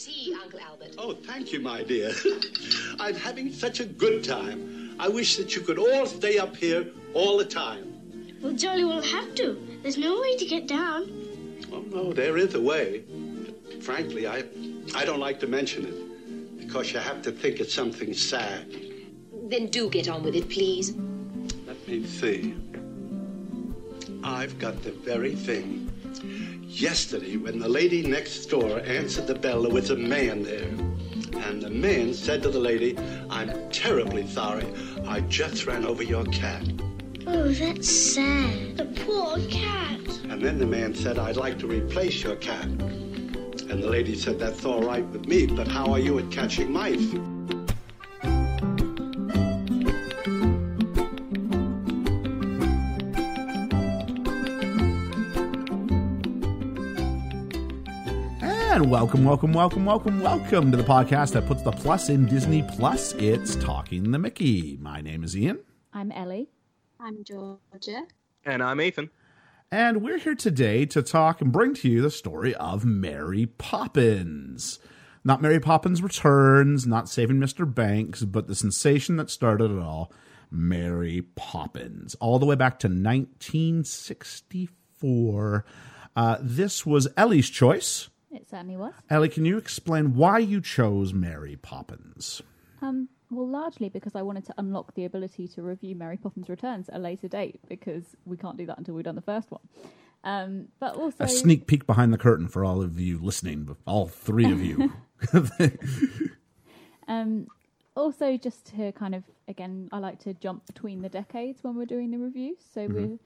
tea, Uncle Albert. Oh, thank you, my dear. I'm having such a good time. I wish that you could all stay up here all the time. Well, Jolly will have to. There's no way to get down. Oh, no, there is a way. But frankly, I, I don't like to mention it because you have to think it's something sad. Then do get on with it, please. Let me see. I've got the very thing. Yesterday, when the lady next door answered the bell, there was a man there. And the man said to the lady, I'm terribly sorry. I just ran over your cat. Oh, that's sad. The poor cat. And then the man said, I'd like to replace your cat. And the lady said, That's all right with me, but how are you at catching mice? And welcome, welcome, welcome, welcome, welcome to the podcast that puts the plus in Disney Plus. It's Talking the Mickey. My name is Ian. I'm Ellie. I'm Georgia. And I'm Ethan. And we're here today to talk and bring to you the story of Mary Poppins. Not Mary Poppins Returns, not Saving Mr. Banks, but the sensation that started it all, Mary Poppins. All the way back to 1964. Uh, this was Ellie's choice. It certainly was. Ellie, can you explain why you chose Mary Poppins? Um, well, largely because I wanted to unlock the ability to review Mary Poppins Returns at a later date because we can't do that until we've done the first one. Um, but also A sneak peek behind the curtain for all of you listening, all three of you. Um, also, just to kind of again, I like to jump between the decades when we're doing the reviews, so we're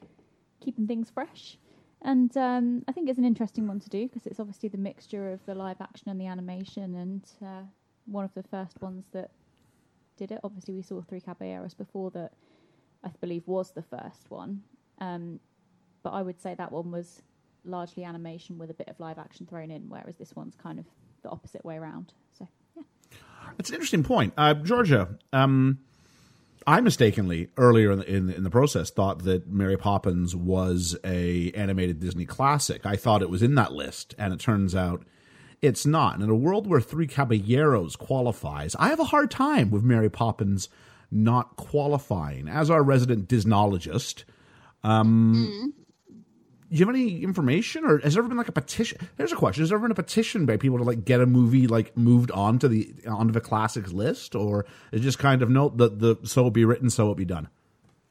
keeping things fresh. And um, I think it's an interesting one to do because it's obviously the mixture of the live action and the animation, and uh, one of the first ones that did it. Obviously, we saw Three Caballeros before that. I believe was the first one, um, but I would say that one was largely animation with a bit of live action thrown in, whereas this one's kind of the opposite way around. So yeah. That's an interesting point. Uh, Georgia, um, I mistakenly earlier in the, in, in the process thought that Mary Poppins was a animated Disney classic. I thought it was in that list, and it turns out it's not. And in a world where Three Caballeros qualifies, I have a hard time with Mary Poppins not qualifying. As our resident Disnologist, um, do you have any information, or has there ever been like a petition? There's a question: Has there ever been a petition by people to like get a movie like moved onto the onto the classics list, or is just kind of note that the so it be written, so it be done?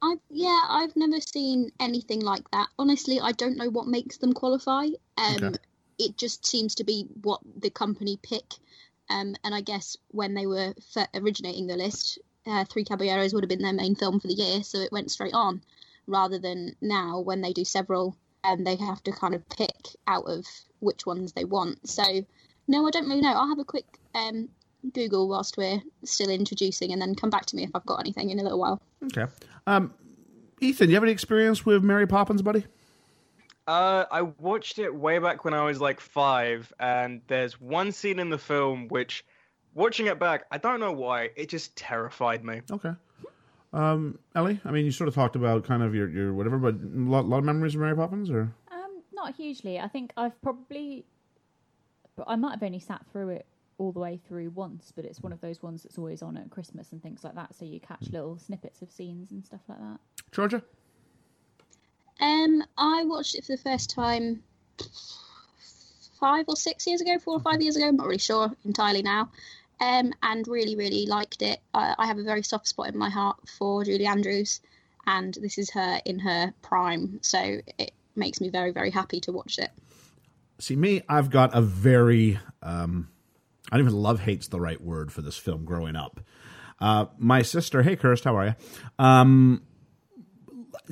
I've, yeah, I've never seen anything like that. Honestly, I don't know what makes them qualify. Um, Okay. It just seems to be what the company pick. Um, and I guess when they were originating the list, uh, Three Caballeros would have been their main film for the year, so it went straight on. Rather than now, when they do several, um, they have to kind of pick out of which ones they want. So, no, I don't really know. I'll have a quick um, Google whilst we're still introducing, and then come back to me if I've got anything in a little while. Okay. Um, Ethan, you have any experience with Mary Poppins, buddy? Uh, I watched it way back when I was like five, and there's one scene in the film which, watching it back, I don't know why, it just terrified me. Okay. Um, Ellie, I mean, you sort of talked about kind of your, your whatever, but a lot, lot of memories of Mary Poppins, or Um, not hugely. I think I've probably, but I might have only sat through it all the way through once. But it's one of those ones that's always on at Christmas and things like that. So you catch little snippets of scenes and stuff like that. Georgia? Um, I watched it for the first time five or six years ago, four or five years ago. I'm not really sure entirely now. Um, and really, really liked it. I, I have a very soft spot in my heart for Julie Andrews, and this is her in her prime, so it makes me very, very happy to watch it. See, me, I've got a very, um, I don't even love hate's the right word for this film growing up. Uh, my sister, hey, Kirst, how are you? Um,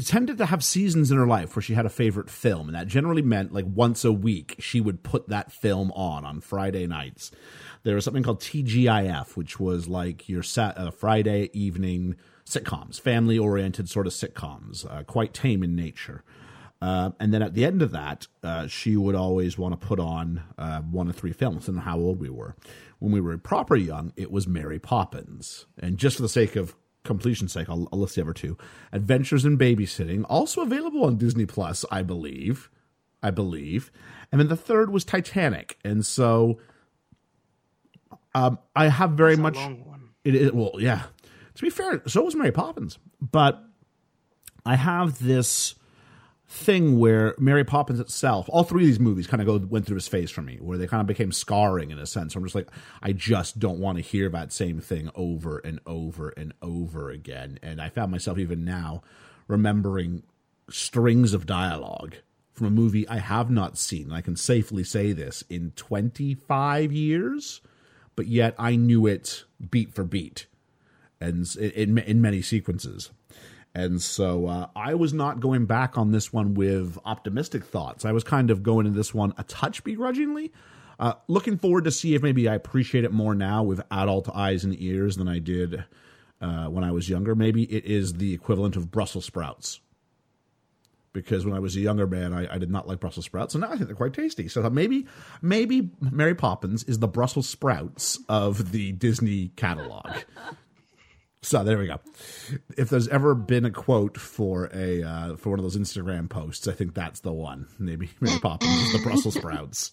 tended to have seasons in her life where she had a favorite film, and that generally meant like once a week she would put that film on on Friday nights. There was something called TGIF, which was like your sat, uh, Friday evening sitcoms, family oriented sort of sitcoms, uh, quite tame in nature. Uh, and then at the end of that, uh, she would always want to put on uh, one of three films, and how old we were. When we were proper young, it was Mary Poppins. And just for the sake of completion's sake, I'll, I'll list the other two Adventures in Babysitting, also available on Disney Plus, I believe. I believe. And then the third was Titanic. And so Um, I have very a much. long one. It is well, yeah. To be fair, so was Mary Poppins, but I have this thing where Mary Poppins itself, all three of these movies kind of go went through his phase for me, where they kind of became scarring in a sense. I'm just like, I just don't want to hear that same thing over and over and over again. And I found myself even now remembering strings of dialogue from a movie I have not seen. And I can safely say this in 25 years, but yet I knew it beat for beat and in in many sequences. And so uh, I was not going back on this one with optimistic thoughts. I was kind of going into this one a touch begrudgingly. Uh, looking forward to see if maybe I appreciate it more now with adult eyes and ears than I did uh, when I was younger. Maybe it is the equivalent of Brussels sprouts. Because when I was a younger man, I, I did not like Brussels sprouts, and now I think they're quite tasty. So maybe, maybe Mary Poppins is the Brussels sprouts of the Disney catalog. So there we go. If there's ever been a quote for a uh, for one of those Instagram posts, I think that's the one. Maybe Mary Poppins is the Brussels sprouts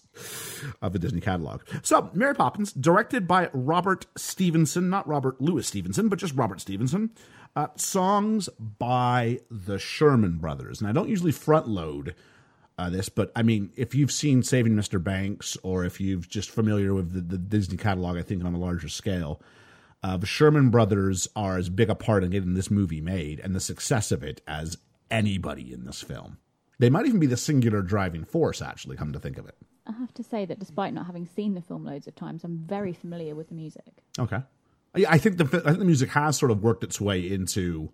of the Disney catalog. So Mary Poppins, directed by Robert Stevenson, not Robert Louis Stevenson, but just Robert Stevenson. Uh, songs by the Sherman Brothers, and I don't usually front load uh, this, but I mean, if you've seen Saving Mr. Banks, or if you've just familiar with the, the Disney catalog, I think on a larger scale, uh, the Sherman Brothers are as big a part in getting this movie made and the success of it as anybody in this film. They might even be the singular driving force, actually, come to think of it. I have to say that despite not having seen the film loads of times, I'm very familiar with the music. Okay. Yeah, I think the I think the music has sort of worked its way into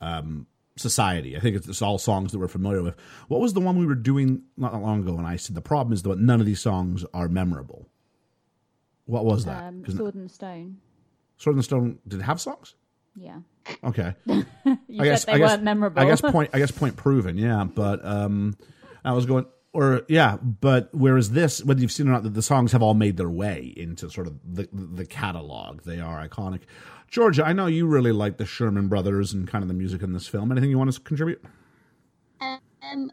um, society. I think it's, it's all songs that we're familiar with. What was the one we were doing not that long ago? And I said the problem is that none of these songs are memorable. What was that? Um, Sword and Stone. Sword and Stone did it have songs? Yeah. Okay. You I guess said they I guess, weren't memorable. I guess point I guess point proven, yeah. But um I was going or yeah, but whereas this, whether you've seen it or not, the, the songs have all made their way into sort of the the catalog. They are iconic. Georgia, I know you really like the Sherman Brothers and kind of the music in this film. Anything you want to contribute? Um,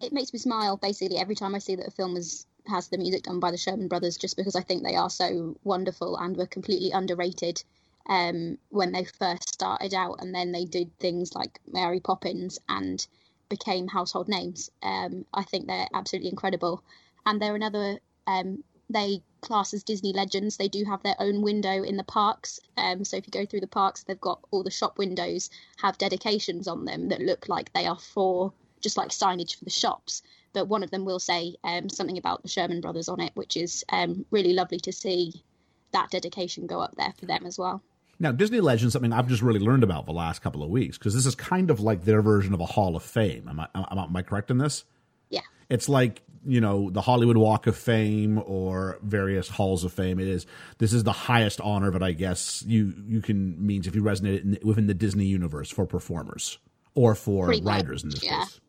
it makes me smile basically every time I see that a film is has the music done by the Sherman Brothers, just because I think they are so wonderful and were completely underrated um, when they first started out, and then they did things like Mary Poppins and became household names. Um, I think they're absolutely incredible, and they're another. Um, they class as Disney legends. They do have their own window in the parks. Um, so if you go through the parks, they've got all the shop windows have dedications on them that look like they are for just like signage for the shops. But one of them will say um, something about the Sherman Brothers on it, which is um, really lovely to see that dedication go up there for them as well. Now, Disney Legends, something I've just really learned about the last couple of weeks because this is kind of like their version of a Hall of Fame. Am I, am, I- correct in this? Yeah. It's like you know the Hollywood Walk of Fame or various halls of fame. It is this is the highest honor that I guess you you can means if you resonate in, within the Disney universe for performers or for Pretty much, writers in this yeah. case.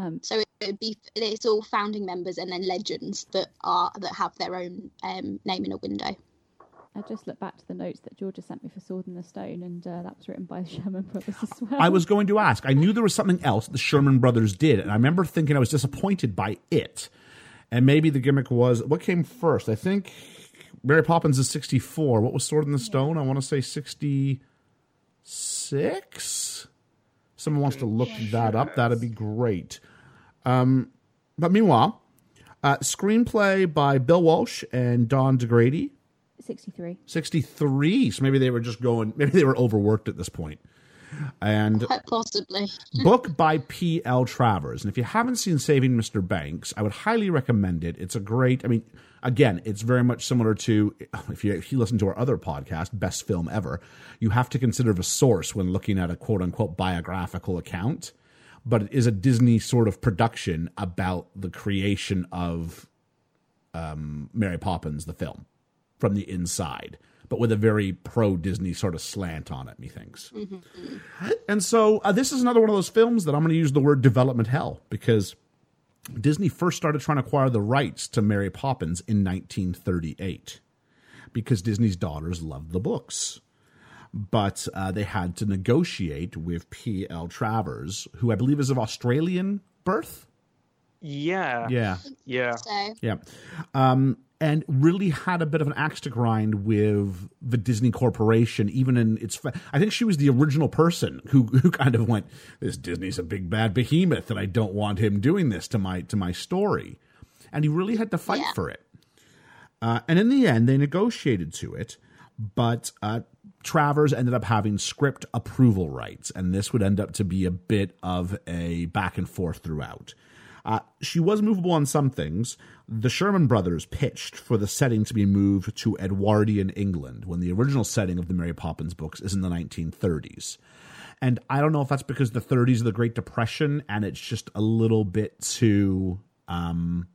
Yeah. Um, So it would be it's all founding members and then legends that are that have their own um, name in a window. I just looked back to the notes that Georgia sent me for Sword in the Stone, and uh, that was written by the Sherman Brothers as well. I was going to ask. I knew there was something else the Sherman Brothers did, and I remember thinking I was disappointed by it. And maybe the gimmick was what came first. I think Mary Poppins is sixty four. What was Sword in the Stone? I want to say sixty six. Someone wants to look that up. That'd be great. Um, but meanwhile, uh, screenplay by Bill Walsh and Don DaGradi. 63. 63 so maybe they were just going maybe they were overworked at this point. point and Quite possibly. book by P.L. Travers. And if you haven't seen Saving Mr. Banks, I would highly recommend it. It's a great, I mean, again, it's very much similar to, if you, if you listen to our other podcast, Best Film Ever, you have to consider the source when looking at a quote unquote biographical account. But it is a Disney sort of production about the creation of um, Mary Poppins, the film, from the inside, but with a very pro Disney sort of slant on it, methinks. And so uh, this is another one of those films that I'm going to use the word development hell because Disney first started trying to acquire the rights to Mary Poppins in 1938 because Disney's daughters loved the books. But uh, they had to negotiate with P.L. Travers, who I believe is of Australian birth. Yeah. Yeah. Yeah. So Yeah. Um, and really had a bit of an axe to grind with the Disney Corporation, even in its. I think she was the original person who who kind of went, "This Disney's a big bad behemoth, and I don't want him doing this to my to my story," and he really had to fight Yeah. for it. Uh, and in the end, they negotiated to it, but uh, Travers ended up having script approval rights, and this would end up to be a bit of a back and forth throughout. Uh, she was movable on some things. The Sherman brothers pitched for the setting to be moved to Edwardian England when the original setting of the Mary Poppins books is in the 1930s. And I don't know if that's because the 30s are the Great Depression and it's just a little bit too um,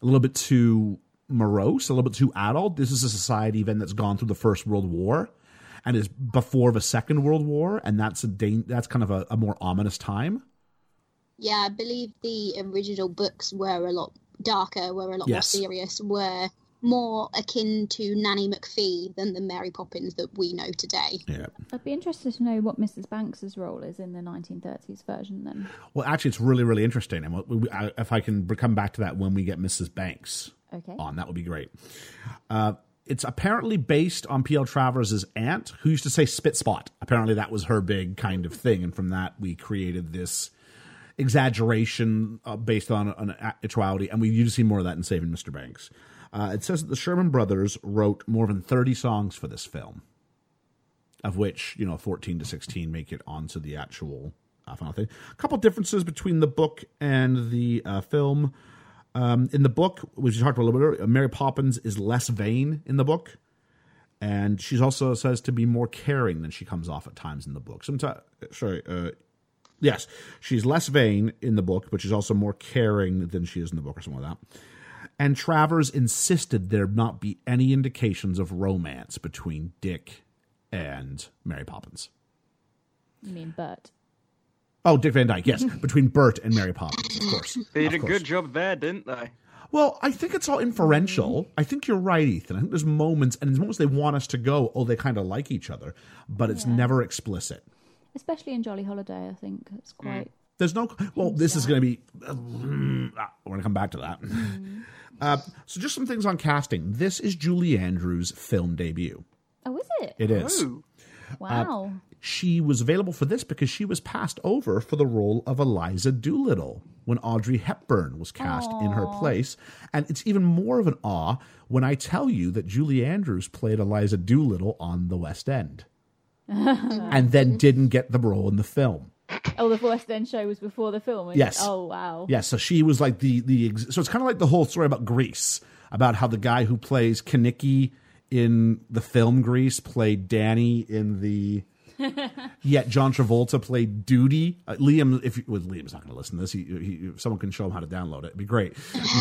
a little bit too morose, a little bit too adult. This is a society then that's gone through the First World War and is before the Second World War, and that's a dan- that's kind of a, a more ominous time. Yeah, I believe the original books were a lot darker, were a lot Yes. more serious, were more akin to Nanny McPhee than the Mary Poppins that we know today. Yeah. I'd be interested to know what Mrs. Banks's role is in the 1930s version. Then Well, actually, it's really really interesting, and we- we- I- if I can come back to that when we get Mrs. Banks okay, on, that would be great. Uh, it's apparently based on P.L. Travers's aunt, who used to say spit spot. Apparently, that was her big kind of thing, and from that we created this exaggeration uh, based on an actuality, and we usually see more of that in Saving Mr. Banks. Uh, it says that the Sherman Brothers wrote more than 30 songs for this film, of which, you know, 14 to 16 make it onto the actual uh, final thing. A couple differences between the book and the uh, film. Um, in the book, which we talked about a little bit earlier, Mary Poppins is less vain in the book. And she's also says to be more caring than she comes off at times in the book. Sometimes, sorry, uh, yes, she's less vain in the book, but she's also more caring than she is in the book, or something like that. And Travers insisted there not be any indications of romance between Dick and Mary Poppins. you mean Bert? Oh, Dick Van Dyke, yes, between Bert and Mary Poppins, of course. They Of did a good job there, didn't they? Well, I think it's all inferential. I think you're right, Ethan. I think there's moments, and there's moments they want us to go, oh, they kind of like each other, but it's Yeah. never explicit. Especially in Jolly Holiday, I think it's quite. There's no. Well, this is going to be. Uh, we're going to come back to that. Uh, so, just some things on casting. This is Julie Andrews' film debut. Oh, is it? It is. Ooh. Wow. She was available for this because she was passed over for the role of Eliza Doolittle when Audrey Hepburn was cast in her place. And it's even more of an awe when I tell you that Julie Andrews played Eliza Doolittle on the West End and then didn't get the role in the film. oh, the West End show was before the film. is it? Yes. Oh, wow. Yeah, so she was like the the ex- so it's kind of like the whole story about Grease about how the guy who plays Kenickie in the film Grease played Danny in the yet John Travolta played Doody. Uh, Liam, if you, well, Liam's not going to listen to this, he, he, if someone can show him how to download it, it'd be great.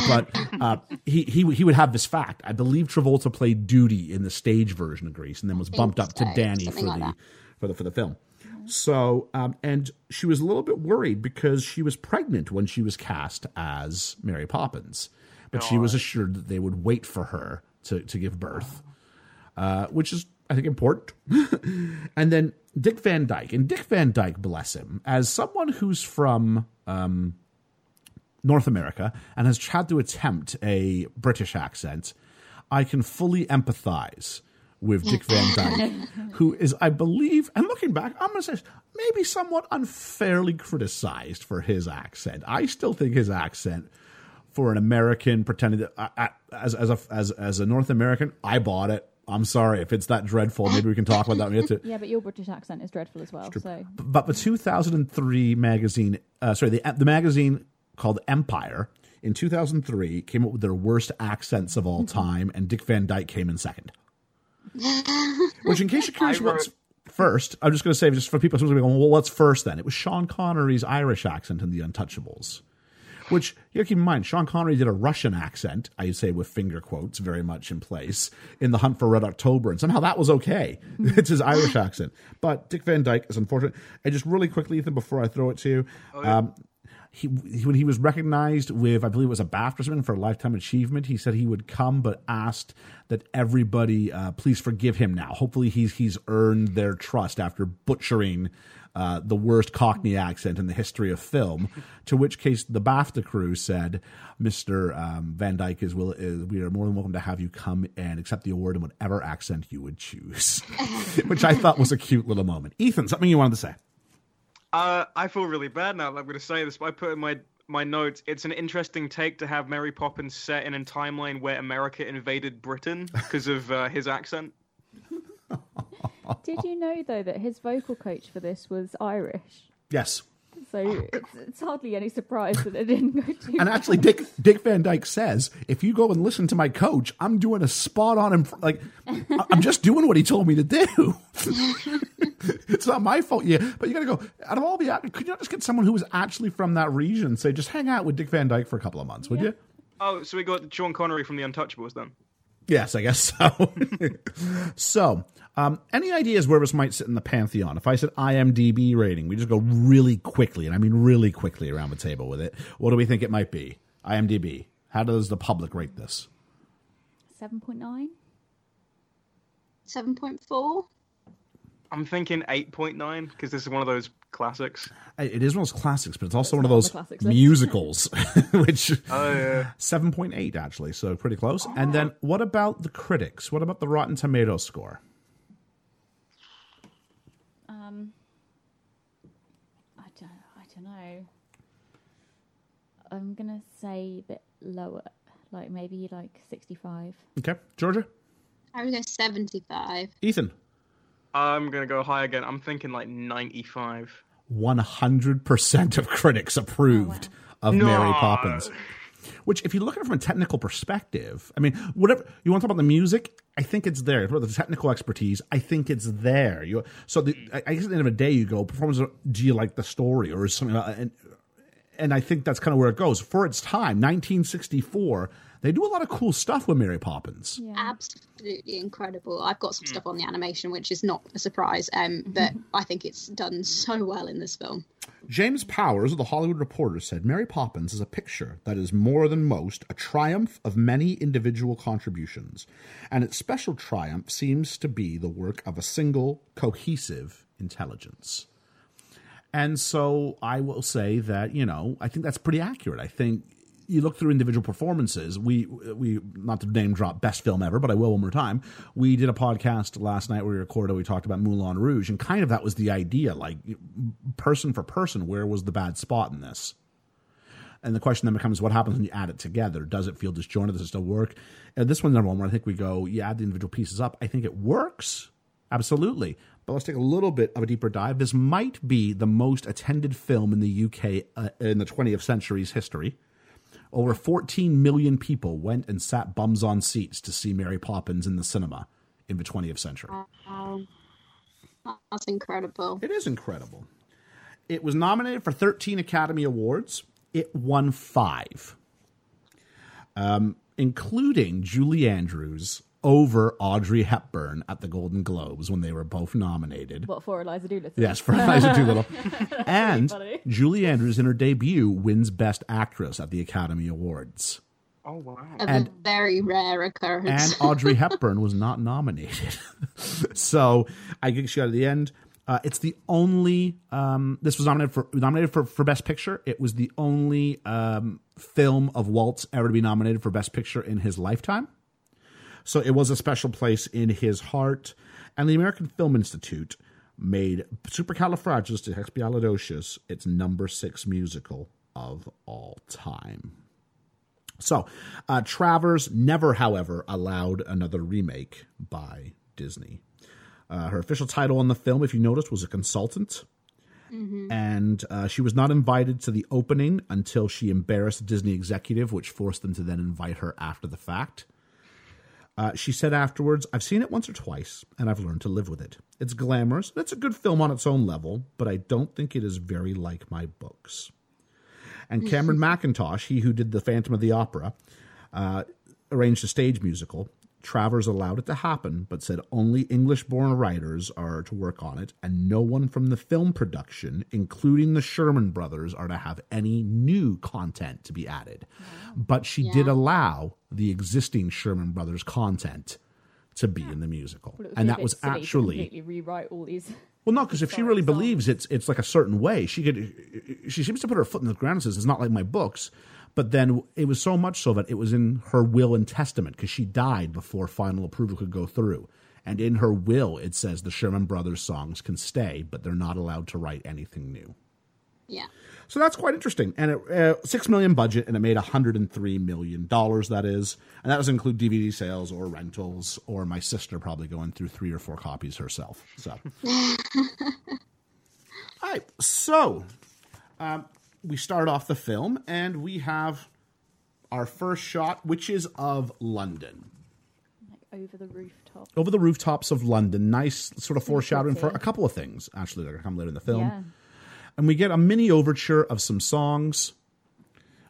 But uh, he he he would have this fact. I believe Travolta played Doody in the stage version of Grease, and then was bumped up to Danny for something like the that. for the for the film. So, um, and she was a little bit worried because she was pregnant when she was cast as Mary Poppins, but she was assured that they would wait for her to to give birth, uh, which is I think important. and then Dick Van Dyke, and Dick Van Dyke, bless him, as someone who's from um, North America and has had to attempt a British accent, I can fully empathize with Dick Van Dyke, who is, I believe, and looking back, I'm going to say maybe somewhat unfairly criticized for his accent. I still think his accent for an American pretending that I, I, as as a as as a North American, I bought it. I'm sorry if it's that dreadful. Maybe we can talk about that when we get to Yeah, but your British accent is dreadful as well. So but the 2003 magazine, uh, sorry, the the magazine called Empire in 2003 came up with their worst accents of all time, and Dick Van Dyke came in second. Which, in case you're curious, wrote- what's first? I'm just going to say, just for people who are going, well, what's first then? It was Sean Connery's Irish accent in The Untouchables. Which you gotta keep in mind, Sean Connery did a Russian accent, I say with finger quotes very much in place, in The Hunt for Red October, and somehow that was okay. it's his Irish accent. But Dick Van Dyke is unfortunate. And just really quickly, Ethan, before I throw it to you, um, he, he when he was recognized with I believe it was a BAFTA or something for a lifetime achievement, he said he would come, but asked that everybody uh, please forgive him now. Hopefully he's he's earned their trust after butchering uh, the worst Cockney accent in the history of film. to which case, the BAFTA crew said, "Mr. Um, Van Dyke is, will, is we are more than welcome to have you come and accept the award in whatever accent you would choose," which I thought was a cute little moment. Ethan, something you wanted to say? Uh, I feel really bad now. that I'm going to say this, but I put in my my notes. It's an interesting take to have Mary Poppins set in a timeline where America invaded Britain because of uh, his accent. Did you know though that his vocal coach for this was Irish? Yes. So it's, it's hardly any surprise that it didn't go too. And actually, Dick Dick Van Dyke says, if you go and listen to my coach, I'm doing a spot on him. Like, I- I'm just doing what he told me to do. it's not my fault. Yeah, but you got to go. Out of all the actors, could you not just get someone who was actually from that region? Say, just hang out with Dick Van Dyke for a couple of months, would you? Oh, so we got Sean Connery from The Untouchables then. Yes, I guess so. so, um, any ideas where this might sit in the pantheon? If I said IMDb rating, we just go really quickly, and I mean really quickly around the table with it. What do we think it might be? IMDb. How does the public rate this? Seven point nine. Seven point four. I'm thinking 8.9 because this is one of those classics. It is one of those classics, but it's also one of those classics musicals, which Oh yeah. seven point eight actually, so pretty close. And then what about the critics? What about the Rotten Tomatoes score? Um, I don't. I don't know. I'm gonna say a bit lower, like maybe like sixty-five. Okay, Georgia, I would go seventy-five. Ethan, I'm gonna go high again. I'm thinking like 95. one hundred percent of critics approved oh, of No. Mary Poppins. Which, if you look at it from a technical perspective, I mean, whatever you want to talk about the music, I think it's there. For the technical expertise, I think it's there. You so the, I I guess at the end of the day, you go performance. Do you like the story, or is something? About, and and I think that's kind of where it goes. For its time, 1964, they do a lot of cool stuff with Mary Poppins. Yeah. Absolutely incredible. I've got some stuff on the animation, which is not a surprise, um, but I think it's done so well in this film. James Powers of the Hollywood Reporter said Mary Poppins is a picture that is more than most a triumph of many individual contributions, and its special triumph seems to be the work of a single, cohesive intelligence. And so I will say that, you know, I think that's pretty accurate. I think you look through individual performances. We we not to name drop best film ever, but I will one more time. We did a podcast last night where we recorded. We talked about Moulin Rouge, and kind of that was the idea, like person for person, where was the bad spot in this? And the question then becomes, what happens when you add it together? Does it feel disjointed? Does it still work? And this one's number one where I think we go, you add the individual pieces up. I think it works. Absolutely. But let's take a little bit of a deeper dive. This might be the most attended film in the UK uh, in the 20th century's history. Over 14 million people went and sat bums on seats to see Mary Poppins in the cinema in the 20th century. Wow. That's incredible. It is incredible. It was nominated for 13 Academy Awards. It won five, um, including Julie Andrews over Audrey Hepburn at the Golden Globes when they were both nominated. What for Eliza Doolittle? Yes, for Eliza Doolittle. and funny. Julie Andrews, in her debut, wins Best Actress at the Academy Awards. Oh wow. A And- very rare occurrence. and Audrey Hepburn was not nominated. so I think she got at the end. Uh, it's the only. Um, this was nominated for nominated for, for Best Picture. It was the only um, film of Walt's ever to be nominated for Best Picture in his lifetime. So it was a special place in his heart. And the American Film Institute made Supercalifragilisticexpialidocious its number six musical of all time. So, uh, Travers never, however, allowed another remake by Disney. Uh, her official title on the film, if you noticed, was a consultant. And uh, she was not invited to the opening until she embarrassed a Disney executive, which forced them to then invite her after the fact. Uh, she said afterwards, I've seen it once or twice, and I've learned to live with it. It's glamorous, and it's a good film on its own level, but I don't think it is very like my books. And Cameron Mackintosh, he who did The Phantom of the Opera, uh, arranged a stage musical. Travers allowed it to happen, but said only English born writers are to work on it, and no one from the film production, including the Sherman brothers, are to have any new content to be added. But she did allow the existing Sherman brothers content to be in the musical. Well, and that was actually rewrite all these. Well, no, because if she really song. believes it's it's like a certain way, she could. She seems to put her foot in the ground and says it's not like my books. But then it was so much so that it was in her will and testament because she died before final approval could go through. And in her will, it says the Sherman Brothers songs can stay, but they're not allowed to write anything new. Yeah. So that's quite interesting. And it, uh, six million budget, and it made hundred and three million dollars. That is, and that doesn't include DVD sales or rentals, or my sister probably going through three or four copies herself. So, all right. So, um, we start off the film, and we have our first shot, which is of London Like over the rooftop. over the rooftops of London. Nice sort of foreshadowing for a couple of things. Actually, that are going to come later in the film. Yeah. And we get a mini overture of some songs.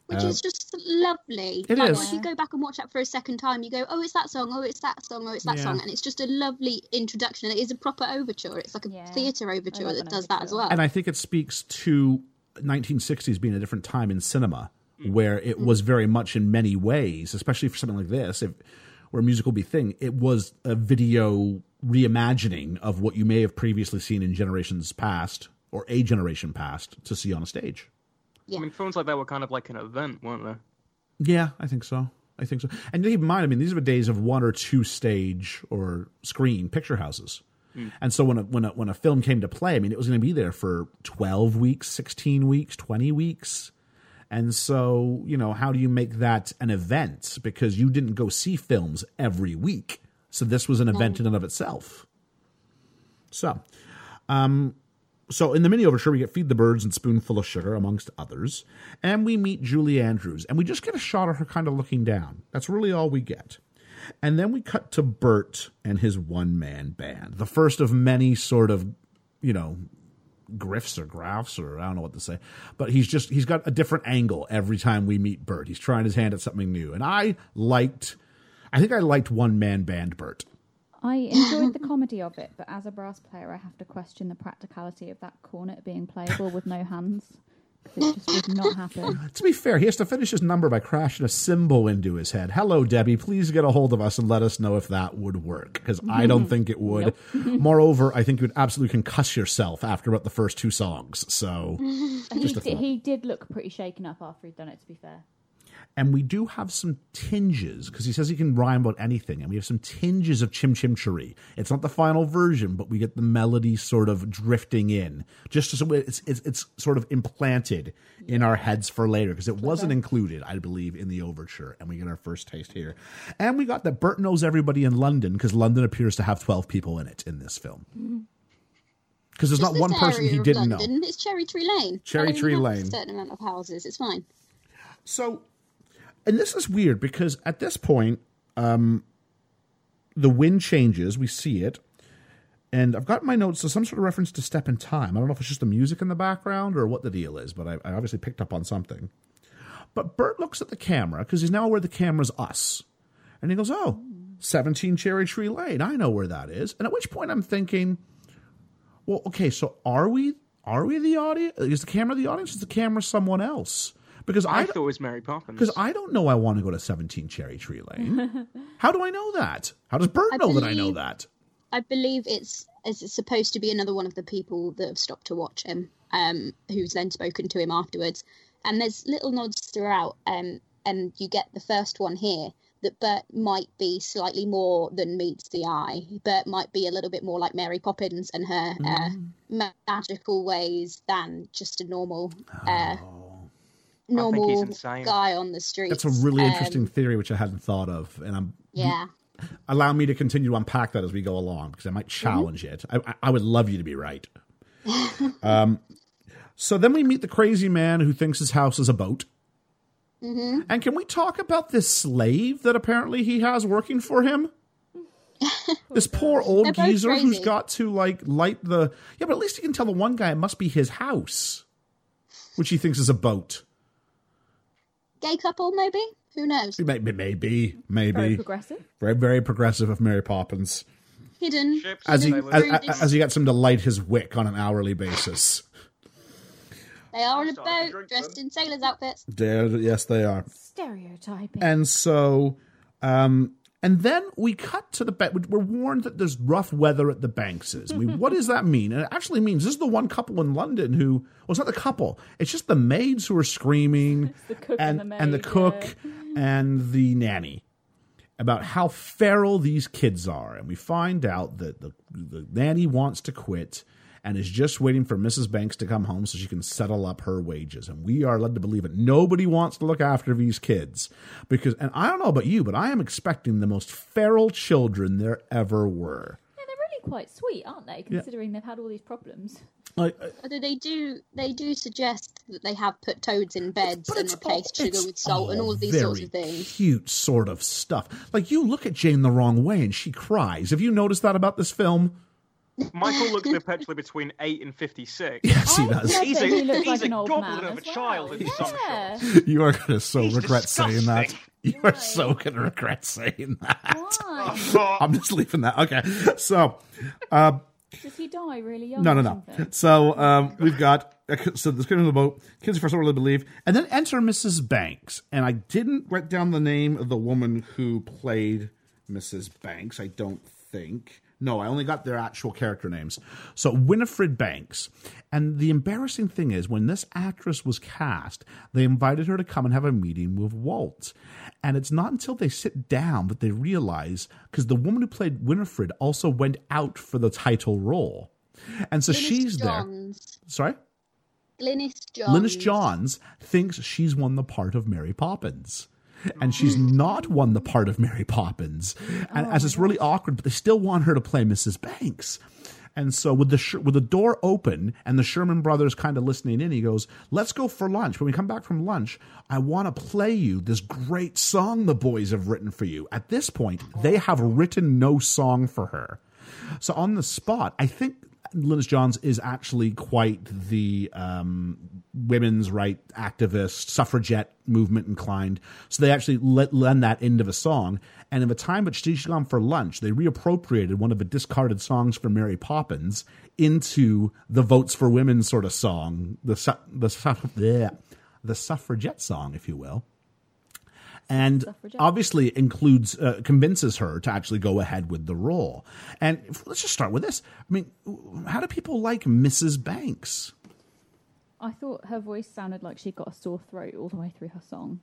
Which is just lovely. Uh, It like, is. If you go back and watch that for a second time, you go, oh, it's that song, oh, it's that song, oh, it's that Yeah. song. And it's just a lovely introduction. And it is a proper overture. It's like a Yeah. theatre overture that an does that as well. and I think it speaks to 1960s being a different time in cinema, where it was very much in many ways, especially for something like this, if where music will be thing, it was a video reimagining of what you may have previously seen in generations past or a generation past to see on a stage. Yeah. I mean, films like that were kind of like an event, weren't they? Yeah, I think so. I think so. And keep in mind, I mean, these are the days of one or two stage or screen picture houses. And so when a, when a, when a film came to play, I mean, it was going to be there for twelve weeks, sixteen weeks, twenty weeks. And so, you know, how do you make that an event? Because you didn't go see films every week. So this was an event in and of itself. So, um, so in the mini overture, we get Feed the Birds and Spoonful of Sugar, amongst others. And we meet Julie Andrews. And we just get a shot of her kind of looking down. That's really all we get. And then we cut to Bert and his one man band. The first of many sort of, you know, griffs or graphs or I don't know what to say. But he's just he's got a different angle every time we meet Bert. He's trying his hand at something new. And I liked I think I liked one man band Bert. I enjoyed the comedy of it, but as a brass player, I have to question the practicality of that cornet being playable with no hands. It just would not happen. To be fair, he has to finish his number by crashing a cymbal into his head. Hello, Debbie. Please get a hold of us and let us know if that would work, because I don't think it would. Moreover, I think you would absolutely concuss yourself after about the first two songs. So, he, Just a did, he did look pretty shaken up after he'd done it, to be fair. And we do have some tinges because he says he can rhyme about anything, and we have some tinges of Chim Chim Cheree. It's not the final version, but we get the melody sort of drifting in, just so it's it's, it's sort of implanted in our heads for later because it wasn't included, I believe, in the overture, and we get our first taste here. And we got that Bert knows everybody in London because London appears to have twelve people in it in this film. Mm-hmm. Because there's Just not one person he didn't know. It's Cherry Tree Lane. Cherry Tree Lane. A certain amount of houses. It's fine. So, and this is weird because at this point, um, the wind changes. We see it, and I've got my notes so some sort of reference to step in time. I don't know if it's just the music in the background or what the deal is, but I, I obviously picked up on something. But Bert looks at the camera because he's now aware the camera's us, and he goes, "Oh, 17 Cherry Tree Lane. I know where that is." And at which point I'm thinking, "Well, okay, so are we? Are we the audience? Is the camera the audience? Is the camera someone else?" Because I, I, thought it was Mary Poppins. because I don't know I want to go to 17 Cherry Tree Lane. How do I know that? How does Bert I know that I know that? I believe it's it's supposed to be another one of the people that have stopped to watch him, um, who's then spoken to him afterwards. And there's little nods throughout, um, and you get the first one here that Bert might be slightly more than meets the eye. Bert might be a little bit more like Mary Poppins and her uh, magical ways than just a normal uh, normal insane. guy on the street. That's a really interesting theory which I hadn't thought of, and I'm Yeah. allow me to continue to unpack that as we go along because I might challenge it. I, I- I would love you to be right. um, so then we meet the crazy man who thinks his house is a boat. Mm-hmm. And can we talk about this slave that apparently he has working for him? this poor old They're both geezer who's crazy. got to like light the yeah, but at least he can tell the one guy it must be his house, which he thinks is a boat. Gay couple, maybe? Who knows? Maybe, maybe, maybe Very progressive. very, very progressive of Mary Poppins. Hidden. Ships, As he sailors. as, Rude. as he gets him to light his wick on an hourly basis. They are in a boat, dressed them. in sailors' outfits. There, yes, they are. Stereotyping. And so, um, And then we cut to the bank. We're warned that there's rough weather at the Bankses. I mean, what does that mean? And it actually means this is the one couple in London who, well, it's not the couple. It's just the maids who are screaming, the cook and and the and the maid, cook and the nanny about how feral these kids are. And we find out that the, the nanny wants to quit and is just waiting for Mrs. Banks to come home so she can settle up her wages. And we are led to believe it. Nobody wants to look after these kids because, and I don't know about you, but I am expecting the most feral children there ever were. Yeah, they're really quite sweet, aren't they? Considering they've had all these problems. Like, uh, Although they do, they do suggest that they have put toads in beds and it's replaced all- sugar with salt and all of these sorts of things. Cute sort of stuff. Like you look at Jane the wrong way and she cries. Have you noticed that about this film? Michael looks perpetually between eight and fifty-six. Yes, he I does. said He's that a- he looks he's like a an old goblin man of a as well. child in some yeah. shots. You are going to so He's regret saying that. disgusting. You are so going to regret saying that. Why? I'm just leaving that. Okay. So, uh, Does he die really young? no, no, or no. something? So, um, we've got, so the kid in the boat, kids are first really believe, and then enter Mrs. Banks. And I didn't write down the name of the woman who played Mrs. Banks, I don't think. No, I only got their actual character names. So Winifred Banks. And the embarrassing thing is, when this actress was cast, they invited her to come and have a meeting with Walt. And it's not until they sit down that they realize, because the woman who played Winifred also went out for the title role. And so Glynis she's there. Sorry? Glynis Johns. Glynis Johns thinks she's won the part of Mary Poppins. And she's not won the part of Mary Poppins. And as it's really awkward, but they still want her to play Mrs. Banks. And so with the with the door open and the Sherman brothers kind of listening in, he goes, "Let's go for lunch. When we come back from lunch, I want to play you this great song the boys have written for you." At this point, they have written no song for her. So on the spot, I think Glynis Johns is actually quite the um, women's right activist, suffragette movement inclined. So they actually let, lend that into the song. And in the time at gone for lunch, they reappropriated one of the discarded songs from Mary Poppins into the votes for women sort of song, the su- the su- the, the suffragette song, if you will and Suffragette. obviously includes uh, convinces her to actually go ahead with the role. And if- let's just start with this. I mean, how do people like Mrs. Banks? I thought her voice sounded like she got a sore throat all the way through her song.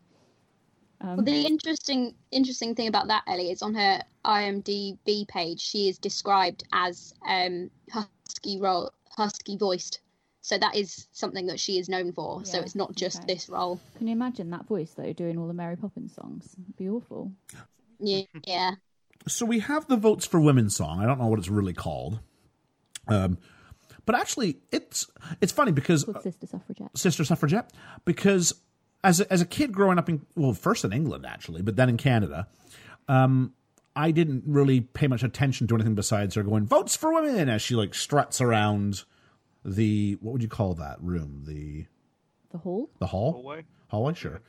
Well, the interesting interesting thing about that, Ellie, is on her IMDb page. She is described as um, husky role, husky voiced. So that is something that she is known for. so it's not just okay. this role. Can you imagine that voice though, doing all the Mary Poppins songs? It'd be awful. Yeah, yeah. So we have the votes for women song. I don't know what it's really called. Um, but actually, it's it's funny because Called Sister Suffragette. Sister Suffragette because as a, as a kid growing up in well first in England actually but then in Canada um I didn't really pay much attention to anything besides her going votes for women as she like struts around the what would you call that room the The Hall? the hall Hallway? hallway sure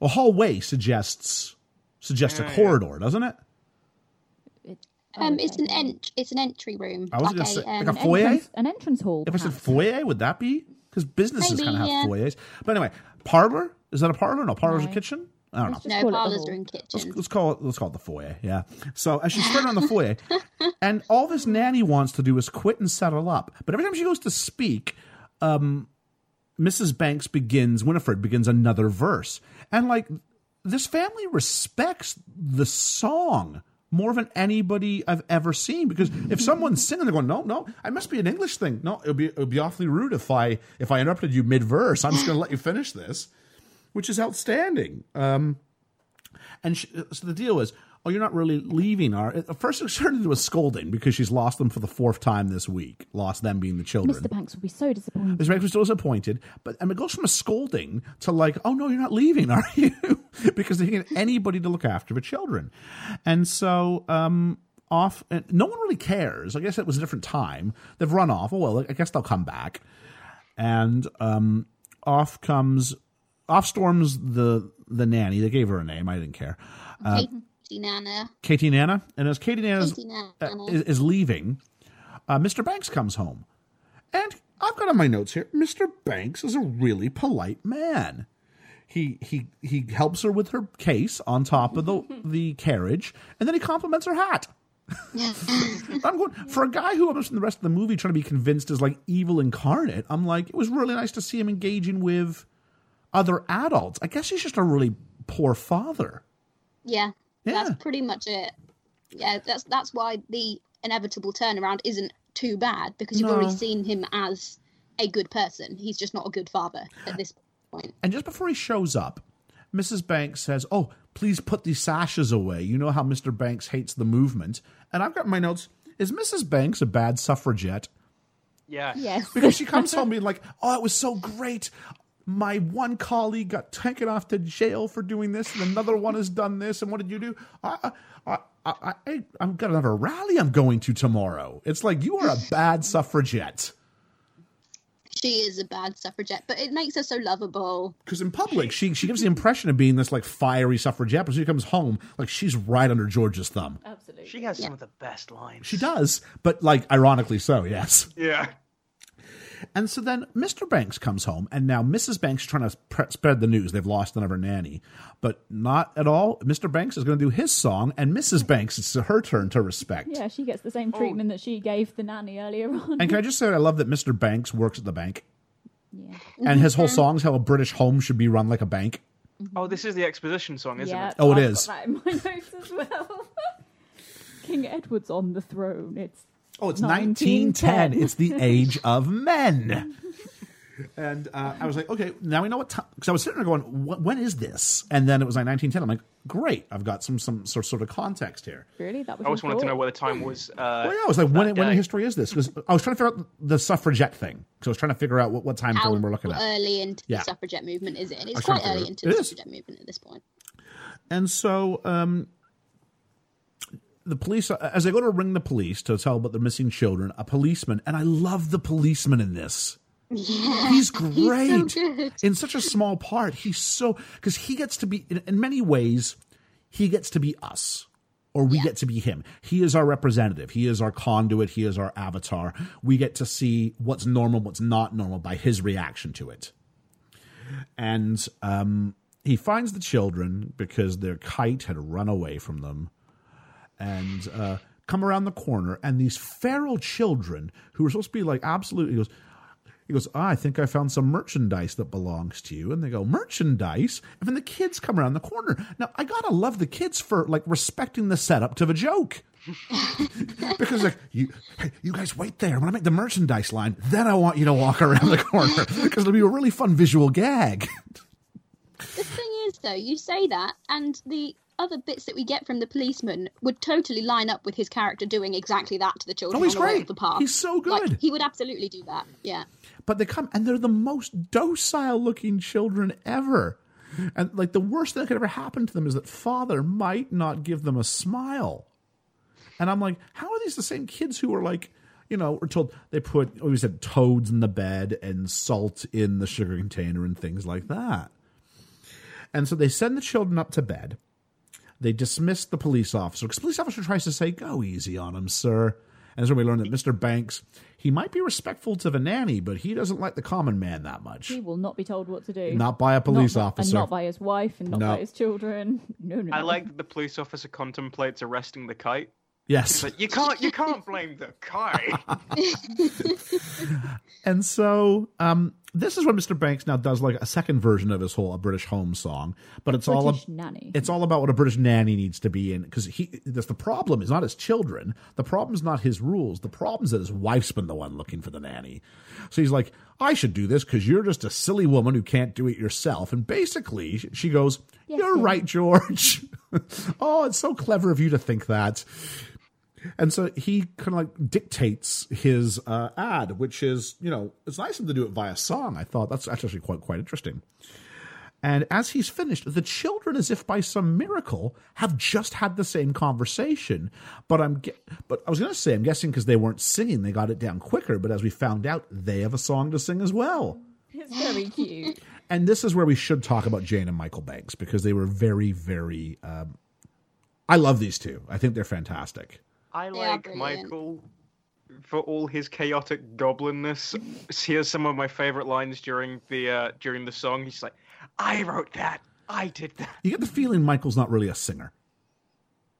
well hallway suggests suggests Yeah, a yeah. corridor doesn't it It, Um, it's an yeah. ent- it's an entry room. I was like gonna a, say, um, like a An foyer? entrance- An entrance hall. if I said foyer would that be because businesses kind of have yeah. foyers but anyway parlor is that a parlor no parlor's a kitchen I don't know Let's just no the parlours hall. are in Let's, kitchen. let's call it let's call it the foyer. Yeah. So as she's spreading on the foyer, and all this nanny wants to do is quit and settle up. But every time she goes to speak, um, Mrs. Banks begins Winifred begins another verse, and like this family respects the song more than anybody I've ever seen. Because if someone's singing, they're going, "No, no, I must be an English thing. No, it would be it would be awfully rude if I if I interrupted you mid verse. I'm just going to let you finish this." Which is outstanding. Um, and she, so the deal is, oh, you're not really leaving. Are at first it turned into a scolding because she's lost them for the fourth time this week. Lost them being the children. Mr. Banks will be so disappointed. Mr. Banks was still disappointed, but and it goes from a scolding to like, oh no, you're not leaving, are you? because they get anybody to look after the children, and so um, off. And no one really cares. I guess it was a different time. They've run off. Oh well, I guess they'll come back, and um, off comes off storms the the nanny. They gave her a name. I didn't care. Katie Nana. Katie Nana, and as Katie Nana Katie Nana. is, is leaving, uh, Mr. Banks comes home, and I've got on my notes here. Mr. Banks is a really polite man. he he he helps her with her case on top of the the carriage, and then he compliments her hat. I'm going for a guy who I'm the rest of the movie trying to be convinced is like evil incarnate. I'm like, it was really nice to see him engaging with other adults. I guess he's just a really poor father. Yeah, Yeah. that's pretty much it. Yeah, that's that's why the inevitable turnaround isn't too bad because you've No. already seen him as a good person. He's just not a good father at this point. And just before he shows up, Mrs. Banks says, "Oh, please put these sashes away. You know how Mr. Banks hates the movement." And I've got my notes: Is Mrs. Banks a bad suffragette? Yeah. Yes. because she comes home being like, "Oh, it was so great. My one colleague got taken off to jail for doing this, and another one has done this. And what did you do? I, I, I, I, I've got another rally I'm going to tomorrow. It's like you are a bad suffragette." She is a bad suffragette, but it makes her so lovable. Because in public, she she gives the impression of being this like fiery suffragette, but when she comes home, like she's right under George's thumb. Absolutely. She has some of the best lines. She does, but like ironically so, yes. Yeah. And so then Mr. Banks comes home, and now Mrs. Banks is trying to pre- spread the news. They've lost another nanny, but not at all. Mr. Banks is going to do his song, and Mrs. Banks, it's her turn to respect. Yeah, she gets the same oh. treatment that she gave the nanny earlier on. And can I just say, I love that Mr. Banks works at the bank, yeah. and his whole song is how a British home should be run like a bank. Oh, this is the exposition song, isn't yeah. it? Oh, it I've is. Got that in my notes as well. King Edward's on the throne. It's Oh, it's 1910. 1910. It's the age of men. And uh, I was like, okay, now we know what time. Because I was sitting there going, when is this? And then it was like 1910. I'm like, great, I've got some some sort sort of context here. really that was. I always your wanted to know what the time was. Uh, Well, yeah, I was like, when, when in history is this? Because I was trying to figure out the suffragette thing. Because I was trying to figure out what, what time How frame we're looking at. early into Yeah. the suffragette movement is it? And it's quite early it- into it the is. suffragette movement at this point. And so um, the police, as they go to ring the police to tell about the missing children, a policeman, and I love the policeman in this. Yeah, He's great good. in such a small part. He's so because he gets to be in, in many ways, he gets to be us, or we Yeah. get to be him. He is our representative. He is our conduit. He is our avatar. We get to see what's normal, what's not normal by his reaction to it. And um, he finds the children because their kite had run away from them, and uh, come around the corner, and these feral children who are supposed to be like absolutely goes. He goes, ah, I think I found some merchandise that belongs to you. And they go, merchandise? And then the kids come around the corner. Now, I gotta love the kids for like respecting the setup to the joke. because like you hey, you guys wait there when I make the merchandise line, then I want you to walk around the corner. Because it'll be a really fun visual gag. The thing is, though, you say that, and the other bits that we get from the policeman would totally line up with his character doing exactly that to the children Oh, he's great. the park. He's so Like, good. he would absolutely do that. Yeah. but they come and they're the most docile looking children ever. And like the worst thing that could ever happen to them is that father might not give them a smile. And I'm like, how are these the same kids who are like, you know, we're told they put, oh, we said toads in the bed and salt in the sugar container and things like that. And so they send the children up to bed. They dismiss the police officer because police officer tries to say, "Go easy on him, sir." And that's when we learn that Mr. Banks he might be respectful to the nanny, but he doesn't like the common man that much. He will not be told what to do. Not by a police Not- officer. And not by his wife and not No. by his children. No, no. I like that the police officer contemplates arresting the kite. Yes. But you can't, you can't blame the kite. And so um, this is when Mr. Banks now does like a second version of his whole a British home song, but it's all British ab- nanny. it's all about what a British nanny needs to be in because he that's the problem is not his children, the problem is not his rules, the problem is that his wife's been the one looking for the nanny. So he's like, I should do this because you're just a silly woman who can't do it yourself. And basically, she goes, Yes, "You're dear. right, George. oh, it's so clever of you to think that." And so he kind of like dictates his uh, ad, which is, you know, it's nice of him to do it via song. I thought that's actually quite quite interesting. And as he's finished, the children, as if by some miracle, have just had the same conversation. But I'm, ge- but I was going to say, I'm guessing because they weren't singing, they got it down quicker. But as we found out, they have a song to sing as well. It's very cute. And this is where we should talk about Jane and Michael Banks because they were very, very. Um, I love these two. I think they're fantastic. I are like. Michael for all his chaotic goblinness. Here's some of my favorite lines during the uh, during the song. He's like, I wrote that. I did that. You get the feeling Michael's not really a singer.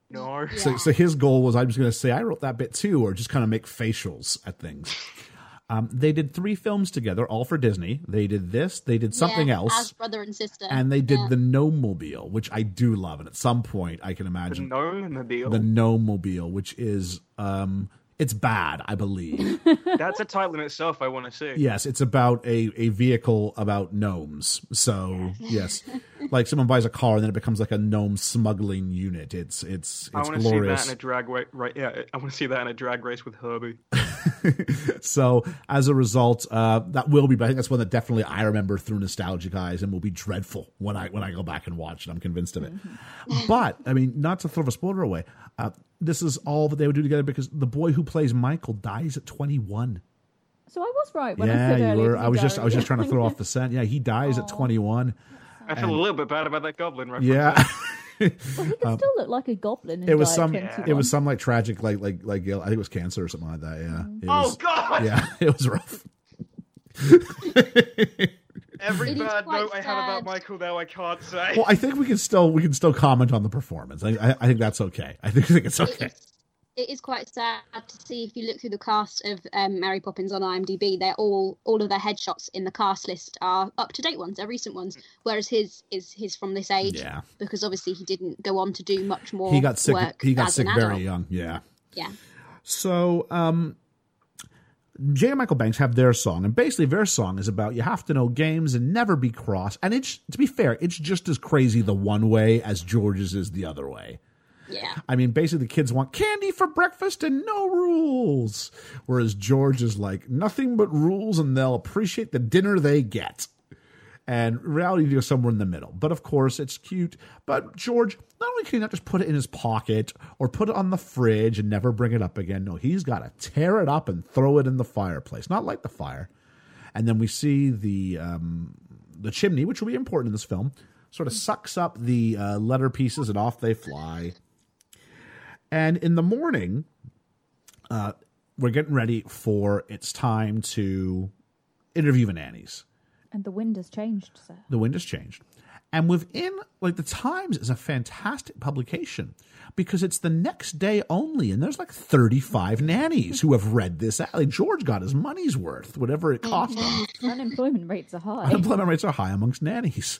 No. So, so his goal was I'm just going to say I wrote that bit too, or just kind of make facials at things. Um, they did three films together, all for Disney. They did this, they did something Yeah, else, as brother and sister. and they did Yeah. the Gnome Mobile, which I do love. And at some point, I can The imagine gnome mobile. the Gnome Mobile, which is um, it's bad, I believe. That's a title in itself. I want to see. yes, it's about a a vehicle about gnomes. So yes, like someone buys a car and then it becomes like a gnome smuggling unit. It's it's I it's want to see that in a drag race. Right? Yeah, I want to see that in a drag race with Herbie. So as a result, uh, that will be. I think that's one that definitely I remember through nostalgic eyes, and will be dreadful when I when I go back and watch it. I'm convinced of it. But I mean, not to throw a spoiler away. Uh, this is all that they would do together because the boy who plays Michael dies at 21. So I was right when I yeah, said you were. I was you just I was just trying to throw off the scent. Yeah, he dies at 21. I feel a little bit bad about that goblin reference. Yeah. Well, he could um, still look like a goblin. It was some. 21. It was some like tragic, like like like I think it was cancer or something like that. Yeah. Mm. It Oh was- God! Yeah, it was rough. Every It is bad quite note I have about. Michael now I can't say. Well, I think we can still we can still comment on the performance. I I, I think that's okay. I think, I think it's okay. is, it is quite sad to see if you look through the cast of um, Mary Poppins on IMDb. They're all all of their headshots in the cast list are up to date ones, they're recent ones. Whereas his is his from this age, Yeah. because obviously he didn't go on to do much more. He got sick. Work He got sick very young. Yeah. Yeah, So, um, Jay and Michael Banks have their song, and basically their song is about you have to know games and never be cross. And it's to be fair, it's just as crazy the one way as George's is the other way. Yeah. I mean, basically, the kids want candy for breakfast and no rules, whereas George is like nothing but rules, and they'll appreciate the dinner they get. And reality goes somewhere in the middle. But of course, it's cute. But George, not only can he not just put it in his pocket or put it on the fridge and never bring it up again, no, he's got to tear it up and throw it in the fireplace, not light the fire. And then we see the um, the chimney, which will be important in this film, sort of sucks up the uh, letter pieces and off they fly. And in the morning, uh, we're getting ready for it's time to interview the nannies. And the wind has changed, sir. The wind has changed. And within, like, the Times is a fantastic publication because it's the next day only. And there's like 35 nannies who have read this. out. Like, George got his money's worth, whatever it cost him. Unemployment rates are high. Unemployment rates are high amongst nannies.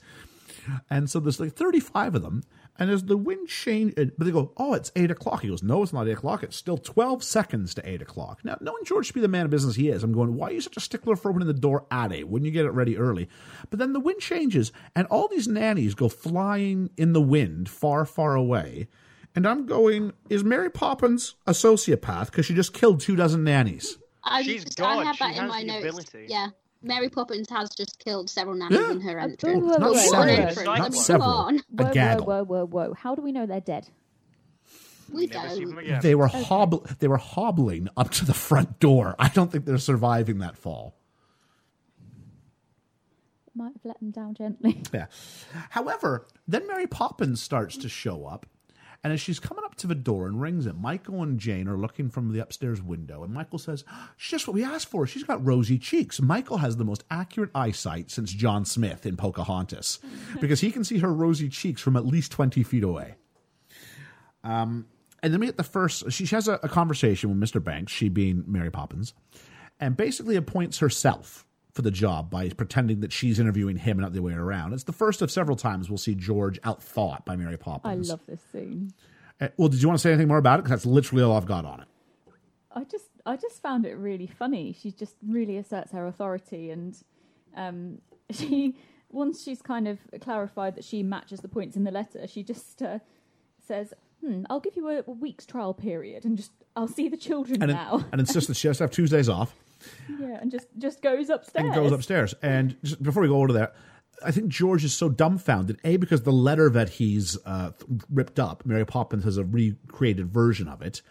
And so there's like 35 of them. And as the wind change, but they go, oh, it's eight o'clock. He goes, no, it's not eight o'clock. It's still 12 seconds to eight o'clock. Now, knowing George to be the man of business he is, I'm going, why are you such a stickler for opening the door at eight? Wouldn't you get it ready early? But then the wind changes, and all these nannies go flying in the wind far, far away. And I'm going, is Mary Poppins a sociopath because she just killed two dozen nannies? I, She's just, God, I have she that in has my the notes. ability. Yeah, Mary Poppins has just killed several nannies Yeah. in her Whoa, entrance. whoa, Not whoa, What several. whoa, entrance. Not I mean, several. Come on. A Whoa, whoa, gaggle. whoa, whoa, whoa. How do we know they're dead? We Never see them don't. again. They were hobble they were hobbling up to the front door. I don't think they're surviving that fall. Might have let them down gently. Yeah. However, then Mary Poppins starts to show up, and as she's coming up to the door and rings it, Michael and Jane are looking from the upstairs window, and Michael says, "She's just what we asked for. She's got rosy cheeks." Michael has the most accurate eyesight since John Smith in Pocahontas, because he can see her rosy cheeks from at least twenty feet away. Um, and then we get the first. She has a, a conversation with Mr. Banks, she being Mary Poppins, and basically appoints herself for the job by pretending that she's interviewing him and not the other way around. It's the first of several times we'll see George outthought by Mary Poppins. I love this scene. Uh, well, did you want to say anything more about it? Because that's literally all I've got on it. I just I just found it really funny. She just really asserts her authority, and um, she once she's kind of clarified that she matches the points in the letter, she just uh, says, "Hmm, I'll give you a, a week's trial period, and just I'll see the children And, now." and insists that she has to have Tuesdays off yeah, and just just goes upstairs. and goes upstairs. And just before we go over to there, I think George is so dumbfounded. A because the letter that he's uh, ripped up, Mary Poppins has a recreated version of it,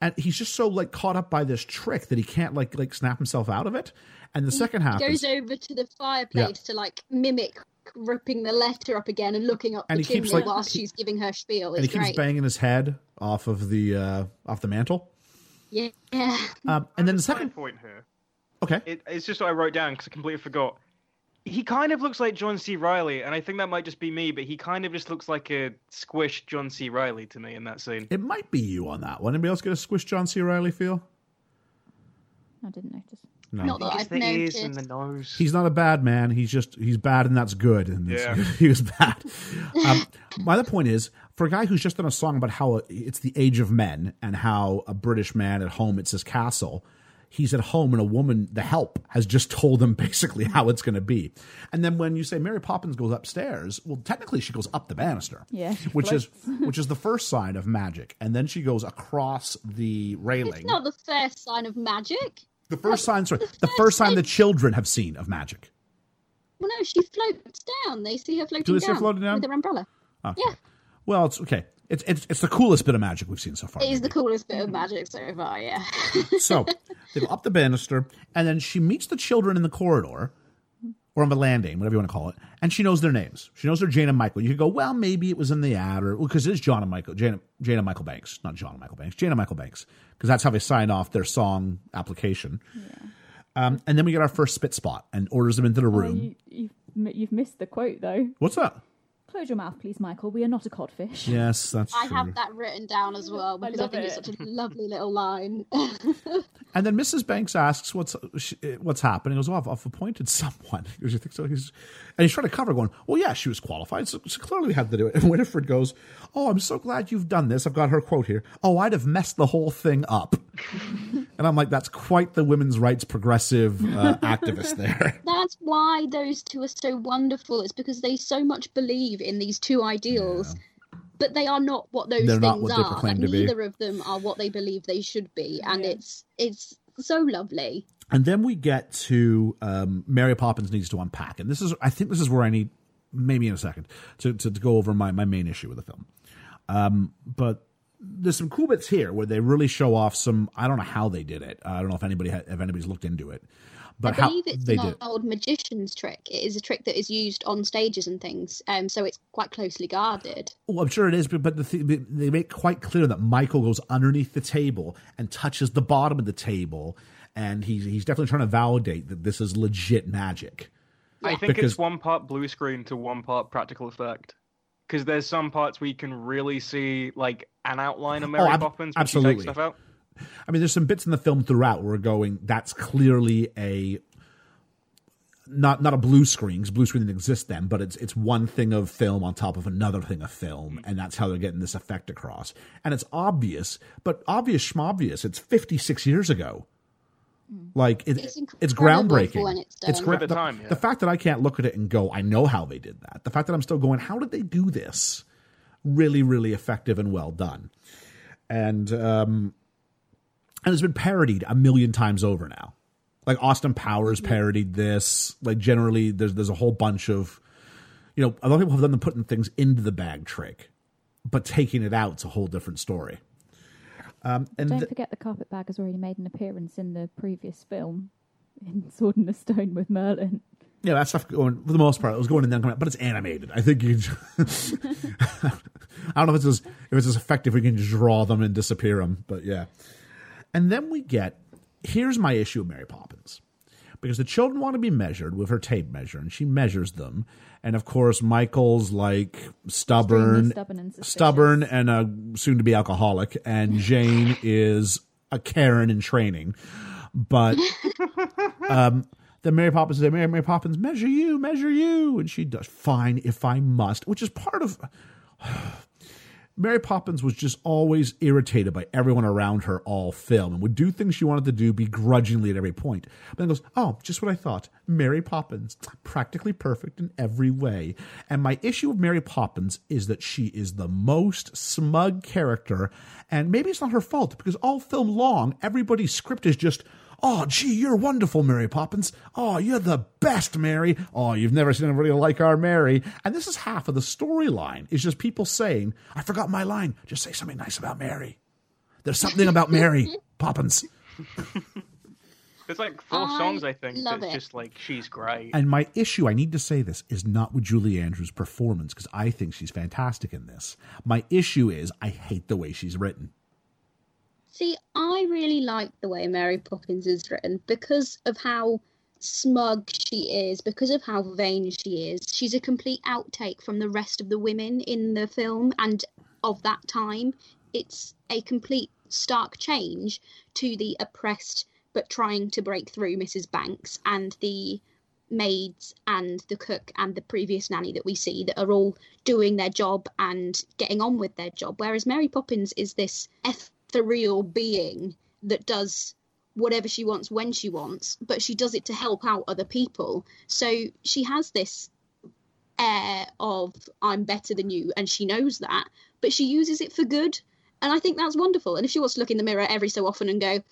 and he's just so like caught up by this trick that he can't like like snap himself out of it. And the second half Goes is, over to the fireplace to like mimic ripping the letter up again and looking up And the he keeps, chimney like- whilst she's giving her spiel. and he keeps great. banging his head off of the uh, off the mantle. Yeah. yeah. Um, and then the second, point here. okay, It, it's just what I wrote down because I completely forgot. he kind of looks like John C. Reilly, and I think that might just be me, but he kind of just looks like a squished John C. Reilly to me in that scene. It might be you on that one. Anybody else get a squish John C. Reilly feel? I didn't notice. No. Not that I've the ears noticed. and the nose. He's not a bad man. He's just he's bad, and that's good. And Yeah. he was bad. Um, my other point is for a guy who's just done a song about how it's the age of men and how a British man at home it's his castle. He's at home, and a woman, the help, has just told him basically how it's going to be. And then when you say Mary Poppins goes upstairs, well, technically she goes up the banister, Yeah, she which is which is the first sign of magic, and then she goes across the railing. It's not the first sign of magic. the first sign, sorry, the first sign the children have seen of magic. Well, no, she floats down. They see her floating Do they see her down, floating down? with her umbrella. Okay. Yeah. Well, it's okay. It's, it's it's the coolest bit of magic we've seen so far. It is the coolest bit of magic so far. Yeah. So they go up the banister, and then she meets the children in the corridor, or on the landing, whatever you want to call it, and she knows their names. She knows they're Jane and Michael. You could go, well, maybe it was in the ad, or because it is John and Michael, Jane, Jane and Michael Banks, not John and Michael Banks, Jane and Michael Banks, because that's how they sign off their song application. Yeah. Um, and then we get our first spit spot and orders them into the Oh, room. you, you've, you've missed the quote though. What's that? Close your mouth, please, Michael. We are not a codfish. Yes, that's I true. have that written down as well I because I, love think it's such a lovely little line. And then Mrs. Banks asks, "What's what's happening?" He goes, "Oh, I've, I've appointed someone." He goes, "You think so?" He's and he's trying to cover, going, "Well, yeah, she was qualified, so, so clearly we had to do it." And Winifred goes, "Oh, I'm so glad you've done this." I've got her quote here. Oh, I'd have messed the whole thing up. and I'm like, "That's quite the women's rights progressive uh, activist there." That's why those two are so wonderful. It's because they so much believe in these two ideals. But they are not what those They're things what are. Like, to be. neither of them are what they believe they should be, and Yeah. it's it's so lovely. And then we get to um, Mary Poppins needs to unpack, and this is I think this is where I need maybe in a second to to, to go over my my main issue with the film. Um, but there's some cool bits here where they really show off some. I don't know how they did it. I don't know if anybody ha- if anybody's looked into it, but I believe it's an did. old magician's trick. It is a trick that is used on stages and things, um, so it's quite closely guarded. Well, I'm sure it is, but, but the th- they make quite clear that Michael goes underneath the table and touches the bottom of the table, and he's he's definitely trying to validate that this is legit magic. I think Because- it's one part blue screen to one part practical effect. Because there's some parts where you can really see like an outline of oh, Mary ab- Poppins absolutely. stuff out. I mean, there's some bits in the film throughout where we're going. That's clearly a not not a blue screen because blue screen didn't exist then, but it's it's one thing of film on top of another thing of film, mm. and that's how they're getting this effect across. And it's obvious, but obvious schmobvious. It's 56 years ago. Like it, It's it's, incredible groundbreaking. when it's It's done. gra- the time, yeah. the fact that I can't look at it and go, I know how they did that. The fact that I'm still going, how did they do this? Really, really effective and well done. And um, and it's been parodied a million times over now. Like Austin Powers parodied this. Like generally, there's there's a whole bunch of, you know, a lot of people have done the putting things into the bag trick, but taking it out's a whole different story. Um, and Don't th- forget the carpet bag has already made an appearance in the previous film in Sword in the Stone with Merlin. yeah, that stuff going for the most part. It was going in there, coming out, but it's animated. I think you. I don't know if it's as if it's as effective. We can draw them and disappear them, but yeah. And then we get here's my issue with Mary Poppins. Because the children want to be measured with her tape measure, and she measures them. And of course, Michael's like stubborn, stubborn and stubborn and a soon to be alcoholic, and Jane is a Karen in training. But um, then Mary Poppins says, Mary, Mary Poppins, measure you, measure you. And she does, fine if I must, which is part of. Mary Poppins was just always irritated by everyone around her all film and would do things she wanted to do begrudgingly at every point. But then goes, Oh, just what I thought. Mary Poppins, practically perfect in every way. And my issue with Mary Poppins is that she is the most smug character. And maybe it's not her fault because all film long, everybody's script is just, Oh, gee, you're wonderful, Mary Poppins. Oh, you're the best, Mary. Oh, you've never seen anybody like our Mary. And this is half of the storyline. It's just people saying, I forgot my line. Just say something nice about Mary. There's something about Mary Poppins. It's like four I songs I think love that's it. just like she's great. And my issue, I need to say this, is not with Julie Andrews' performance because I think she's fantastic in this. My issue is I hate the way she's written. See, I really like the way Mary Poppins is written because of how smug she is, because of how vain she is. She's a complete outtake from the rest of the women in the film and of that time. It's a complete stark change to the oppressed but trying to break through Mrs. Banks and the maids and the cook and the previous nanny that we see that are all doing their job and getting on with their job. Whereas Mary Poppins is this ethereal being that does whatever she wants when she wants, but she does it to help out other people. So she has this air of I'm better than you, and she knows that, but she uses it for good. And I think that's wonderful. And if she wants to look in the mirror every so often and go,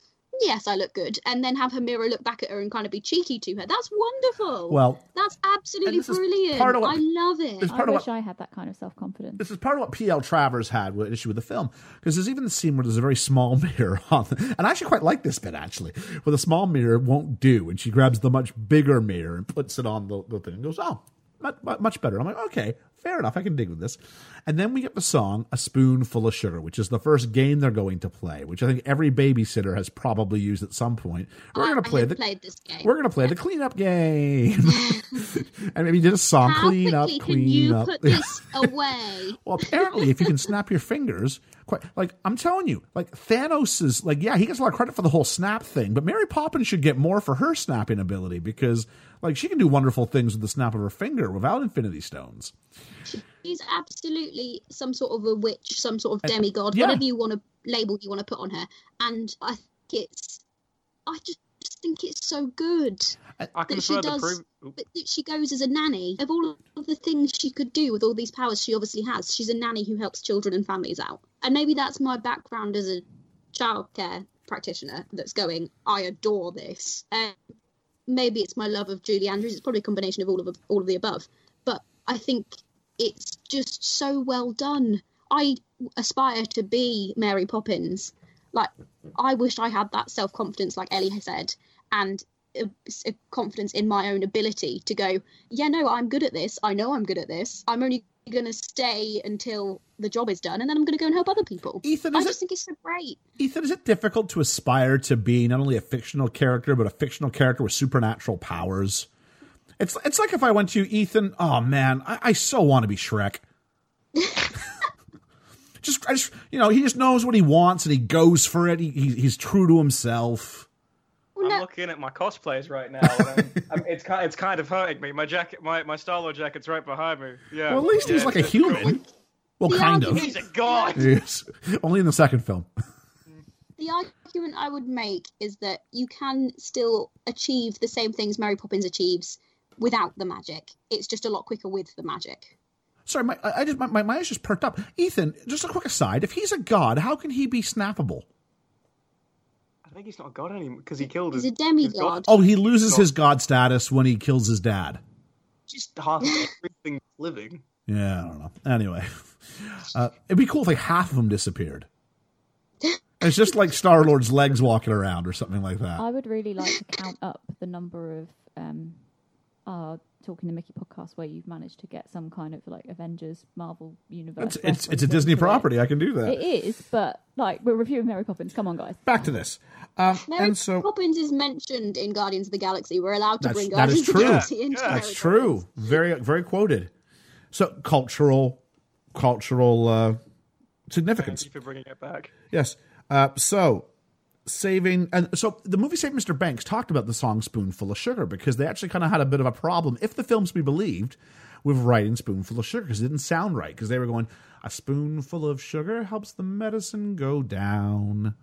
yes, I look good, and then have her mirror look back at her and kind of be cheeky to her, that's wonderful. Well, that's absolutely brilliant. part of what- I love it. It's I of wish what I had that kind of self confidence. this is part of what P.L. Travers had with issue with the film because there's even the scene where there's a very small mirror on, the, and I actually quite like this bit actually, where the small mirror won't do, and she grabs the much bigger mirror and puts it on the, the thing and goes, "Oh, much, much better." I'm like, "Okay, fair enough, I can dig with this." And then we get the song "A Spoonful of Sugar," which is the first game they're going to play, which I think every babysitter has probably used at some point. We're to play the played this game. we're going to play the cleanup game, and maybe did a song, How clean up, clean you up. put this away? Well, apparently, if you can snap your fingers, quite like I'm telling you, like Thanos is like, yeah, he gets a lot of credit for the whole snap thing, but Mary Poppins should get more for her snapping ability because, like, she can do wonderful things with the snap of her finger without Infinity Stones. She's absolutely some sort of a witch, some sort of demigod, yeah. whatever you want to label you want to put on her. And I think it's, I just think it's so good I can that she does. prove. That that she goes as a nanny. Of all of the things she could do with all these powers she obviously has, she's a nanny who helps children and families out. And maybe that's my background as a childcare practitioner that's going, I adore this. Um, maybe it's my love of Julie Andrews. It's probably a combination of all of all of the above. But I think it's just so well done. I aspire to be Mary Poppins. Like I wish I had that self confidence, like Ellie has said, and a, a confidence in my own ability to go. Yeah, no, I'm good at this. I know I'm good at this. I'm only going to stay until the job is done, and then I'm going to go and help other people. Ethan, I is just it- think it's so great. Ethan, is it difficult to aspire to be not only a fictional character but a fictional character with supernatural powers? It's it's like if I went to you, Ethan. Oh man, I, I so want to be Shrek. just, I just, you know, he just knows what he wants and he goes for it. He, he he's true to himself. Well, I'm no, looking at my cosplays right now. I'm, I'm, it's kind, it's kind of hurting me. My jacket, my my Star Lord jacket's right behind me. Yeah. Well, at least he's like a it's human. Well, The kind of. He's a god. Yes, only in the second film. the argument I would make is that you can still achieve the same things Mary Poppins achieves without the magic. It's just a lot quicker with the magic. Sorry, my, I I just my, my my eyes just perked up. Ethan, just a quick aside: if he's a god, how can he be snappable? I think he's not a god anymore because he killed He's his. a demigod. Oh, he loses his god status when he kills his dad. Just half of everything living. Yeah, I don't know. Anyway, uh, it'd be cool if like half of them disappeared. It's just like Star Lord's legs walking around or something like that. I would really like to count up the number of um, uh, talking the Mickey podcast where you've managed to get some kind of like Avengers Marvel universe. It's it's, it's a Disney into it. property. I can do that. It is, but like we're reviewing Mary Poppins. Come on, guys. Back to this. Um, Mary and so Poppins is mentioned in Guardians of the Galaxy. We're allowed to That's- bring that is Guardians of the true. Galaxy into Yeah, Mary that's true. Poppins. Very very quoted. So cultural cultural uh, significance. Thank you for bringing it back. Yes. Uh, so saving and so the movie Save Mr. Banks talked about the song Spoonful of Sugar because they actually kind of had a bit of a problem, if the film's be believed, with writing Spoonful of Sugar because it didn't sound right because they were going a spoonful of sugar helps the medicine go down.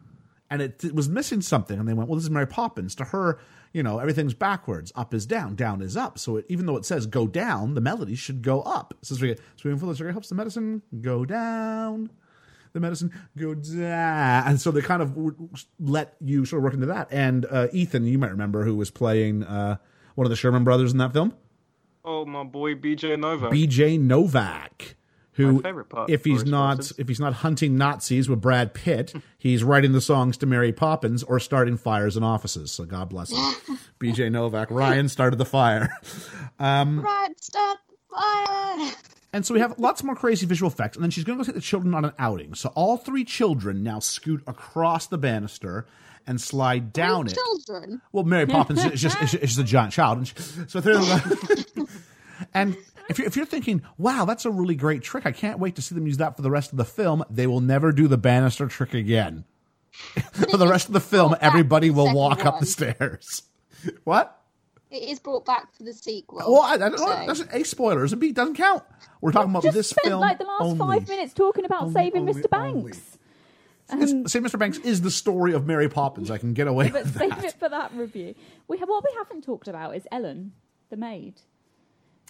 And it, it was missing something, and they went, "Well, this is Mary Poppins." To her, you know, everything's backwards. Up is down, down is up. So it, even though it says "go down," the melody should go up. So we get spoonful of sugar helps the medicine go down the medicine go down. And so they kind of let you sort of work into that. And uh, Ethan, you might remember who was playing uh, one of the Sherman brothers in that film, Oh, my boy BJ Novak. B.J. Novak. Who, My favorite part if he's not if he's not hunting Nazis with Brad Pitt, he's writing the songs to Mary Poppins or starting fires in offices. So God bless him. B.J. Novak. Ryan started the fire. Right, start the fire. And so we have lots more crazy visual effects, and then she's going to go take the children on an outing. So all three children now scoot across the banister and slide down it. Children. Well, Mary Poppins is just is just a giant child, and she, so three of them. and if you're, if you're thinking, "Wow, that's a really great trick," I can't wait to see them use that for the rest of the film. They will never do the banister trick again. for the rest of the film, everybody will walk up the stairs. what? It is brought back for the sequel. Well, I, I so- That's a spoilers. A B doesn't count. We're talking about Just this spent film like the last only. five minutes talking about Only, saving only, Mr. Banks. It's, say Mr. Banks is the story of Mary Poppins. I can get away But with save that. it for that review. We have what we haven't talked about is Ellen, the maid.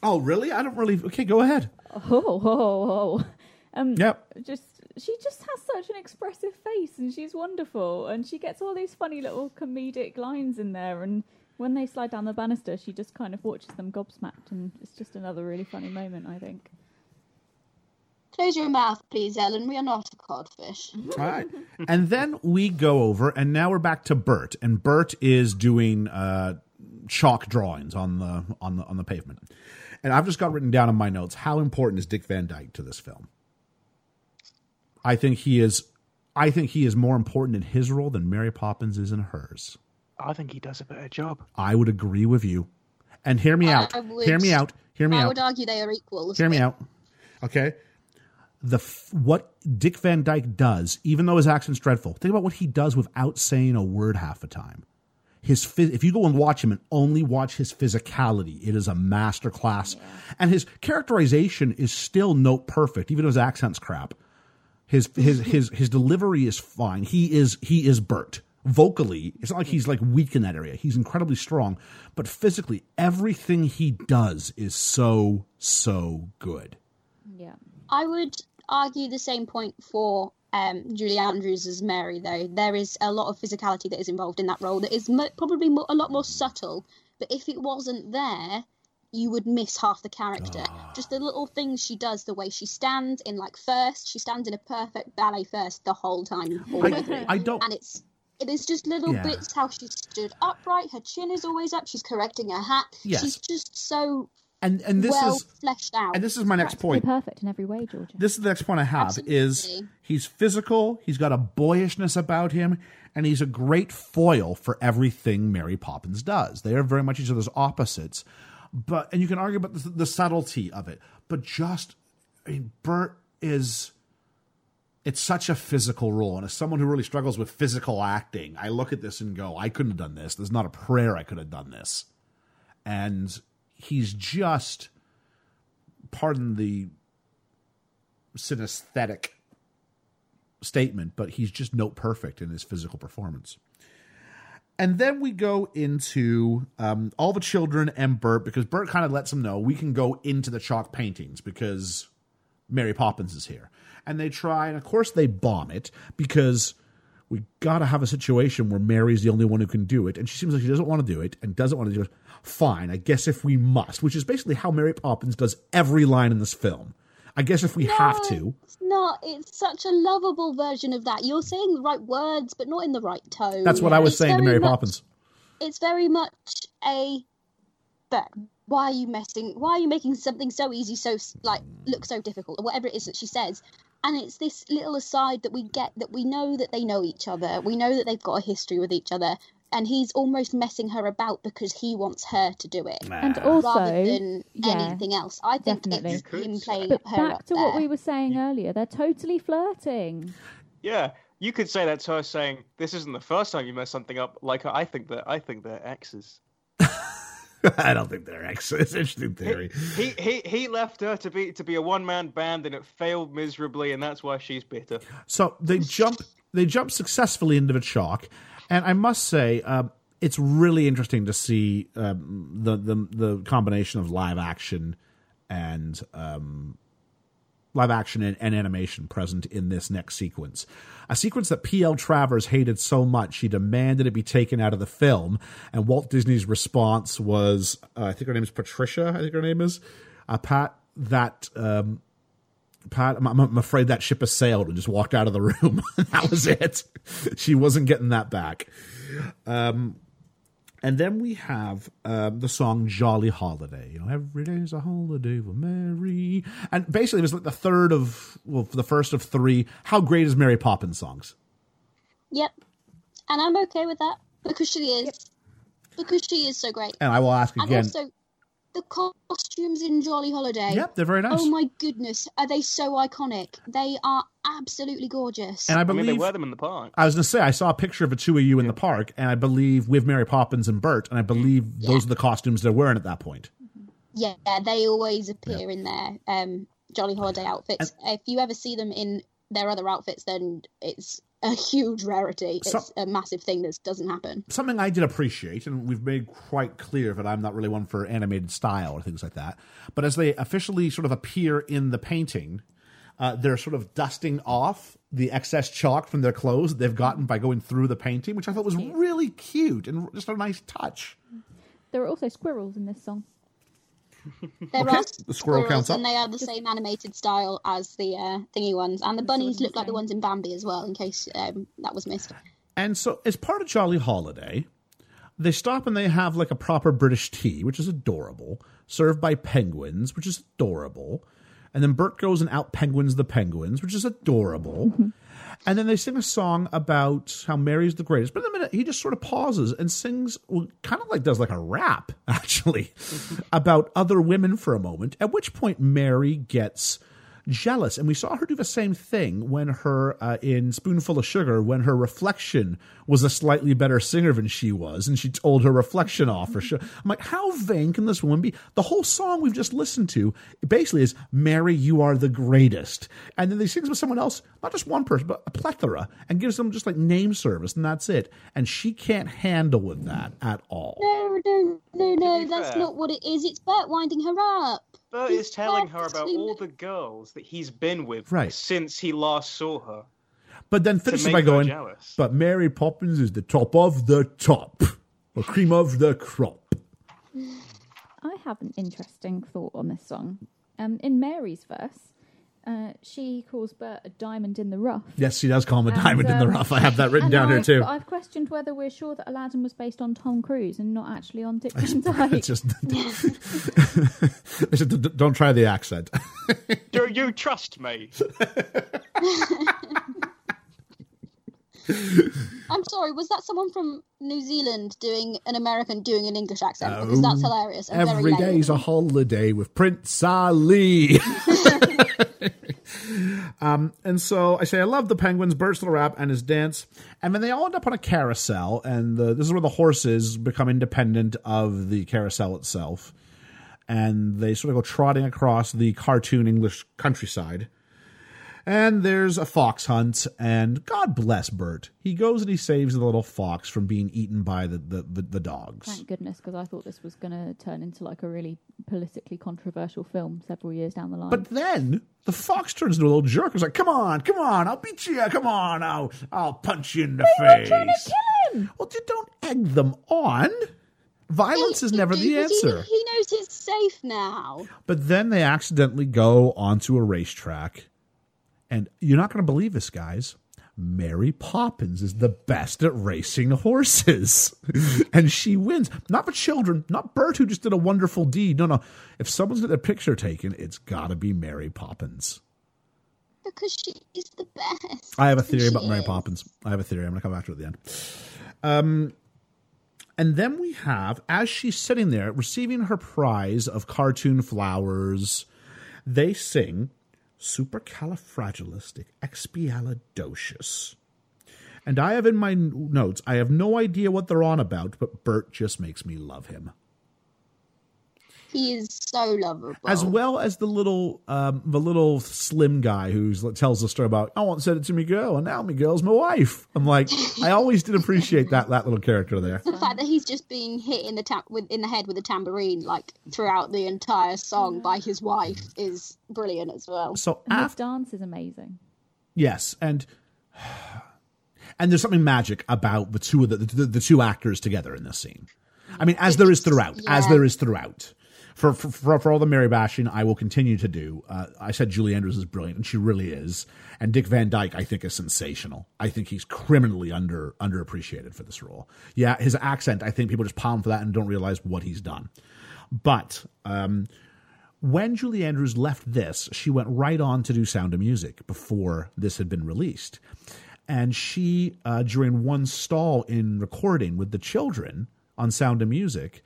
Oh, really? I don't really. Okay, go ahead. Oh, oh, oh, oh. Um, Yep. just she just has such an expressive face and she's wonderful and she gets all these funny little comedic lines in there and when they slide down the banister she just kind of watches them gobsmacked and it's just another really funny moment i think Close your mouth, please, Ellen. We are not a codfish. All right. and then we go over, and now we're back to Bert, and Bert is doing uh, chalk drawings on the on the on the pavement. And I've just got written down in my notes how important is Dick Van Dyke to this film. I think he is. I think he is more important in his role than Mary Poppins is in hers. I think he does a better job. I would agree with you. And hear me I out. would- Hear me out. Hear me I out. I would argue they are equal. Hear me out. Okay. The f- what Dick Van Dyke does, even though his accent's dreadful, think about what he does without saying a word half the time. His phys- if you go and watch him and only watch his physicality, it is a masterclass. And his characterization is still note perfect, even though his accent's crap. His his his his delivery is fine. He is he is Bert. Vocally, it's not like he's like weak in that area. He's incredibly strong, but physically, everything he does is so so good. yeah I would argue the same point for um, Julie Andrews as Mary, though. There is a lot of physicality that is involved in that role that is mo- probably mo- a lot more subtle. But if it wasn't there, you would miss half the character. Just the little things she does, the way she stands in like first, she stands in a perfect ballet first the whole time. All the. I don't. and it's it is just little Yeah. bits how she stood upright, her chin is always up, she's correcting her hat. Yes. She's just so And and this well is fleshed out. and this is my next Practically point. perfect in every way georgia This is the next point I have is he's physical, he's got a boyishness about him, and he's a great foil for everything Mary Poppins does. They are very much each other's opposites. But and you can argue about the, the subtlety of it, but just I mean, Bert is it's such a physical role, and as someone who really struggles with physical acting, I look at this and go, I couldn't have done this. There's not a prayer I could have done this, and he's just pardon the synesthetic statement, but he's just note perfect in his physical performance. And then we go into um, all the children and Bert because Bert kind of lets them know we can go into the chalk paintings because Mary Poppins is here. And they try, and of course they bomb it because we got to have a situation where Mary's the only one who can do it. And she seems like she doesn't want to do it and doesn't want to do it. Fine, I guess if we must, which is basically how Mary Poppins does every line in this film. I guess if we have to. It's not. It's such a lovable version of that. You're saying the right words, but not in the right tone. That's what I was It's saying to Mary much- Poppins. It's very much a. But why are you messing? Why are you making something so easy, so like look so difficult, or whatever it is that she says? And it's this little aside that we get that we know that they know each other. We know that they've got a history with each other, and he's almost messing her about because he wants her to do it. and Rather also than yeah, anything else, I think definitely. it's You could him playing but her back up to what we were saying earlier they're totally flirting Yeah, you could say that's her saying this isn't the first time you messed something up. Like I think that I think they're exes. I don't think they're ex. It's an interesting theory. He he he left her to be to be a one man band and it failed miserably, and that's why she's bitter. So they jump they jump successfully into the chalk, and I must say um, it's really interesting to see um, the, the the combination of live action and um, live action and, and animation present in this next sequence. A sequence that P.L. Travers hated so much he demanded it be taken out of the film, and Walt Disney's response was, uh, I think her name is Patricia. I think her name is uh, Pat. That um, Pat, I'm, I'm afraid that ship has sailed and just walked out of the room. that was it. She wasn't getting that back. Um, And then we have um, the song "Jolly Holiday." You know, every day's a holiday for Mary. And basically, it was like the third of, well, the first of three. How great is Mary Poppins songs? Yep. And I'm okay with that because she is. Because she is so great. And I will ask And again. also, the costumes in Jolly Holiday. Yep, they're very nice. Oh my goodness, are they so iconic? They are absolutely gorgeous. and I I believe mean, they wear them in the park. I was going to say I saw a picture of the two of you in the park, and I believe with Mary Poppins and Bert, and I believe those are the costumes they're wearing at that point. yeah, they always appear in their um, Jolly Holiday outfits. if you ever see them in their other outfits, then it's a huge rarity. It's So- a massive thing that doesn't happen. something I did appreciate, and we've made quite clear that I'm not really one for animated style or things like that. But as they officially sort of appear in the painting, uh, they're sort of dusting off the excess chalk from their clothes that they've gotten by going through the painting, which I thought was really cute and just a nice touch. There are also squirrels in this song. There Okay, are the squirrel squirrels, counts up. and they are the same animated style as the uh, thingy ones, and the bunnies look like the ones in Bambi as well. In case um, that was missed. And so, as part of Jolly Holiday, they stop and they have like a proper British tea, which is adorable, served by penguins, which is adorable. And then Bert goes and out penguins the penguins, which is adorable. And then they sing a song about how Mary's the greatest. But in a minute, he just sort of pauses and sings, well, kind of like does like a rap, actually, about other women for a moment. At which point, Mary gets jealous. And we saw her do the same thing when her, uh, in Spoonful of Sugar, when her reflection was a slightly better singer than she was, and she told her reflection off for sure. I'm like, how vain can this woman be? The whole song we've just listened to basically is Mary, you are the greatest. And then they sings with someone else, not just one person, but a plethora, and gives them just like name service, and that's it. And she can't handle with that at all. No, no, no, no. That's fair- not what it is. It's Bert winding her up. Bert He's is telling her about perfectly- all the girls that he's been with Right. since he last saw her. But then To finishes by going, jealous. but Mary Poppins is the top of the top, or cream of the crop. I have an interesting thought on this song. Um, in Mary's verse, uh, she calls Bert a diamond in the rough. Yes, she does call him a And, diamond in the um, rough. I have that written down here I've- too. I've questioned whether we're sure that Aladdin was based on Tom Cruise and not actually on Dick Van Dyke. It's just, it's just don't try the accent. Do you trust me? I'm sorry. Was that someone from New Zealand doing an American doing an English accent? Because that's hilarious. and very Every a holiday with Prince Ali. Um, and so I say, I love the penguins, Bert's little rap, and his dance. And then they all end up on a carousel, and the, this is where the horses become independent of the carousel itself. And they sort of go trotting across the cartoon English countryside. And there's a fox hunt, and God bless Bert. He goes and he saves the little fox from being eaten by the, the, the, the dogs. Thank goodness, because I thought this was going to turn into like a really politically controversial film several years down the line. But then the fox turns into a little jerk. He's like, "Come on, come on, I'll beat you. Come on, I'll I'll punch you in the face." Were trying to kill him. Well, you don't egg them on. Violence is never the Because he- answer. He, knows it's safe now. But then they accidentally go onto a racetrack, and you're not going to believe this, guys. Mary Poppins is the best at racing horses. and she wins. Not for children, not Bert, who just did a wonderful deed. No, no. If someone's got their picture taken, it's got to be Mary Poppins. Because she's the best. I have a theory She about Mary is. Poppins. I have a theory. I'm going to come back to it at the end. Um, and then we have, as she's sitting there receiving her prize of cartoon flowers, they sing Supercalifragilisticexpialidocious. And I have in my notes, I have no idea what they're on about, but Bert just makes me love him. He is so lovable. as well as the little um, the little slim guy who tells the story about I once said it to me girl and now me girl's my wife. I'm like I always did appreciate that that little character there. the fact that he's just being hit in the ta- with in the head with a tambourine like throughout the entire song by his wife is brilliant as well. So and his dance is amazing. yes, and and there's something magic about the two of the, the the two actors together in this scene. I mean, as there is throughout, as there is throughout. For, for for all the Mary bashing, I will continue to do. Uh, I said Julie Andrews is brilliant, and she really is. And Dick Van Dyke, I think, is sensational. I think he's criminally under underappreciated for this role. Yeah, his accent, I think people just palm for that and don't realize what he's done. But um, when Julie Andrews left this, she went right on to do Sound of Music before this had been released. And she, uh, during one stall in recording with the children on Sound of Music,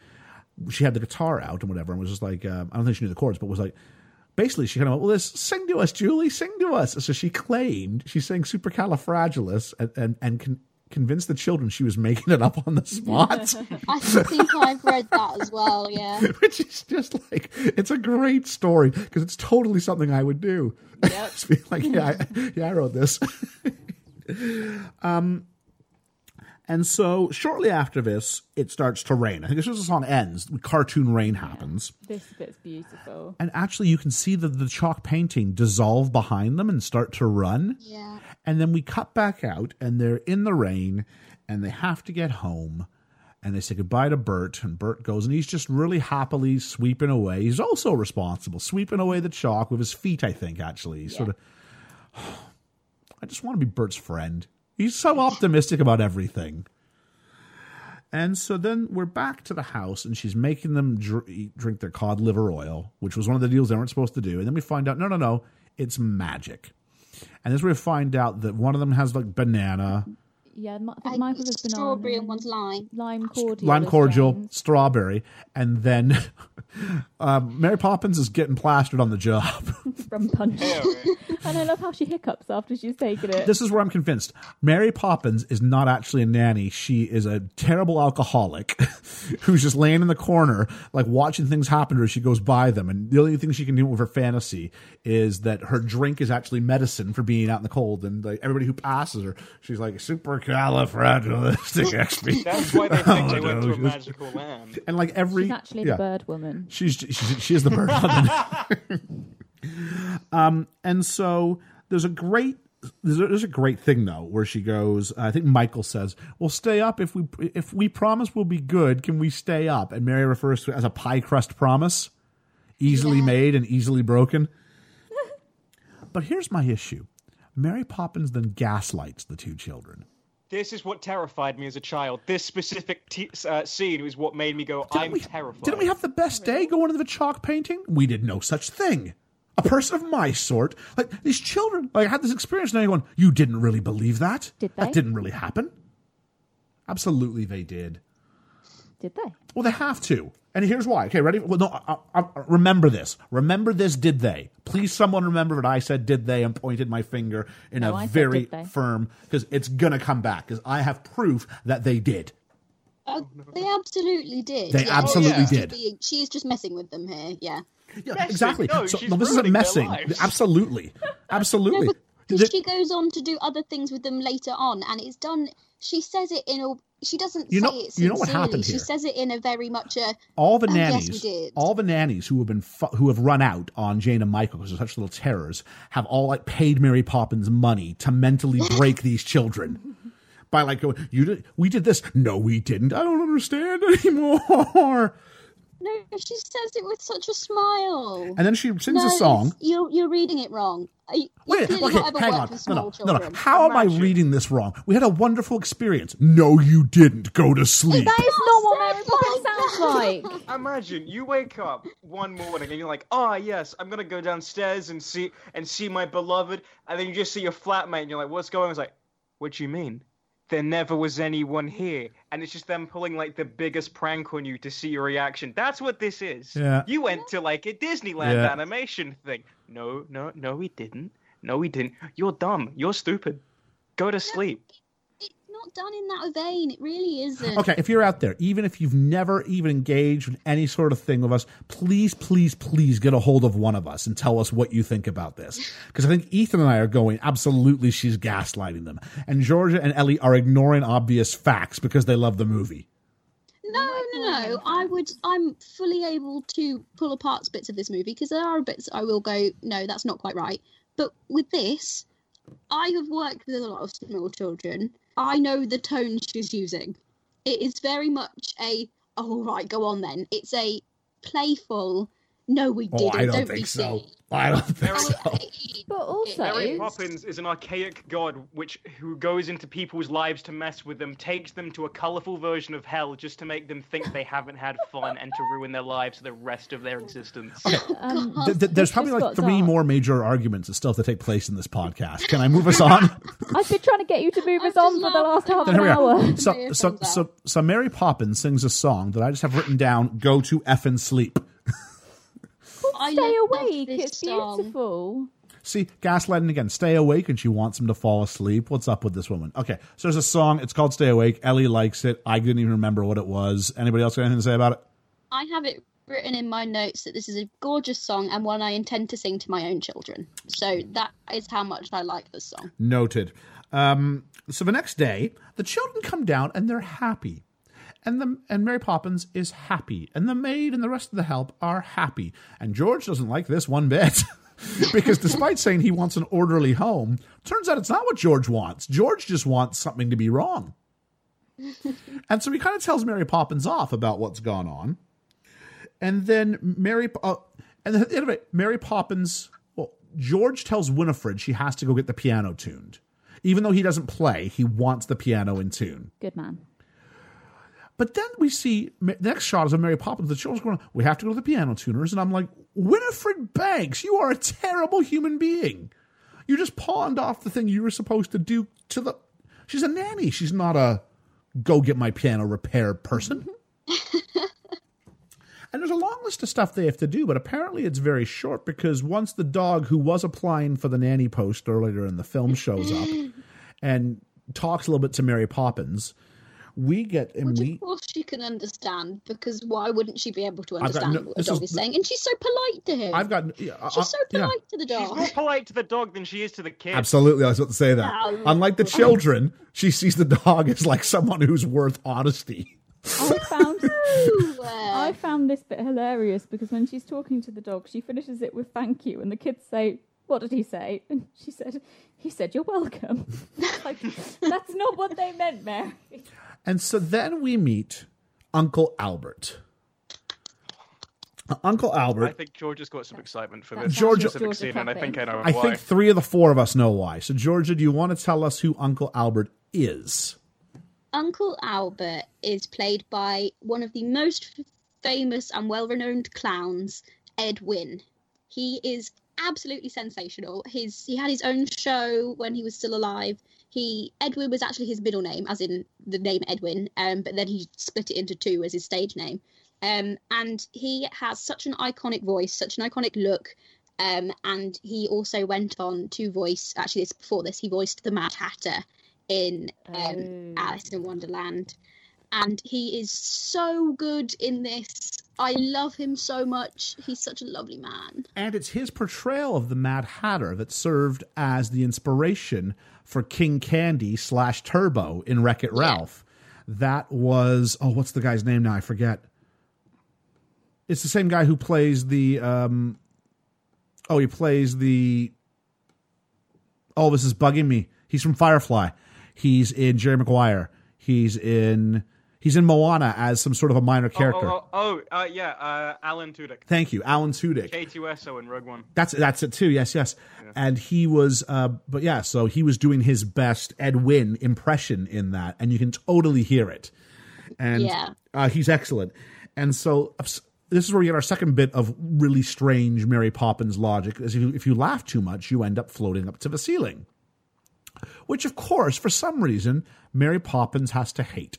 she had the guitar out and whatever, and was just like, uh, I don't think she knew the chords, but was like, basically, she kind of went, well, this, sing to us, Julie, sing to us. So she claimed she sang Supercalifragilis and, and, and con- convinced the children she was making it up on the spot. I think I've read that as well. Yeah. which is just like it's a great story because it's totally something I would do. Be like, yeah, I, yeah, I wrote this. um, and so shortly after this, it starts to rain. I think as soon as the song ends, cartoon rain happens, This bit's beautiful. and actually you can see the the chalk painting dissolve behind them and start to run. Yeah. And then we cut back out, and they're in the rain, and they have to get home. And they say goodbye to Bert, and Bert goes, and he's just really happily sweeping away. He's also responsible, sweeping away the chalk with his feet, I think, actually. He's sort of, I just want to be Bert's friend. He's so optimistic about everything. And so then we're back to the house, and she's making them dr- drink their cod liver oil, which was one of the deals they weren't supposed to do. And then we find out, no, no, no, it's magic. And where we find out that one of them has like banana, Yeah, Mi- I think I, Michael's is banana. strawberry and one's lime. lime cordial. lime cordial, James. strawberry, and then um, Mary Poppins is getting plastered on the job. from punch. Ew. and I love how she hiccups after she's taken it. this is where I'm convinced Mary Poppins is not actually a nanny. She is a terrible alcoholic who's just laying in the corner, like watching things happen to her as she goes by them. And the only thing she can do with her fantasy is that her drink is actually medicine for being out in the cold. And like everybody who passes her, she's like supercalifragilistic That's why they think they went to a magical land. And like every She's actually yeah. the bird woman. She's she's she is the bird woman. um, and so there's a great there's a, there's a great thing though where she goes. I think Michael says, "We'll stay up if we if we promise we'll be good. Can we stay up?" And Mary refers to it as a pie crust promise, easily made and easily broken. but here's my issue: Mary Poppins then gaslights the two children. This is what terrified me as a child. This specific t- uh, scene was what made me go, I'm we, terrified. Didn't we have the best day going to the chalk painting? We did no such thing. A person of my sort, like these children, like I had this experience. Now you're going, you didn't really believe that? Did they? That didn't really happen. Absolutely, they did. Did they? Well, they have to. And here's why. Okay, ready? Well, no, I, I, I- remember this. Remember this, did they? Please, someone remember that I said did they and pointed my finger in No, a I very did firm, because it's going to come back, because I have proof that they did. Oh, they absolutely did. They yeah. absolutely She's just did. being- she's just messing with them here. Yeah. Yeah, Messing? exactly. No, so no, this isn't messing. Absolutely, absolutely. No, The- she goes on to do other things with them later on, and it's done. She says it in a. She doesn't You say know- it you know what sincerely. happened She says it in a very much a. all the Oh, yes, nannies, we did. all the nannies who have been fu- who have run out on Jane and Michael because they're such little terrors, have all like paid Mary Poppins money to mentally break these children by like going, "You did, we did this, no, we didn't. I don't understand anymore." No, she says it with such a smile. And then she sings no, a song. it's- You're you're reading it wrong. You, Wait, you've okay, hang on. No, no, no, no. How am I reading this wrong? We had a wonderful experience. No, you didn't. Go to sleep. That is not what said Mary Poppins sounds like. Imagine you wake up one morning and you're like, "Oh yes, I'm gonna go downstairs and see and see my beloved," and then you just see your flatmate and you're like, "What's going?" on? It's like, "What do you mean? There never was anyone here," and it's just them pulling like the biggest prank on you to see your reaction. That's what this is. Yeah. You went to like a Disneyland Yeah. animation thing. No, no, no, we didn't. No, we didn't. You're dumb. You're stupid. Go to sleep. It's not done in that vein. It really isn't. Okay, if you're out there, even if you've never even engaged with any sort of thing with us, please, please, please get a hold of one of us and tell us what you think about this. Because I think Ethan and I are going, absolutely, she's gaslighting them. And Georgia and Ellie are ignoring obvious facts because they love the movie. No, oh no, no. I would. I'm fully able to pull apart bits of this movie because there are bits I will go. No, that's not quite right. But with this, I have worked with a lot of small children. I know the tone she's using. It is very much a. Oh right, go on then. It's a. playful. No, we Oh, didn't. I don't be think so. silly. I don't think so. But also, Mary Poppins is an archaic god which who goes into people's lives to mess with them, takes them to a colourful version of hell just to make them think they haven't had fun and to ruin their lives for the rest of their existence. um, Th- th- there's probably like three dark. more major arguments that still have to take place in this podcast. Can I move us on? I've been trying to get you to move us on for the last half an here we are. hour. So, Mayor so, so, so Mary Poppins sings a song that I just have written down. Go to effing sleep. I Stay awake. It's song. beautiful. See, gaslighting again. Stay awake, and she wants him to fall asleep. What's up with this woman? Okay, so there's a song. It's called "Stay Awake." Ellie likes it. I didn't even remember what it was. Anybody else got anything to say about it? I have it written in my notes that this is a gorgeous song and one I intend to sing to my own children. So that is how much I like this song. Noted. Um, so the next day, the children come down and they're happy. And the and Mary Poppins is happy. And the maid and the rest of the help are happy. And George doesn't like this one bit. because despite saying he wants an orderly home, turns out it's not what George wants. George just wants something to be wrong. and so he kind of tells Mary Poppins off about what's gone on. And then Mary, uh, and then anyway, Mary Poppins. Well, George tells Winifred she has to go get the piano tuned, even though he doesn't play. He wants the piano in tune. Good man. But then we see the next shot is of Mary Poppins. The children's going, "We have to go to the piano tuners," and I'm like, Winifred Banks, you are a terrible human being. You just pawned off the thing you were supposed to do to the. She's a nanny. She's not a go get my piano repair person. And there's a long list of stuff they have to do, but apparently it's very short because once the dog who was applying for the nanny post earlier in the film shows up and talks a little bit to Mary Poppins, we get and Which we of course she can understand because why wouldn't she be able to understand no- what a this dog is- is saying? And she's so polite to him. I've got yeah, uh, she's so yeah. polite to the dog. She's more polite to the dog than she is to the kid. Absolutely, I was about to say that. Wow. Unlike the children, she sees the dog as like someone who's worth honesty. I found I found this bit hilarious because when she's talking to the dog, she finishes it with "thank you," and the kids say, "What did he say?" And she said, "He said you're welcome." like that's not what they meant, Mary. And so then we meet Uncle Albert. Uh, Uncle Albert. I think George has got some excitement for this sounds Georgia- specific Georgia scene, and I think I know why. I why. think three of the four of us know why. So, Georgia, do you want to tell us who Uncle Albert is? Uncle Albert is played by one of the most famous and well-renowned clowns, Ed Wynn. He is absolutely sensational. His he had his own show when he was still alive. He Edwin was actually his middle name, as in the name Edwin, um, but then he split it into two as his stage name. Um, and he has such an iconic voice, such an iconic look. Um, and he also went on to voice. Actually, this before this, he voiced the Mad Hatter in um, Oh. Alice in Wonderland, and he is so good in this. I love him so much. He's such a lovely man. And it's his portrayal of the Mad Hatter that served as the inspiration for King Candy slash Turbo in Wreck It Ralph. That was oh, what's the guy's name now? I forget. It's the same guy who plays the um oh, he plays the oh, this is bugging me. He's from Firefly. He's in Jerry Maguire. He's in he's in Moana as some sort of a minor Oh, character. Oh, oh, oh uh, yeah, uh, Alan Tudyk. Thank you, Alan Tudyk. K2SO in Rogue One. That's that's it too. Yes, yes. And he was, uh, but yeah. So he was doing his best Ed Wynn impression in that, and you can totally hear it. And Yeah. uh, he's excellent. And so this is where we get our second bit of really strange Mary Poppins logic. Is if you, if you laugh too much, you end up floating up to the ceiling. Which, of course, for some reason, Mary Poppins has to hate.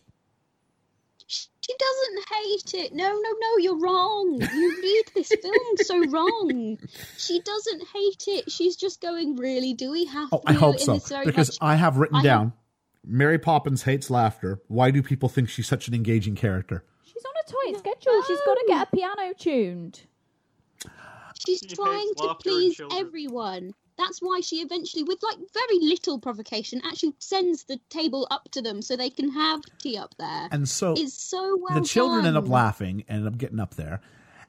She doesn't hate it. No, no, no, you're wrong. You read this film so wrong. She doesn't hate it. She's just going, really? Do we have Oh, to? I hope so because much- I have written I have- down. Mary Poppins hates laughter. Why do people think she's such an engaging character? She's on a tight schedule. She's got to get a piano tuned. She's She trying to please everyone. That's why she eventually, with like very little provocation, actually sends the table up to them so they can have tea up there. And so it's so well the children end up laughing and end up getting up there.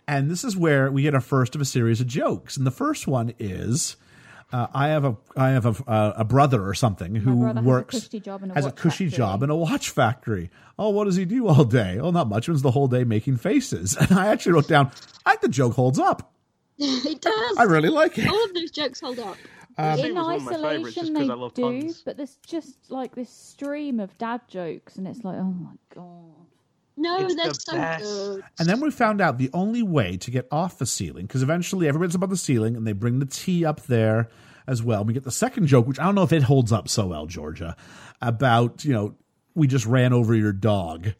And this is where we get our first of a series of jokes. And the first one is Uh, I have a I have a uh, a brother or something who brother has a works cushy job in a has a cushy job in a watch factory. Oh, what does he do all day? Oh, not much. Spends the whole day making faces. And I actually wrote down. I think the joke holds up. it does. I really like it. All of those jokes hold up. It in was one of my favourites just isolation 'cause they do, puns. but there's just like this stream of dad jokes, and it's like, oh my god. No, It's they're the so best. good. And then we found out the only way to get off the ceiling, because eventually everybody's above the ceiling and they bring the tea up there as well. We get the second joke, which I don't know if it holds up so well, Georgia, about, you know, we just ran over your dog.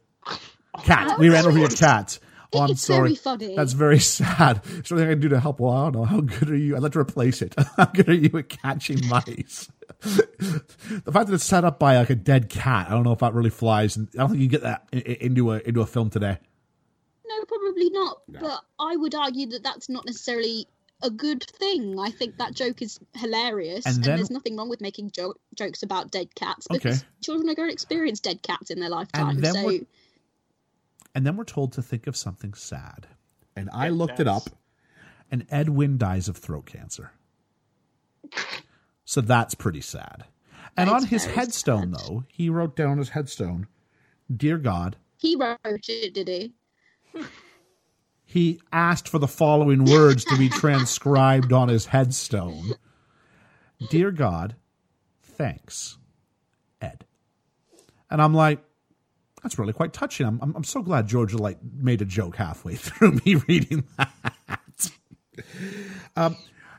Cat. We ran over your cat. Oh, I'm It's sorry. very funny. That's very sad. Is there anything I can do to help? Well, I don't know. How good are you? I'd like to replace it. How good are you at catching mice? the fact that it's set up by like a dead cat, I don't know if that really flies. And I don't think you get that i- i- into a into a film today. No, probably not. But I would argue that that's not necessarily a good thing. I think that joke is hilarious, And and, there's nothing wrong with making jo- jokes about dead cats Okay. because children are going to experience dead cats in their lifetime. then So what- And then we're told to think of something sad. And I looked it up, and Edwin dies of throat cancer. So that's pretty sad. And That on his headstone, sad. though, he wrote down his headstone, Dear God, he wrote it, did he? he asked for the following words to be transcribed on his headstone Dear God, thanks, Ed. And I'm like, that's really quite touching. I'm, I'm, I'm so glad Georgia Light made a joke halfway through me reading that. um,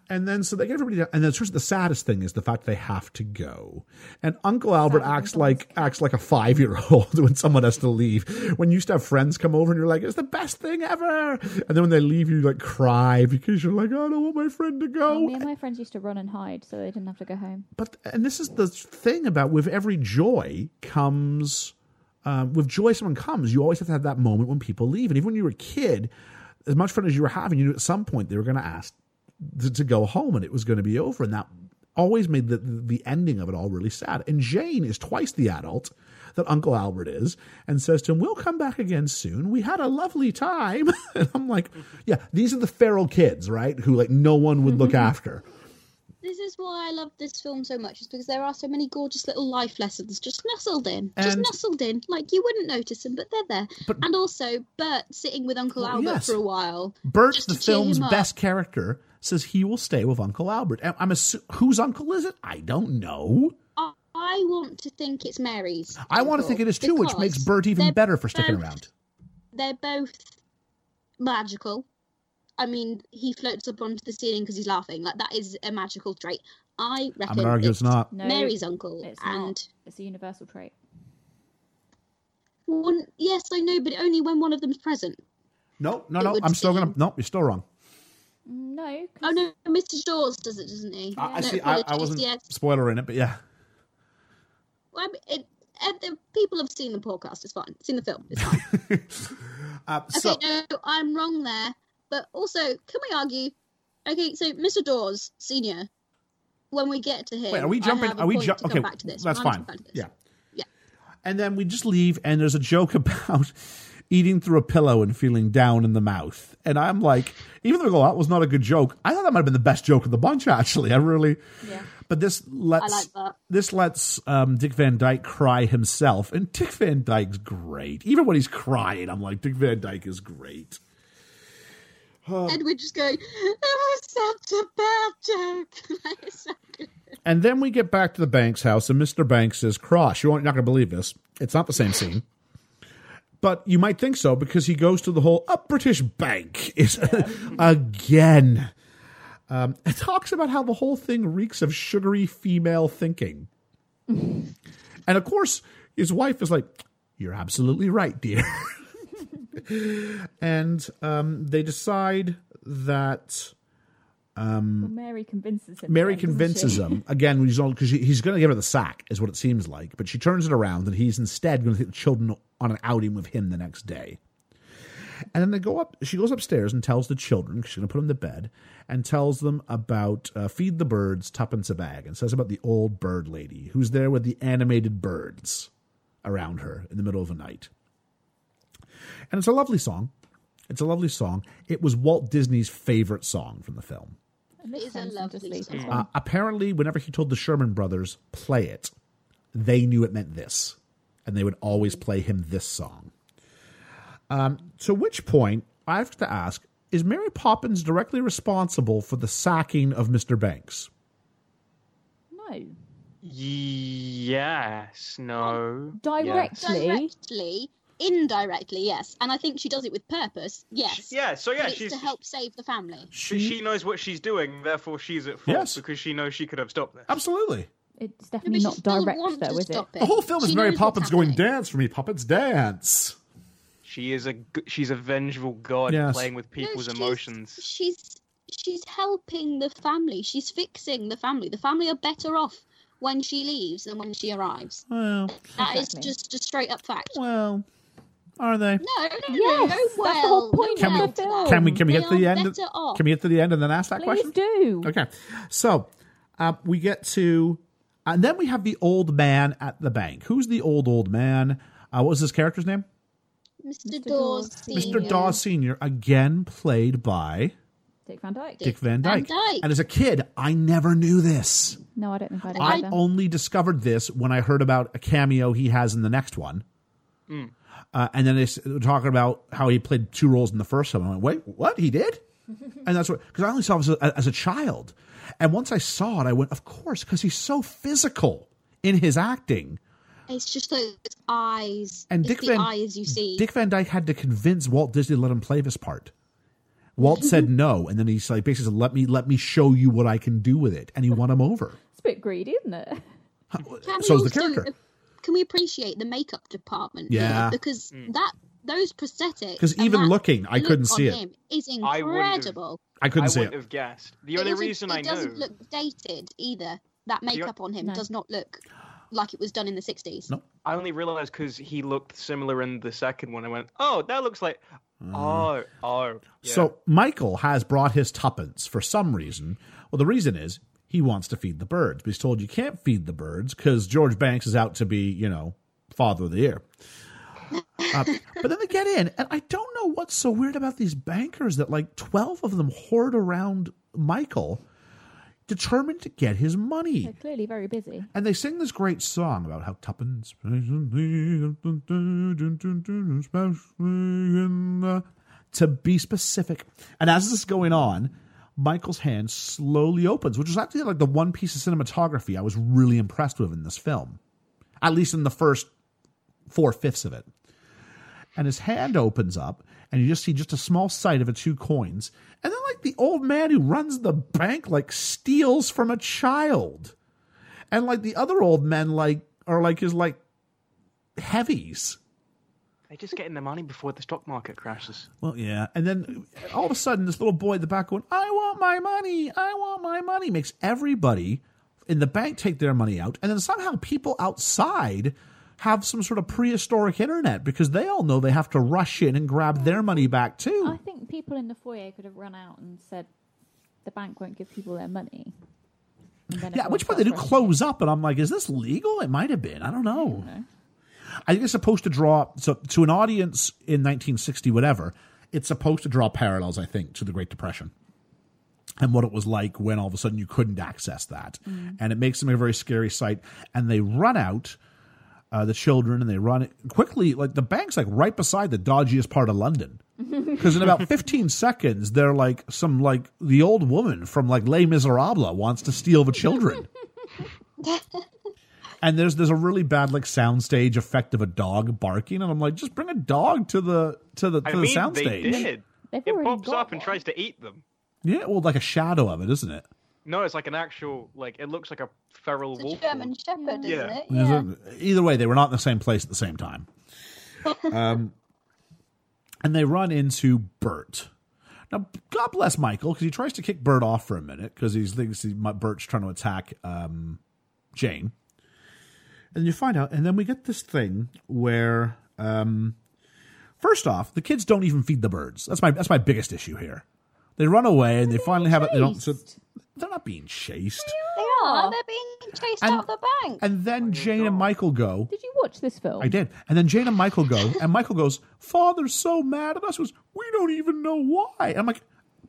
and then so they get everybody down, and then sort of the saddest thing is the fact they have to go. And Uncle Albert acts like acts like a five year old when someone has to leave. When you used to have friends come over and you're like, it's the best thing ever. And then when they leave, you like cry because you're like, I don't want my friend to go. Me and my friends used to run and hide, so they didn't have to go home. But and this is the thing about with every joy comes um, with joy someone comes you always have to have that moment when people leave. And even when you were a kid as much fun as you were having you knew at some point they were going to ask to, to go home and it was going to be over. And that always made the the ending of it all really sad. And Jane is twice the adult that Uncle Albert is and says to him we'll come back again soon. We had a lovely time. And I'm like yeah these are the feral kids right? Who like no one would look after This is why I love this film so much, is because there are so many gorgeous little life lessons just nestled in, just And- nestled in. Like you wouldn't notice them, but they're there. But- and also Bert sitting with Uncle Albert yes. for a while. Bert, the film's best character, says he will stay with Uncle Albert. I'm assu- whose uncle is it? I don't know. I, I want to think it's Mary's. I want to think it is too, which makes Bert even better for sticking both- around. They're both magical. I mean, he floats up onto the ceiling because he's laughing. Like that is a magical trait. I reckon. I'm gonna argue it's not. No, Mary's uncle, It's and not. It's a universal trait. one. Yes, I know, but only when one of them's present. No, no, It no. I'm still gonna. No, you're still wrong. No. Oh no, Mr. Dawes does it, doesn't he? I, I No see. I, I wasn't Yes. spoiler in it, but yeah. Well, I mean, it, and the people have seen the podcast. It's fine. Seen the film. It's fine. Uh, okay, so no, I'm wrong there. But also, can we argue? Okay, so Mr. Dawes, senior. When we get to him, wait, are we jumping? Are we point jump? to come Okay, back to this. that's fine. come back to this. Yeah. Yeah. And then we just leave, and there's a joke about eating through a pillow and feeling down in the mouth. And I'm like, even though that was not a good joke, I thought that might have been the best joke of the bunch. Actually, I really. Yeah. But this lets like that. this lets um, Dick Van Dyke cry himself, and Dick Van Dyke's great. Even when he's crying, I'm like, Dick Van Dyke is great. Edward just going, "That was such a bad joke." so. And then we get back to the Banks house, and Mr. Banks says, Cross, you're not going to believe this. It's not the same scene. But you might think so because he goes to the whole a British bank is again. Um, it talks about how the whole thing reeks of sugary female thinking. and of course, his wife is like, You're absolutely right, dear. and um, they decide that Well, Mary convinces him. Mary then, convinces him again because he's going to give her the sack, is what it seems like. But she turns it around, and he's instead going to take the children on an outing with him the next day. And then they go up. She goes upstairs and tells the children she's going to put them to bed, and tells them about uh, feed the birds tuppence a bag, and says about the old bird lady who's there with the animated birds around her in the middle of the night. And it's a lovely song. It's a lovely song. It was Walt Disney's favorite song from the film. It is a sends them to lovely song. Uh, apparently, whenever he told the Sherman brothers play it, they knew it meant this, and they would always play him this song. Um, to which point, I have to ask: Is Mary Poppins directly responsible for the sacking of Mr. Banks? No. Yes. No. Direct- yes. Directly, indirectly, yes. And I think she does it with purpose, yes. Yeah. So yeah, it's she's to help save the family. she, mm-hmm. she knows what she's doing. Therefore, she's at fault Yes. because she knows she could have stopped this. Absolutely. It's definitely but not direct, though, is it? it. The whole film is She Mary Poppins going dance for me, Poppins dance. She is a g- she's a vengeful god Yes. playing with No, people's she's- emotions. She's she's helping the family. She's fixing the family. The family are better off when she leaves than when she arrives. Well, That is Exactly. just a straight up fact. well, are they? No, no, no, Yes, no. that's the whole point no of the film. Can we can we They get to the end? off. Can we get to the end and then ask that Please question? do. Okay, so uh, we get to, and then we have the old man at the bank. Who's the old old man? Uh, what was his character's name? Mr. Mr. Dawes, Dawes. Mr. Senior. Dawes Senior, again played by Dick Van Dyke. Dick Van Dyke. Van Dyke. And as a kid, I never knew this. No, I don't think I did I either. only discovered this when I heard about a cameo he has in the next one. Uh, and then they s- were talking about how he played two roles in the first one. I went, wait, what? He did? and that's what, because I only saw him as a, as a child. And once I saw it, I went, of course, because he's so physical in his acting. It's just those eyes. And it's Dick the Van eyes you see. Dick Van Dyke had to convince Walt Disney to let him play this part. Walt said no, and then he's like basically said, "Let me let me show you what I can do with it," and he won him over. It's a bit greedy, isn't it? Can So is the also- character. Can we appreciate the makeup department? Yeah. here? because hmm. that those prosthetics. 'Cause Because even looking, I look couldn't see it. Is him Is I wouldn't have- incredible. I couldn't I see wouldn't it. have guessed. The It only doesn't- reason it I doesn't look dated either. That makeup on him No. does not look like it was done in the sixties. No. I only realized because he looked similar in the second one. I went, oh, that looks like. Oh, oh. yeah. So Michael has brought his tuppence for some reason. Well, the reason is he wants to feed the birds, but he's told you can't feed the birds because George Banks is out to be, you know, father of the year. Uh, but then they get in, and I don't know what's so weird about these bankers that like twelve of them hoard around Michael, determined to get his money. They're clearly very busy. And they sing this great song about how tuppence to be specific. And as this is going on, Michael's hand slowly opens, which is actually like the one piece of cinematography I was really impressed with in this film, at least in the first four fifths of it. And his hand opens up, and you just see just a small sight of a two coins. And then, like the old man who runs the bank, like steals from a child and like the other old men like are like his like heavies They're just getting their money before the stock market crashes. well yeah. And then all of a sudden this little boy at the back going i want my money. I want my money. Makes everybody in the bank take their money out. And then somehow people outside have some sort of prehistoric internet because they all know they have to rush in and grab their money back too. I think people in the foyer could have run out and said the bank won't give people their money. Yeah at everyone which point they do close up and i'm like is this legal? It might have been. I don't know. Rushing. I think it's supposed to draw so to an audience in 1960, whatever. It's supposed to draw parallels, I think, to the Great Depression and what it was like when all of a sudden you couldn't access that, and it makes them a very scary sight. And they run out uh, the children, and they run it quickly. Like the bank's like right beside the dodgiest part of London. Because in about 15 seconds, they're like some like the old woman from like Les Miserables wants to steal the children. And there's there's a really bad like soundstage effect of a dog barking, and I'm like, just bring a dog to the to the to I the mean, they soundstage. did. They've It already pops got up and tries to eat them. Yeah, well, like a shadow of it, isn't it? No, it's like an actual, like, it looks like a feral It's a wolf. German Shepherd, Yeah. isn't it? Is Yeah. Either way, they were not in the same place at the same time. um, and they run into Bert. Now, God bless Michael because he tries to kick Bert off for a minute because he thinks he, Bert's trying to attack um, Jane. And you find out, and then we get this thing where, um, first off, the kids don't even feed the birds. That's my that's my biggest issue here. They run away and they finally have it. They don't. So they're not being chased. They are. They're being chased And- out of the bank. And then Jane and Michael go. Did you watch this film? I did. And then Jane and Michael go, and Michael goes, Father's so mad at us. He Goes, we don't even know why. And I'm like,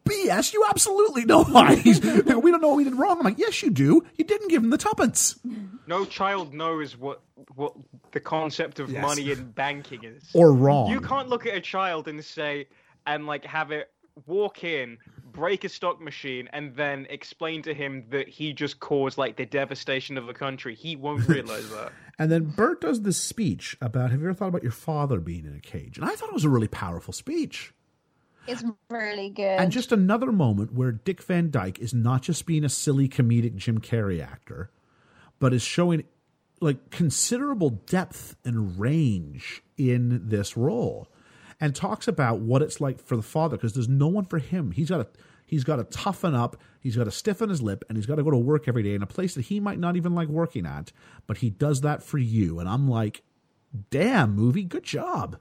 BS. You absolutely know why. He's, we don't know what we did wrong. I'm like, yes, you do. You didn't give him the tuppence. No child knows what what the concept of Yes. money and banking is. Or wrong. You can't look at a child and say and like have it walk in, break a stock machine, and then explain to him that he just caused like the devastation of the country. He won't realize that. And then Bert does this speech about, have you ever thought about your father being in a cage? And I thought it was a really powerful speech. It's really good. And just another moment where Dick Van Dyke is not just being a silly comedic Jim Carrey actor, but is showing like considerable depth and range in this role and talks about what it's like for the father because there's no one for him. He's got to he's got to toughen up, he's got to stiffen his lip and he's got to go to work every day in a place that he might not even like working at, but he does that for you and I'm like, "Damn, movie, good job."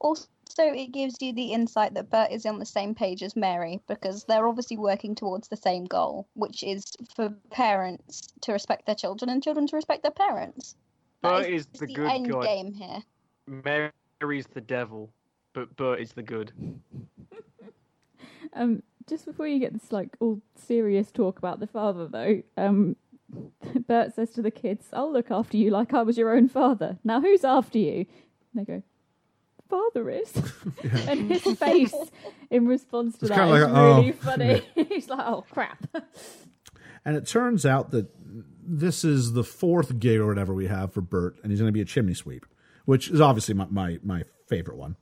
also it gives you the insight that Bert is on the same page as Mary because they're obviously working towards the same goal, which is for parents to respect their children and children to respect their parents. That Bert is the good end God. game here. Mary Mary's the devil, but Bert is the good. Um, just before you get this like all serious talk about the father, though, um, Bert says to the kids, "I'll look after you like I was your own father." Now, who's after you? And they go, "Father is," and his face in response to It's that is like, oh. really funny. He's like, "Oh crap." And it turns out that this is the fourth gig or whatever we have for Bert, and he's going to be a chimney sweep, which is obviously my my, my favorite one.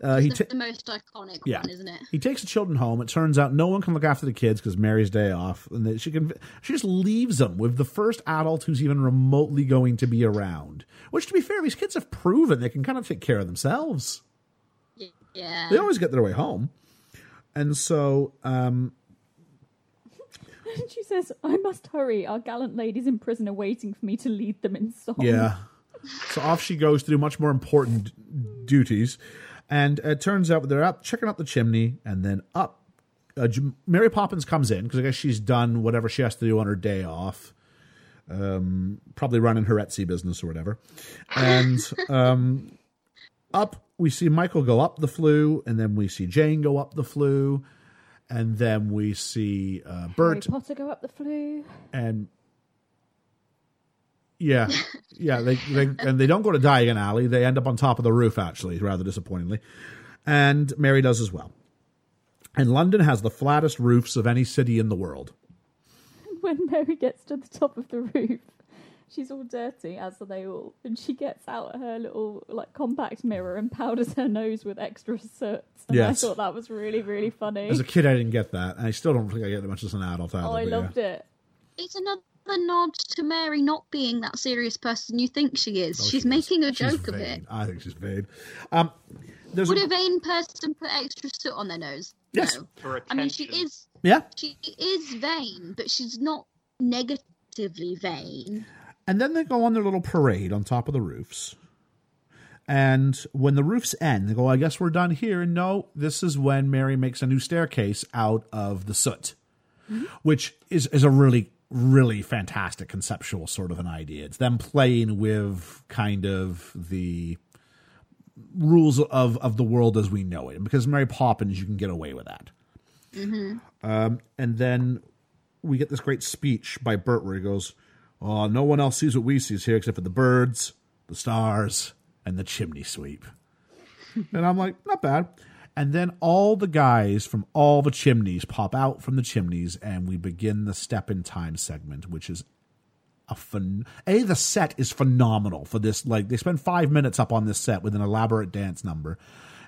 Uh, he The, ta- the most iconic yeah, one, isn't it? he takes the children home. It turns out no one can look after the kids because Mary's day off, and that she can. She just leaves them with the first adult who's even remotely going to be around. Which, to be fair, these kids have proven they can kind of take care of themselves. Yeah. They always get their way home, and so um, And she says, "I must hurry. Our gallant ladies in prison are waiting for me to lead them in song." Yeah. So off she goes to do much more important duties. And it turns out they're up checking out the chimney and then up. Uh, Mary Poppins comes in because I guess she's done whatever she has to do on her day off. Um, probably running her Etsy business or whatever. And um, up, we see Michael go up the flue, and then we see Jane go up the flue, and then we see uh, Harry Bert Potter go up the flue. and yeah, yeah, they, they and they don't go to Diagon Alley. They end up on top of the roof, actually, rather disappointingly. And Mary does as well. And London has the flattest roofs of any city in the world. when Mary gets to the top of the roof, she's all dirty, as are they all, and she gets out her little like compact mirror and powders her nose with extra soot. And Yes. I thought that was really, really funny. As a kid, I didn't get that, and I still don't think I get it much as an adult either. oh, I but yeah. loved it. It's another nod to Mary not being that serious person you think she is. Oh, she's she is. making a She's joke of vain. it. I think she's vain. Um, there's Would a, a vain person put extra soot on their nose? Yes. No. For attention. I mean, she is yeah, she is vain, but she's not negatively vain. And then they go on their little parade on top of the roofs. And when the roofs end, they go, I guess we're done here. And no, this is when Mary makes a new staircase out of the soot, which is, is a really, really fantastic conceptual sort of an idea. It's them playing with kind of the rules of, of the world as we know it. And because Mary Poppins, you can get away with that. Um, and then we get this great speech by Bert where he goes, Oh, no one else sees what we see here except for the birds, the stars, and the chimney sweep. and I'm like, not bad. And then all the guys from all the chimneys pop out from the chimneys, and we begin the step in time segment, which is a fun. A the set is phenomenal for this. Like they spend five minutes up on this set with an elaborate dance number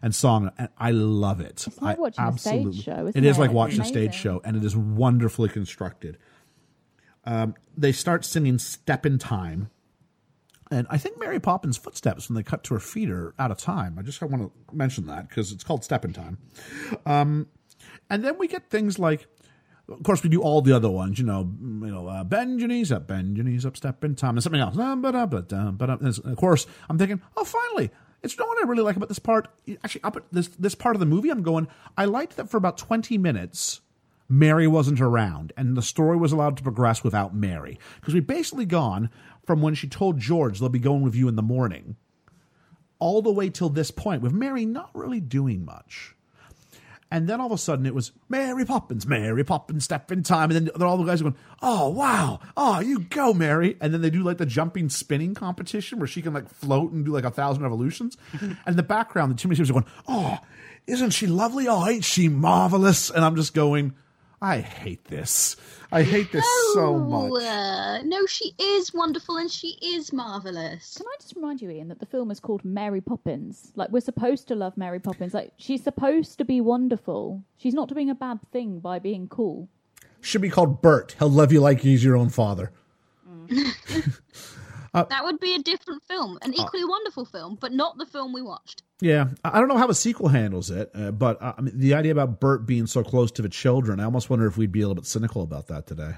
and song, and I love it. It's like I watching a stage show, isn't it is like watching a stage show, and it is wonderfully constructed. Um, they start singing "Step in Time," and I think Mary Poppins' footsteps when they cut to her feet are out of time. I just want to mention that because it's called "Step in Time." Um, and then we get things like, of course, we do all the other ones. You know, you know, uh, bend your knees up, bend your knees up, step in time, and something else. And Of course, I'm thinking, oh, finally. It's not what I really like about this part. Actually, up at this this part of the movie, I'm going. I liked that for about 20 minutes. Mary wasn't around, and the story was allowed to progress without Mary. Because we've basically gone from when she told George they'll be going with you in the morning, all the way till this point, with Mary not really doing much. And then all of a sudden it was Mary Poppins, Mary Poppins, step in time. And then, all the guys are going, oh, wow. Oh, you go, Mary. And then they do like the jumping spinning competition where she can like float and do like a thousand revolutions. and in the background, the two sweeps are going, oh, isn't she lovely? Oh, ain't she marvelous? And I'm just going, I hate this. I hate this so much. uh, no, she is wonderful and she is marvelous. Can I just remind you, Ian, that the film is called Mary Poppins? Like, we're supposed to love Mary Poppins. Like, she's supposed to be wonderful. She's not doing a bad thing by being cool. Should be called Bert. He'll love you like he's your own father. That would be a different film, Uh, an equally wonderful film, but not the film we watched. Yeah, I I don't know how a sequel handles it, uh, but uh, I mean, the idea about Bert being so close to the children, I almost wonder if we'd be a little bit cynical about that today.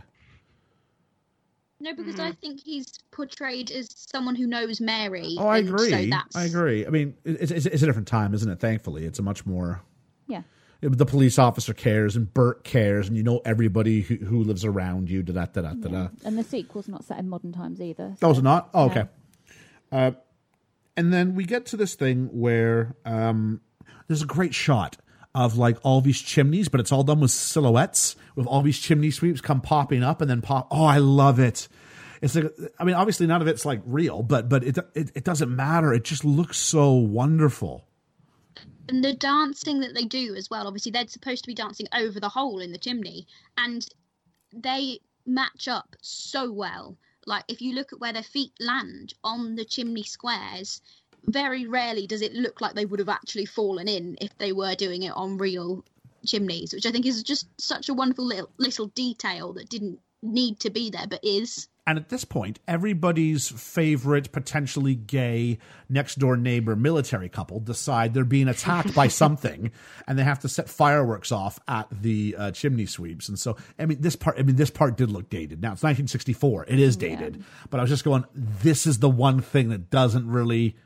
No, because I think he's portrayed as someone who knows Mary. Oh, I agree. So that's, I agree. I mean, it's, it's, it's a different time, isn't it? Thankfully, it's a much more. Yeah. The police officer cares, and Bert cares, and you know everybody who, who lives around you. Da da da da da. And the sequel's not set in modern times either. Oh, is it not? Oh, No. okay. Uh, and then we get to this thing where um, there's a great shot of like all these chimneys, but it's all done with silhouettes, with all these chimney sweeps come popping up and then pop. Oh, I love it. It's like, I mean, obviously none of it's like real, but but it it, it doesn't matter. It just looks so wonderful. And the dancing that they do as well. Obviously, they're supposed to be dancing over the hole in the chimney, and they match up so well. Like if you look at where their feet land on the chimney squares, very rarely does it look like they would have actually fallen in if they were doing it on real chimneys, which I think is just such a wonderful little little detail that didn't need to be there but is. And at this point, everybody's favorite potentially gay next door neighbor military couple decide they're being attacked by something, and they have to set fireworks off at the uh, chimney sweeps. And so, I mean, this part, I mean, this part did look dated. Now it's 1964; it is dated. But I was just going, this is the one thing that doesn't really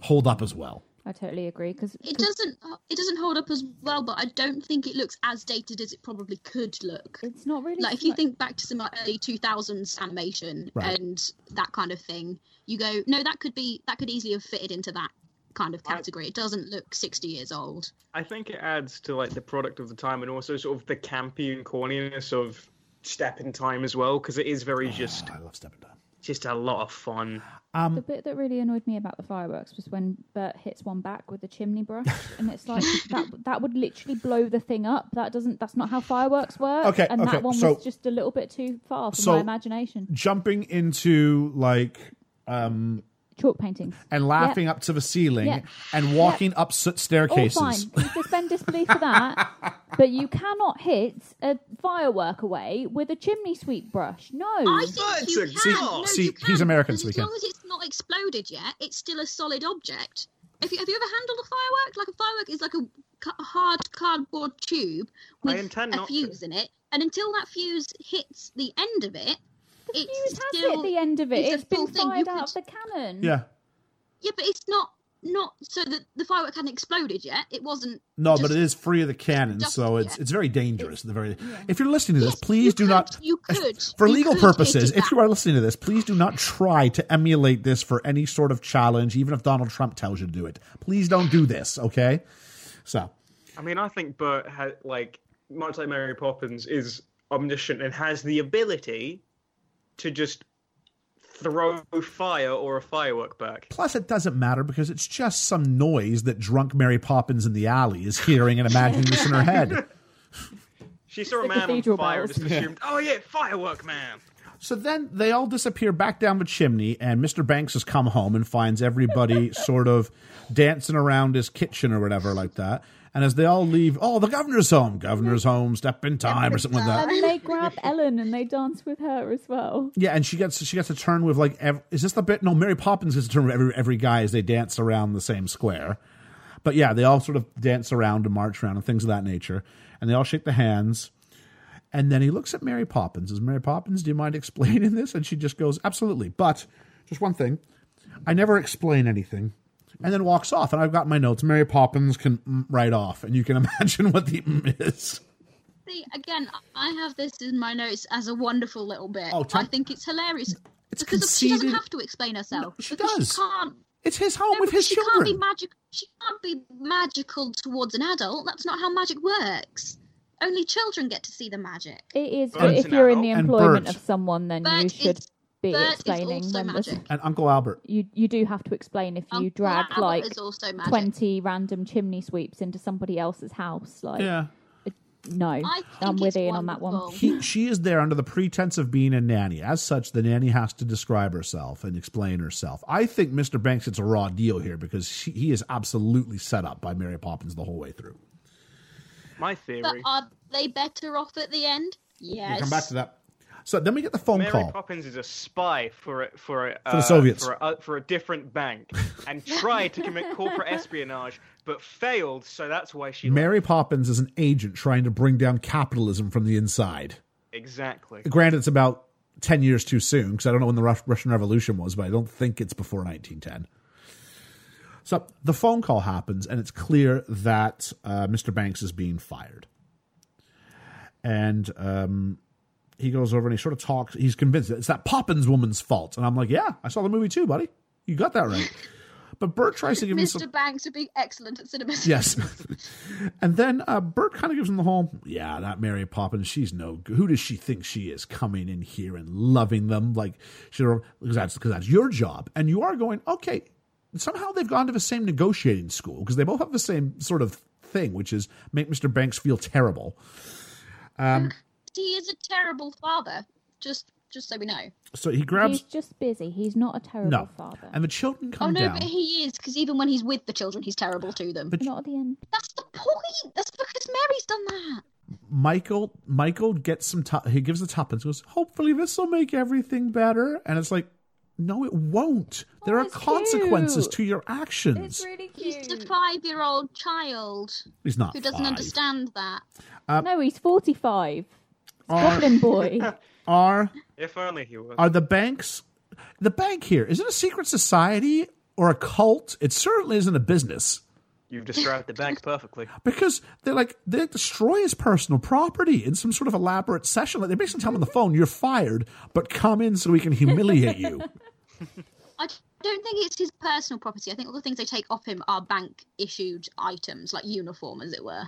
hold up as well. I totally agree. Cause, It 'cause doesn't uh, it doesn't hold up as well, but I don't think it looks as dated as it probably could look. It's not really. like if you think back to some like early 2000s animation Right. and that kind of thing you go no that could be that could easily have fitted into that kind of category it doesn't look 60 years old I think it adds to like the product of the time and also sort of the campy and corniness of Step in Time as well because it is very ah, just I love Step in down. Just a lot of fun. Um, the bit that really annoyed me about the fireworks was when Bert hits one back with the chimney brush, and it's like that. That would literally blow the thing up. That doesn't. That's not how fireworks work. Okay, and okay, that one so- was just a little bit too far for so- my imagination. Jumping into like um, Chalk paintings. and laughing up to the ceiling Yeah. and walking up soot All fine. You suspend disbelief for that, but you cannot hit a firework away with a chimney sweep brush. No. i think you can See- no, see, you he's can, American, because so we as long as it's not exploded yet it's still a solid object if you, have you ever handled a firework like a firework is like a hard cardboard tube with a not to. fuse in it and until that fuse hits the end of it the it's fuse has still hit the end of it. it's a It's been thing. Fired out of the cannon. yeah. Yeah, but it's not not so that the firework hadn't exploded yet. It wasn't. No, just- but it is free of the cannon, just- so it's yeah. it's very dangerous. at the very. If you're listening to this, please do could, not. you could, For you legal could purposes, if you are listening to this, please do not try to emulate this for any sort of challenge, even if Donald Trump tells you to do it. Please don't do this, okay? So, I mean, I think Bert had like much like Mary Poppins is omniscient and has the ability to just throw fire or a firework back. plus it doesn't matter because it's just some noise that drunk Mary Poppins in the alley is hearing and imagining this in her head. She saw a the man on cathedral fire, bells. just assumed, oh yeah, firework man. So then they all disappear back down the chimney, and Mr. Banks has come home and finds everybody sort of dancing around his kitchen or whatever like that. And as they all leave, oh, the governor's home, governor's home, step in time or something like that. And they grab Ellen and they dance with her as well. Yeah, and she gets she gets a turn with like, ev- is this the bit? No, Mary Poppins gets a turn with every every guy as they dance around the same square. But yeah, they all sort of dance around and march around and things of that nature, and they all shake the hands. And then he looks at Mary Poppins. Is Mary Poppins, do you mind explaining this? And she just goes, absolutely. But just one thing, I never explain anything. And then walks off. And I've got my notes. Mary Poppins can mm, write off, and you can imagine what the mm is. See, again, I have this in my notes as a wonderful little bit. Oh, tell- I think it's hilarious It's because she doesn't have to explain herself. she does. She can't. It's his home no, with because his she can't be children. magic. She can't be magical towards an adult. That's not how magic works. Only children get to see the magic. It is, Bert's if you're in the employment of someone, then you should is- be Bert explaining. also when this- magic. And Uncle Albert. you you do have to explain if you Uncle drag Albert like is also magic. twenty random chimney sweeps into somebody else's house. Like, Yeah. Uh, no, I I'm think with it's Ian on that one. wonderful. He, she is there under the pretense of being a nanny. As such, the nanny has to describe herself and explain herself. I think Mr. Banks gets a raw deal here because she, he is absolutely set up by Mary Poppins the whole way through. My But theory. are they better off at the end? Yes. We'll come back to that. So then we get the phone Mary call. Mary Poppins is a spy for a, for a, For the uh, Soviets. for a, for a different bank and tried to commit corporate espionage but failed. So that's why she Mary Poppins is an agent trying to bring down capitalism from the inside. exactly. Granted, it's about 10 years too soon because I don't know when the Russian Revolution was, but I don't think it's before 1910. So the phone call happens, and it's clear that uh, Mr. Banks is being fired. And um, he goes over and he sort of talks. He's convinced that it's that Poppins woman's fault. And I'm like, yeah, I saw the movie too, buddy. You got that right. But Bert tries to give him Mr. some. Banks would be excellent at cinema. Yes. and then uh, Bert kind of gives him the whole, yeah, that Mary Poppins, she's no good. Who does she think she is coming in here and loving them? Like, because that's, because that's your job. And you are going, okay, somehow they've gone to the same negotiating school because they both have the same sort of thing, which is make Mr. Banks feel terrible. He is a terrible father. Just, just so we know. So he grabs, He's just busy. He's not a terrible no. father. And the children come down. Oh no, down. but he is because even when he's with the children, he's terrible to them. But- not at the end. That's the point. That's because Mary's done that. Michael Michael gets some tu- he gives the tuppence goes hopefully this will make everything better and it's like no it won't there are consequences cute. to your actions It's really cute. He's a five-year-old child he's not who doesn't five. understand that. Uh, no, he's forty-five. Are- Goblin boy. are If only he was. are the banks the bank here is it a secret society or a cult it certainly isn't a business You've described the bank perfectly. because they're like they destroy his personal property in some sort of elaborate session like they basically tell him on the phone you're fired but come in so we can humiliate you I don't think it's his personal property. I think all the things they take off him are bank-issued items, like uniform, as it were.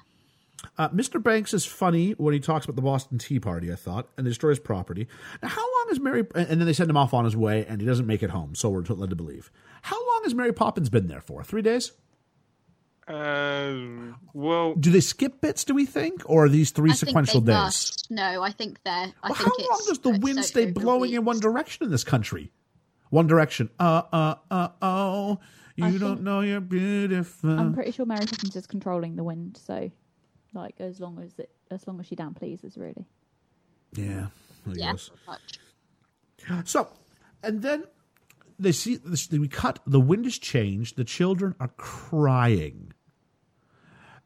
Uh, Mr. Banks is funny when he talks about the Boston Tea Party, I thought, and destroys property. Now, how long is Mary? And then they send him off on his way, and he doesn't make it home. So we're led to believe. How long has Mary Poppins been there for? Three days? Uh, well, Do they skip bits? Do we think, or are these three I sequential they days? must. No, I think they're. I Well, think how long does the wind so- stay over blowing in one direction in this country? One direction. Uh uh uh oh. You I don't think- know you're beautiful. I'm pretty sure Mary Poppins is controlling the wind, so like as long as it, as long as she damn pleases, really. yeah, I Yeah, guess. So, and then they see this, we cut. The wind has changed. The children are crying,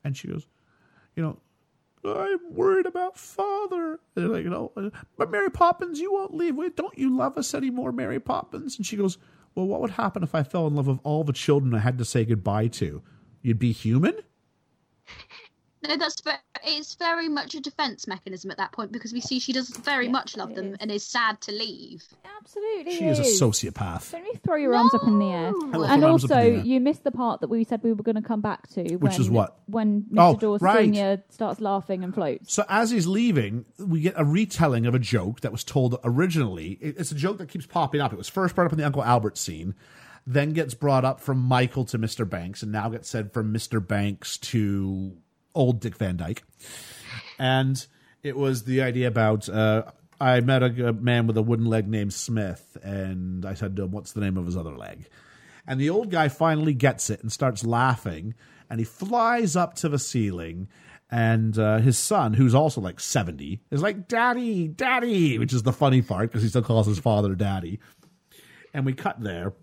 and she goes, "You know, I'm worried about father." And they're like, "You know, but Mary Poppins, you won't leave. Wait, Don't you love us anymore, Mary Poppins?" And she goes, "Well, what would happen if I fell in love with all the children I had to say goodbye to? You'd be human." No, that's ve- it's very much a defense mechanism at that point because we see she does very Yeah, much love them is. and is sad to leave. Absolutely, She is a sociopath. Don't you throw your arms up in the air? And throw arms up in also, the air. you missed the part that we said we were going to come back to. Which when, is what? When Mr. Oh, Dawes right. Senior starts laughing and floats. So as he's leaving, we get a retelling of a joke that was told originally. It's a joke that keeps popping up. It was first brought up in the Uncle Albert scene, then gets brought up from Michael to Mr. Banks, and now gets said from Mr. Banks to old Dick Van Dyke. And it was the idea about uh, I met a, a man with a wooden leg named Smith, and I said to him, "What's the name of his other leg?" And the old guy finally gets it and starts laughing, and he flies up to the ceiling. And uh, his son, who's also like 70, is like, Daddy, Daddy, which is the funny part because he still calls his father Daddy. And we cut there.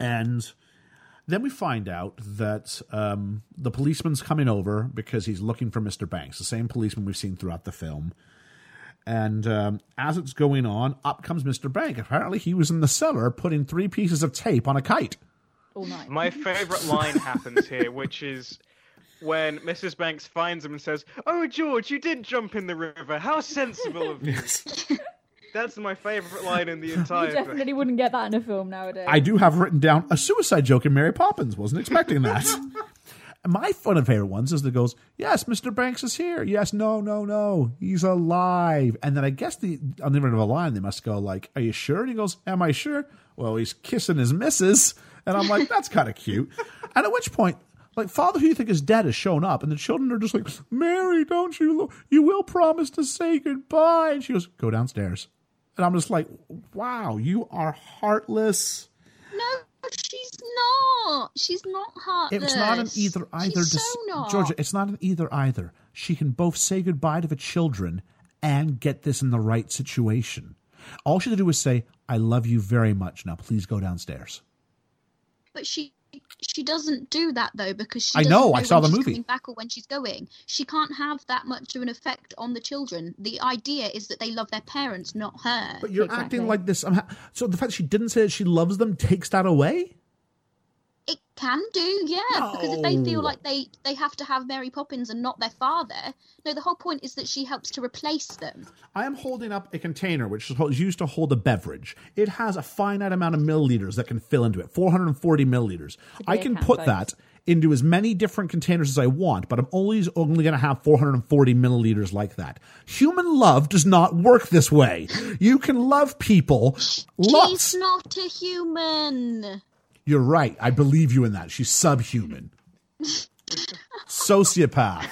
And then we find out that um, the policeman's coming over because he's looking for Mr. Banks, the same policeman we've seen throughout the film. And um, as it's going on, up comes Mr. Bank. Apparently, he was in the cellar putting three pieces of tape on a kite. All night. my favorite line happens here, which is when Mrs. Banks finds him and says, "Oh, George, you did jump in the river. How sensible of you." That's my favorite line in the You entire thing. definitely wouldn't get that in a film nowadays. I do have written down a suicide joke in Mary Poppins. Wasn't expecting that. My one of favorite ones is that goes, "Yes, Mr. Banks is here. Yes, no, no, no, he's alive." And then I guess the on the end of a line they must go like, "Are you sure?" And he goes, "Am I sure?" Well, he's kissing his missus, and I'm like, "That's kind of cute." And at which point. Like father, who you think is dead, has shown up, and the children are just like, "Mary, don't you? lo- You will promise to say goodbye." And she goes, "Go downstairs." And I'm just like, "Wow, you are heartless." No, she's not. She's not heartless. It's not an either either. Dis- so. Georgia, it's not an either either. She can both say goodbye to the children and get this in the right situation. All she had to do was say, "I love you very much." Now, please go downstairs. But she she doesn't do that though because she I doesn't know, I saw the she's movie. coming back or when she's going. She can't have that much of an effect on the children. The idea is that they love their parents, not her. But you're Exactly. acting like this. I'm ha- so the fact that she didn't say that she loves them takes that away. It can do, yeah, because if they feel like they they have to have Mary Poppins and not their father, no, the whole point is that she helps to replace them. I am holding up a container which is used to hold a beverage. It has a finite amount of milliliters that can fill into it 440 milliliters. I can can, put folks. that into as many different containers as I want, but I'm always only going to have 440 milliliters like that. Human love does not work this way. You can love people lots. She's not a human. You're right. I believe you in that. She's subhuman. Sociopath.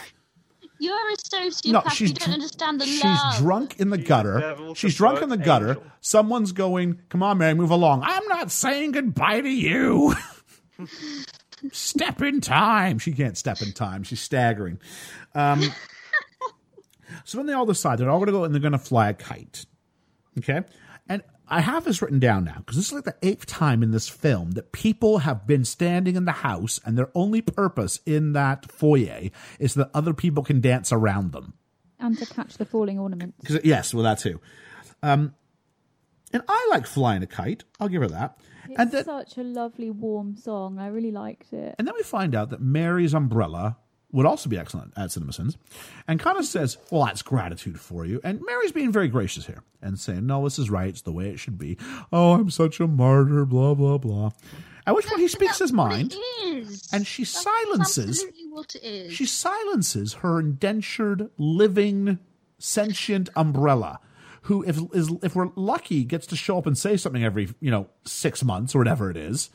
You're a sociopath. No, she's you don't understand the she's love. drunk in the gutter. devil She's drunk in the birth gutter. angel. Someone's going, "Come on, Mary, move along." I'm not saying goodbye to you. step in time. She can't step in time. She's staggering. Um, so then they all decide they're all going to go and they're going to fly a kite. Okay, and I have this written down now because this is like the eighth time in this film that people have been standing in the house and their only purpose in that foyer is that other people can dance around them. and to catch the falling ornaments. Because yes, well that too. Um, and I like flying a kite. I'll give her that. It's and then such a lovely, warm song. I really liked it. and then we find out that Mary's umbrella would also be excellent at CinemaSins, and kind of says, "Well, that's gratitude for you." And Mary's being very gracious here and saying, "No, this is right. It's the way it should be." Oh, I'm such a martyr. Blah blah blah. At which point he speaks his mind. And she That's silences- what it is. She silences her indentured, living, sentient umbrella, who, if is if we're lucky, gets to show up and say something every you know six months or whatever it is,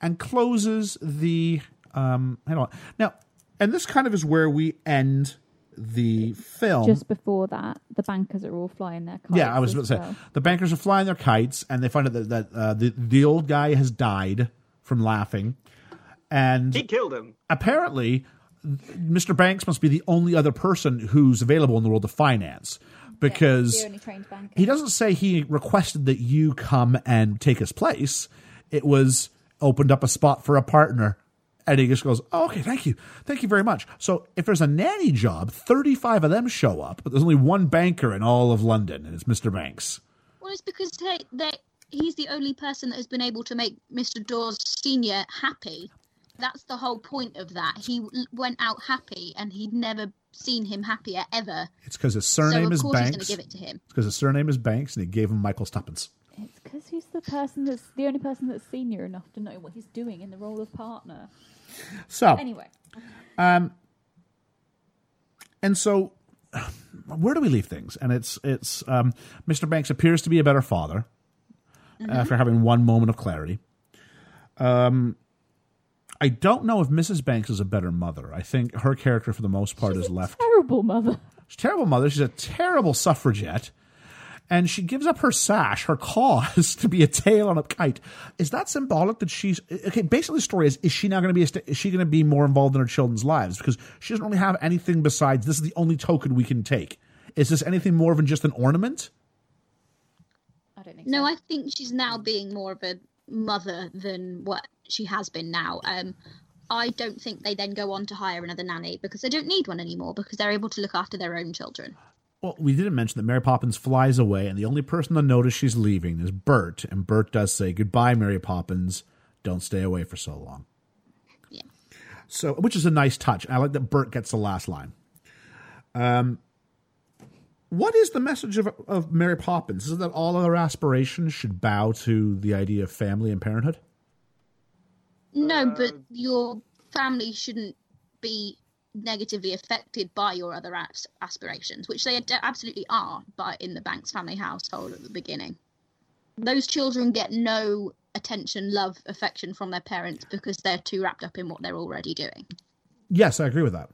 and closes the um. Hang on now, and this kind of is where we end the film. Just before that, the bankers are all flying their kites. yeah, I was about to say well. the bankers are flying their kites, and they find out that, that uh, the the old guy has died from laughing, and He killed him. apparently Mr. Banks must be the only other person who's available in the world of finance because the only trained banker. he doesn't say he requested that you come and take his place. It was opened up a spot for a partner. And he just goes, oh, okay, thank you. Thank you very much. So if there's a nanny job, 35 of them show up, but there's only one banker in all of London, and it's Mr. Banks. Well, it's because they, they, he's the only person that has been able to make Mr. Dawes Senior happy. That's the whole point of that. He went out happy, and he'd never seen him happier ever. It's because his So surname of is course he's going Banks. to give it to him. It's because his surname is Banks, and he gave him Michael's tuppence. It's because he's the person that's the only person that's senior enough to know what he's doing in the role of partner. So, Anyway, um, and so where do we leave things? And it's it's um, mr banks appears to be a better father after having one moment of clarity. Um, i don't know if mrs banks is a better mother. I think her character for the most part is left terrible mother. she's a terrible mother. She's a terrible suffragette and she gives up her sash, her cause, to be a tail on a kite. Is that symbolic that she's okay? Basically, the story is: is she now going to be? A, st- is she going to be more involved in her children's lives because she doesn't really have anything besides this is the only token we can take. Is this anything more than just an ornament? I don't think No, so. I think she's now being more of a mother than what she has been now. Um, I don't think they then go on to hire another nanny because they don't need one anymore because they're able to look after their own children. Well, we didn't mention that Mary Poppins flies away, and the only person to notice she's leaving is Bert. And Bert does say, "Goodbye, Mary Poppins. Don't stay away for so long." Yeah. So, which is a nice touch. I like that Bert gets the last line. Um, what is the message of of Mary Poppins? Is it that all other aspirations should bow to the idea of family and parenthood? No, but your family shouldn't be negatively affected by your other as- aspirations, which they absolutely are, but in the Banks family household at the beginning. Those children get no attention, love, affection from their parents because they're too wrapped up in what they're already doing. Yes, I agree with that.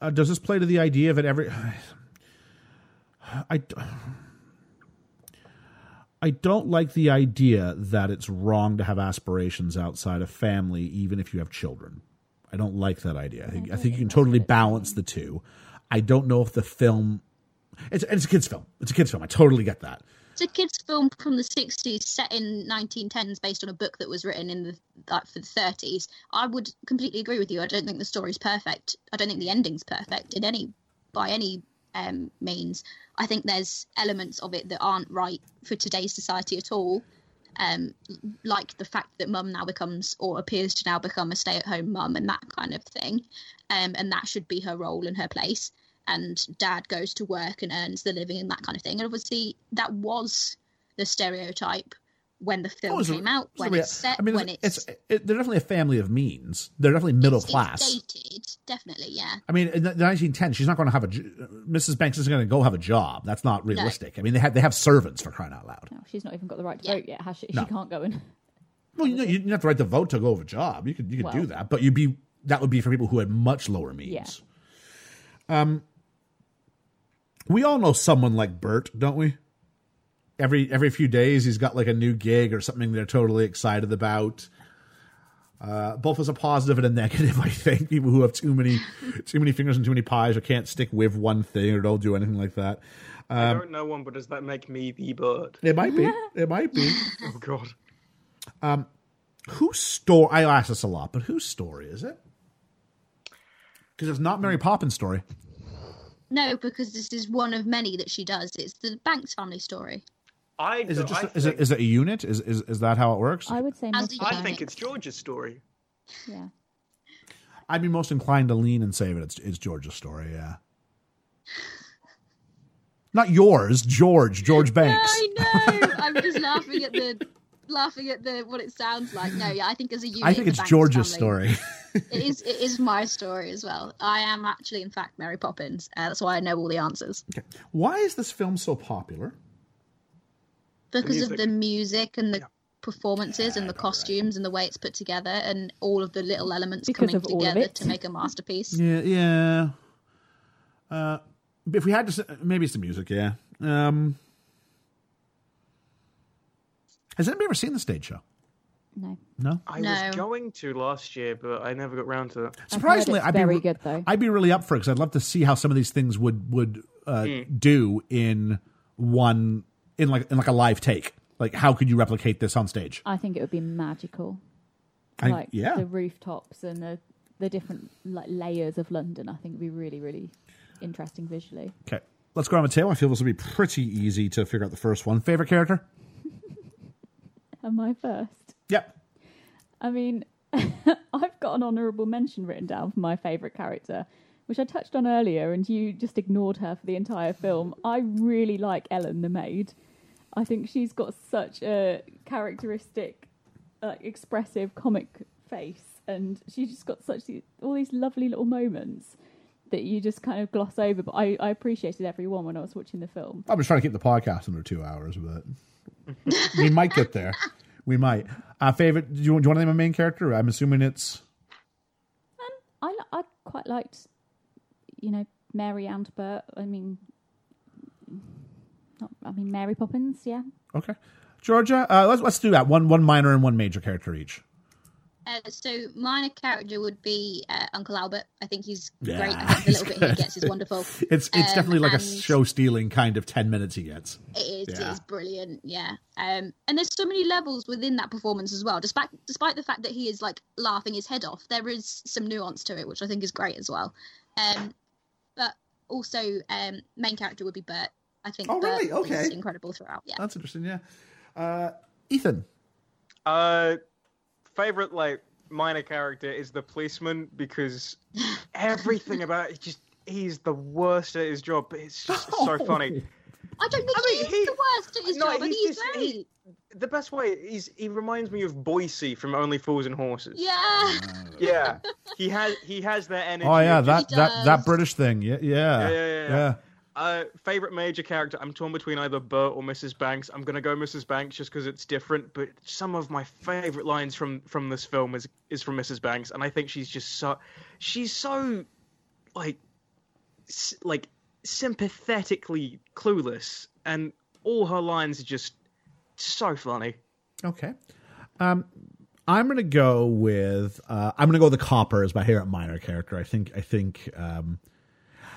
Uh, does this play to the idea of it every? I. I don't like the idea that it's wrong to have aspirations outside of family, even if you have children. I don't like that idea. I think, I think you can totally balance the two. I don't know if the film. It's, it's a kids' film. It's a kids' film. I totally get that. It's a kids' film from the 60s set in 1910s based on a book that was written in the like, for the 30s. I would completely agree with you. I don't think the story's perfect. I don't think the ending's perfect in any by any um, means. I think there's elements of it that aren't right for today's society at all. Um, like the fact that mum now becomes or appears to now become a stay-at-home mum and that kind of thing, um, and that should be her role and her place. And dad goes to work and earns the living and that kind of thing. And obviously, that was the stereotype when the film Oh, it's a- came out, it's a when rea- it's set, I mean, when it's, it's, it's it, they're definitely a family of means. They're definitely middle it's class. dated, definitely, yeah. I mean, in the 1910s, she's not going to have a Mrs. Banks isn't going to go have a job. That's not realistic. I mean, they have they have servants for crying out loud. No, she's not even got the right to Yeah. vote yet, has she? No. She can't go in. Well, you know, you didn't have the right to vote to go have a job. You could you could Well. do that, but you'd be that would be for people who had much lower means. Um, we all know someone like Bert, don't we? Every every few days, he's got like a new gig or something they're totally excited about. Uh, both as a positive and a negative, I think. People who have too many too many fingers and too many pies, or can't stick with one thing, or don't do anything like that. I Um, don't know one, but does that make me the Bert? It might be. It might be. Oh god. Um, whose story? I ask this a lot, but whose story is it? Because it's not Mary Poppins' story. No, because this is one of many that she does. It's the Banks family story. I Is it just? I is it think- is it a unit? Is is is that how it works? I would say As not a I unit. think it's George's story. Yeah. I'd be most inclined to lean and say that it's it's George's story. Yeah. Not yours, George. George Banks. I know. I'm just laughing at the laughing at the what it sounds like. No, yeah, I think as a unit, I think it's George's family- story. It is. It is my story as well. I am actually, in fact, Mary Poppins. Uh, that's why I know all the answers Okay. Why is this film so popular? Because music. of the music and the performances and the costumes and the way it's put together and all of the little elements Because coming of all of together to make a masterpiece. Yeah, yeah. Uh, if we had to, maybe it's the music. Yeah. Um, has anybody ever seen the stage show? No. No. I No. was going to last year, but I never got round to it. Surprisingly, I'd be very re- good, though. I'd be really up for it because I'd love to see how some of these things would would uh, Hmm. do in one in like in like a live take. Like, how could you replicate this on stage? I think it would be magical. I- like yeah. the rooftops and the the different like layers of London. I think would be really really interesting visually. Okay, let's go on Mateo. I feel this will be pretty easy to figure out the first one. Favorite character? Am I first? Yep. I mean, I've got an honourable mention written down for my favourite character, which I touched on earlier, and you just ignored her for the entire film. I really like Ellen the maid. I think she's got such a characteristic, uh, expressive comic face, and she's just got such the- all these lovely little moments that you just kind of gloss over. But I, I appreciated every one when I was watching the film. I'm just trying to keep the podcast under two hours, but we might get there. We might. Uh, favorite? Do you, do you want to name a main character? I'm assuming it's. I, I quite liked, you know, Mary and Bert. I mean, not, I mean Mary Poppins. Yeah, Okay. Georgia, uh, let's let's do that. One one minor and one major character each. Uh, so minor character would be uh, Uncle Albert. I think he's Yeah, great. I think the he's little bit he gets is wonderful. It's it's Um, definitely like a show stealing kind of ten minutes he gets. It is. Yeah. is brilliant. Yeah. Um, and there's so many levels within that performance as well. Despite despite the fact that he is like laughing his head off, there is some nuance to it, which I think is great as well. Um, but also, um, main character would be Bert. I think. Oh, Bert really? Okay. Is incredible throughout. Yeah. That's interesting. Yeah. Uh, Ethan. Uh, favorite like minor character is the policeman because everything about it just he's the worst at his job, but it's just so funny. I don't think I mean, he's he- the worst at his no, job, and he's he's just- great. he- the best way is he reminds me of Boycie from Only Fools and Horses. Yeah. Yeah, he has he has that energy. Oh yeah, that that that. British thing. Yeah, yeah, Yeah, yeah, yeah, yeah. Uh, favorite major character? I'm torn between either Bert or Mrs. Banks. I'm gonna go Mrs. Banks just because it's different. But some of my favorite lines from from this film is is from Mrs. Banks, and I think she's just so she's so like like sympathetically clueless, and all her lines are just so funny. Okay. Um, I'm to go with uh, I'm to go with the copper as my favorite minor character. I think I think um,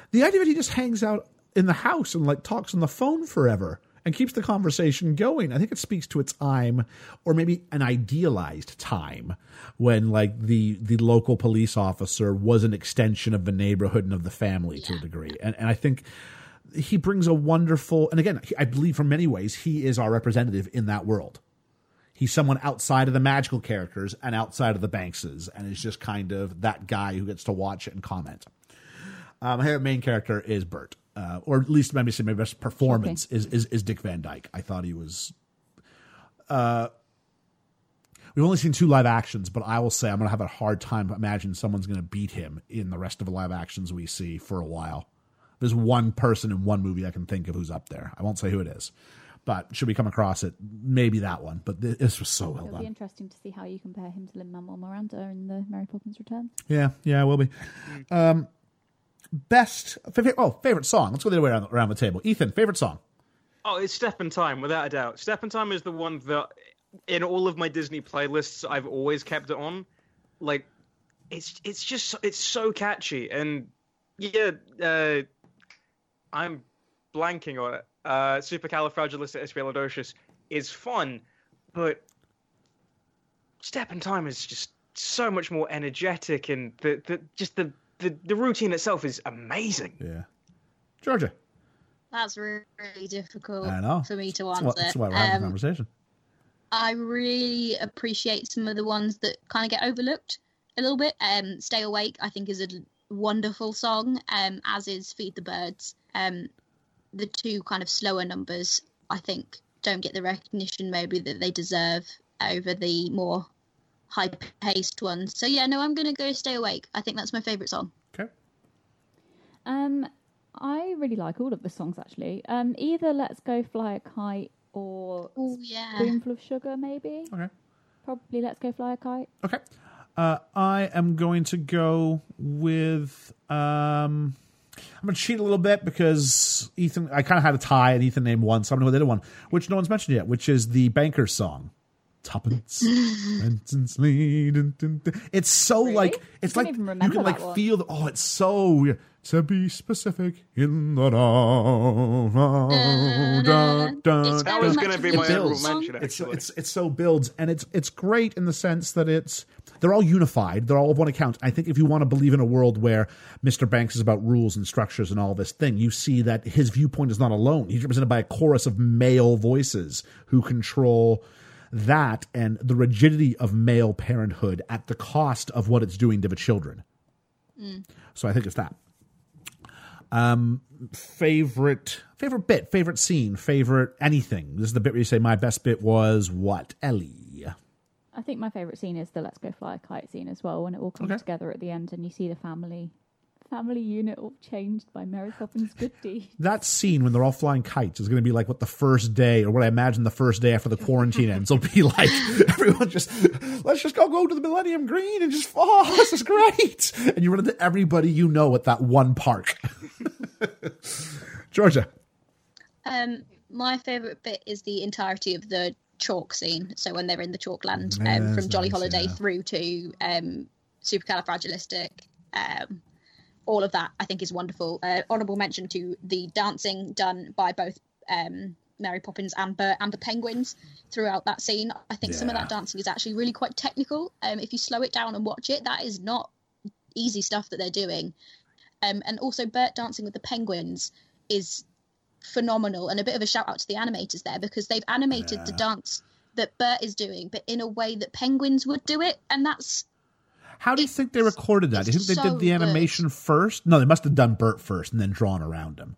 the idea that he just hangs out in the house and like talks on the phone forever and keeps the conversation going. I think it speaks to a time, or maybe an idealized time, when like the the local police officer was an extension of the neighborhood and of the family to a degree. And and I think he brings a wonderful and again I believe from many ways he is our representative in that world he's someone outside of the magical characters and outside of the Bankses, and is just kind of that guy who gets to watch it and comment. Um, my main character is Bert, uh, or at least maybe say my best performance is, is is Dick Van Dyke. I thought he was. Uh, we've only seen two live actions, but I will say I'm going to have a hard time imagining someone's going to beat him in the rest of the live actions we see for a while. There's one person in one movie I can think of who's up there. I won't say who it is, but should we come across it, maybe that one. But thi- this was so well It'll be done. interesting to see how you compare him to Lin Manuel Miranda in the Mary Poppins Returns. Yeah, yeah, it will be. Um, best. Oh, favorite song. Let's go the other way around, around the table. Ethan, favorite song. Oh, it's Step in Time, without a doubt. Step in Time is the one that, in all of my Disney playlists, I've always kept it on. Like, it's it's just it's so catchy, and yeah, uh, I'm blanking on it. Uh, Supercalifragilisticexpialidocious is fun, but Step in Time is just so much more energetic, and the, the just the, the the routine itself is amazing. Yeah, Georgia. That's really difficult I know. for me to That's answer. why, that's why we're having Um, a conversation. I really appreciate some of the ones that kind of get overlooked a little bit. Um, Stay Awake, I think, is a wonderful song, um, as is Feed the Birds. Um, the two kind of slower numbers, I think, don't get the recognition maybe that they deserve over the more high paced ones. So, yeah, no, I'm going to go Stay Awake. I think that's my favourite song. Okay. Um, I really like all of the songs actually. Um, either Let's Go Fly a Kite or Oh, yeah. Spoonful of Sugar, maybe. Okay. Probably Let's Go Fly a Kite. Okay. Uh, I am going to go with. Um, I'm going to cheat a little bit because Ethan. I kind of had a tie, and Ethan named one, so I'm going to go with the other one, which no one's mentioned yet, which is the Banker's song. Tuppence, Benton's Lee, dun, dun, dun. It's so Really? like it's like you can like one. feel the oh it's so to be specific in the dark. dun, dun, It's That was going to be my Beatles honorable mention. it's it's it's so builds and it's it's great in the sense that it's they're all unified they're all of one account i think if you want to believe in a world where mr banks is about rules and structures and all this thing you see that his viewpoint is not alone he's represented by a chorus of male voices who control that and the rigidity of male parenthood at the cost of what it's doing to the children. So i think it's that. Um favorite favorite bit favorite scene favorite anything. This is the bit where you say my best bit was what ellie? I think my favourite scene is the Let's Go Fly a Kite scene as well, when it all comes Okay. together at the end and you see the family family unit all changed by Mary Poppins' good deed. that scene when they're all flying kites is going to be like what the first day or what i imagine the first day after the quarantine ends will be like everyone just let's just go go to the millennium green and just oh this is great and you run into everybody you know at that one park georgia Um, my favourite bit is the entirety of the chalk scene. So when they're in the chalk land, um, Yes, from Jolly nice, Holiday yeah. through to um, Supercalifragilistic, um, all of that I think is wonderful. Uh, honourable mention to the dancing done by both um, Mary Poppins and Bert and the penguins throughout that scene. I think some of that dancing is actually really quite technical. Um, if you slow it down and watch it, that is not easy stuff that they're doing. Um, and also Bert dancing with the penguins is phenomenal and a bit of a shout out to the animators there because they've animated the dance that Bert is doing, but in a way that penguins would do it, and that's How do you think they recorded that? Do you think it's they did so the good. animation first? No, they must have done Bert first and then drawn around him.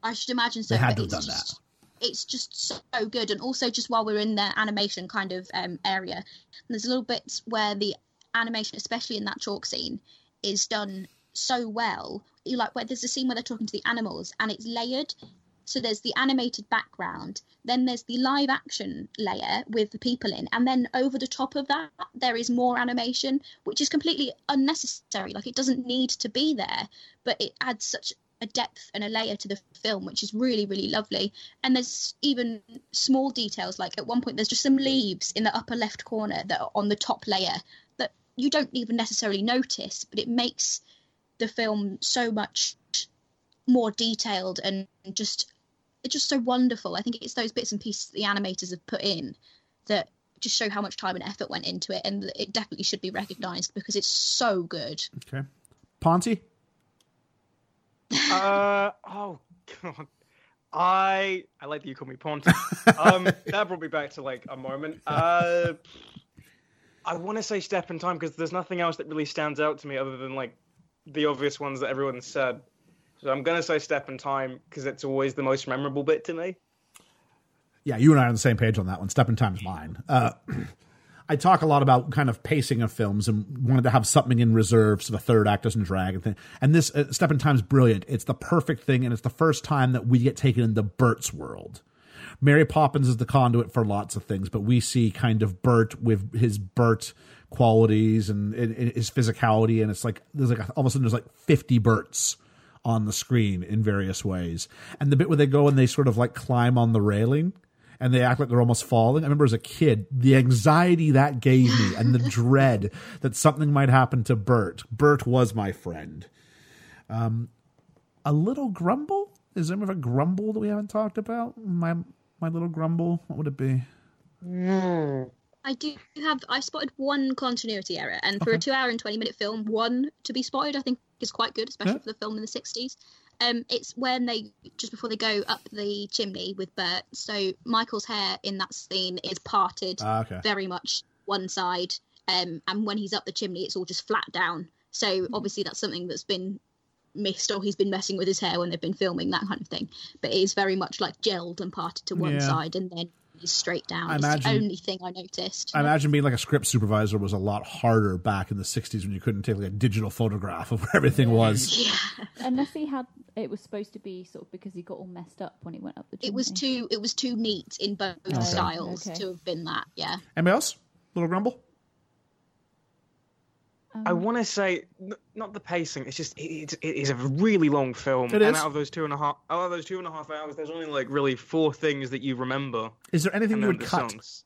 I should imagine so. They had to have done just, it's just so good. And also, just while we're in the animation kind of um, area, there's a little bits where the animation, especially in that chalk scene, is done so well. You like where there's a scene where they're talking to the animals, and it's layered. So there's the animated background, then there's the live action layer with the people in, and then over the top of that, there is more animation, which is completely unnecessary. Like it doesn't need to be there, but it adds such a depth and a layer to the film, which is really, really lovely. And there's even small details, like at one point, there's just some leaves in the upper left corner that are on the top layer that you don't even necessarily notice, but it makes the film so much more detailed and just it's just so wonderful. I think it's those bits and pieces that the animators have put in that just show how much time and effort went into it, and it definitely should be recognised because it's so good. Okay. Ponty? Uh oh god. I I like that you call me Ponty. Um, that brought me back to like a moment. Uh, I want to say Step in Time because there's nothing else that really stands out to me other than like the obvious ones that everyone said. So I'm gonna say Step in Time because it's always the most memorable bit to me. Yeah, you and I are on the same page on that one. Step in Time's mine. Uh, I talk a lot about kind of pacing of films and wanted to have something in reserve so the third act doesn't drag and. And this uh, Step in Time's brilliant. It's the perfect thing, and it's the first time that we get taken into Bert's world. Mary Poppins is the conduit for lots of things, but we see kind of Bert with his Bert qualities and, and, and his physicality, and it's like there's like all of a sudden there's like 50 Berts on the screen in various ways. And the bit where they go and they sort of like climb on the railing and they act like they're almost falling. I remember as a kid, the anxiety that gave me and the dread that something might happen to Bert. Bert was my friend. Um, a little grumble? Is there ever a grumble that we haven't talked about? My my little grumble. What would it be? I do have. I spotted one continuity error, and for a two-hour and twenty-minute film, one to be spotted, I think is quite good, especially Yeah. for the film in the '60s. Um, it's when they just before they go up the chimney with Bert. So Michael's hair in that scene is parted Ah, okay. very much one side, um, and when he's up the chimney, it's all just flat down. So obviously that's something that's been missed, or he's been messing with his hair when they've been filming that kind of thing. But it is very much like gelled and parted to one Yeah. side, and then is straight down. I it's imagine- the only thing I noticed. I imagine being like a script supervisor was a lot harder back in the 60s when you couldn't take like a digital photograph of where everything was. yeah. Unless he had, it was supposed to be sort of because he got all messed up when he went up the chimney. it was too it was too neat in both styles Okay. to have been that yeah Anybody else? Little grumble? I want to say n- not the pacing. It's just it, it, it is a really long film, It and is. out of those two and a half, out of those two and a half hours, there's only like really four things that you remember. Is there anything you would the cut? songs.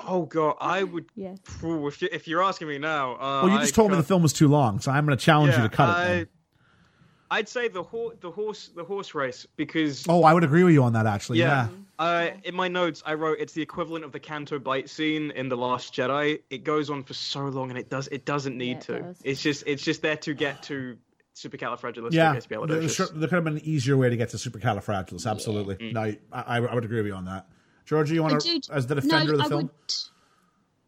oh god, I would. Yes. Phew, if you if you're asking me now, uh, Well, you just I told me the film was too long, so I'm going to challenge you to cut it. I, then. I'd say the horse, the horse, the horse race because Oh, I would agree with you on that, actually. yeah. Yeah. Uh, in my notes, I wrote it's the equivalent of the Canto Bight scene in the Last Jedi. It goes on for so long, and it does it doesn't need it to. does. It's just it's just there to get to supercalifragilisticexpialidocious. Yeah, there, sure, there could have been an easier way to get to supercalifragilistic. Absolutely. Mm. No, I, I I would agree with you on that. Georgie, you want to, as the defender no, of the I film? would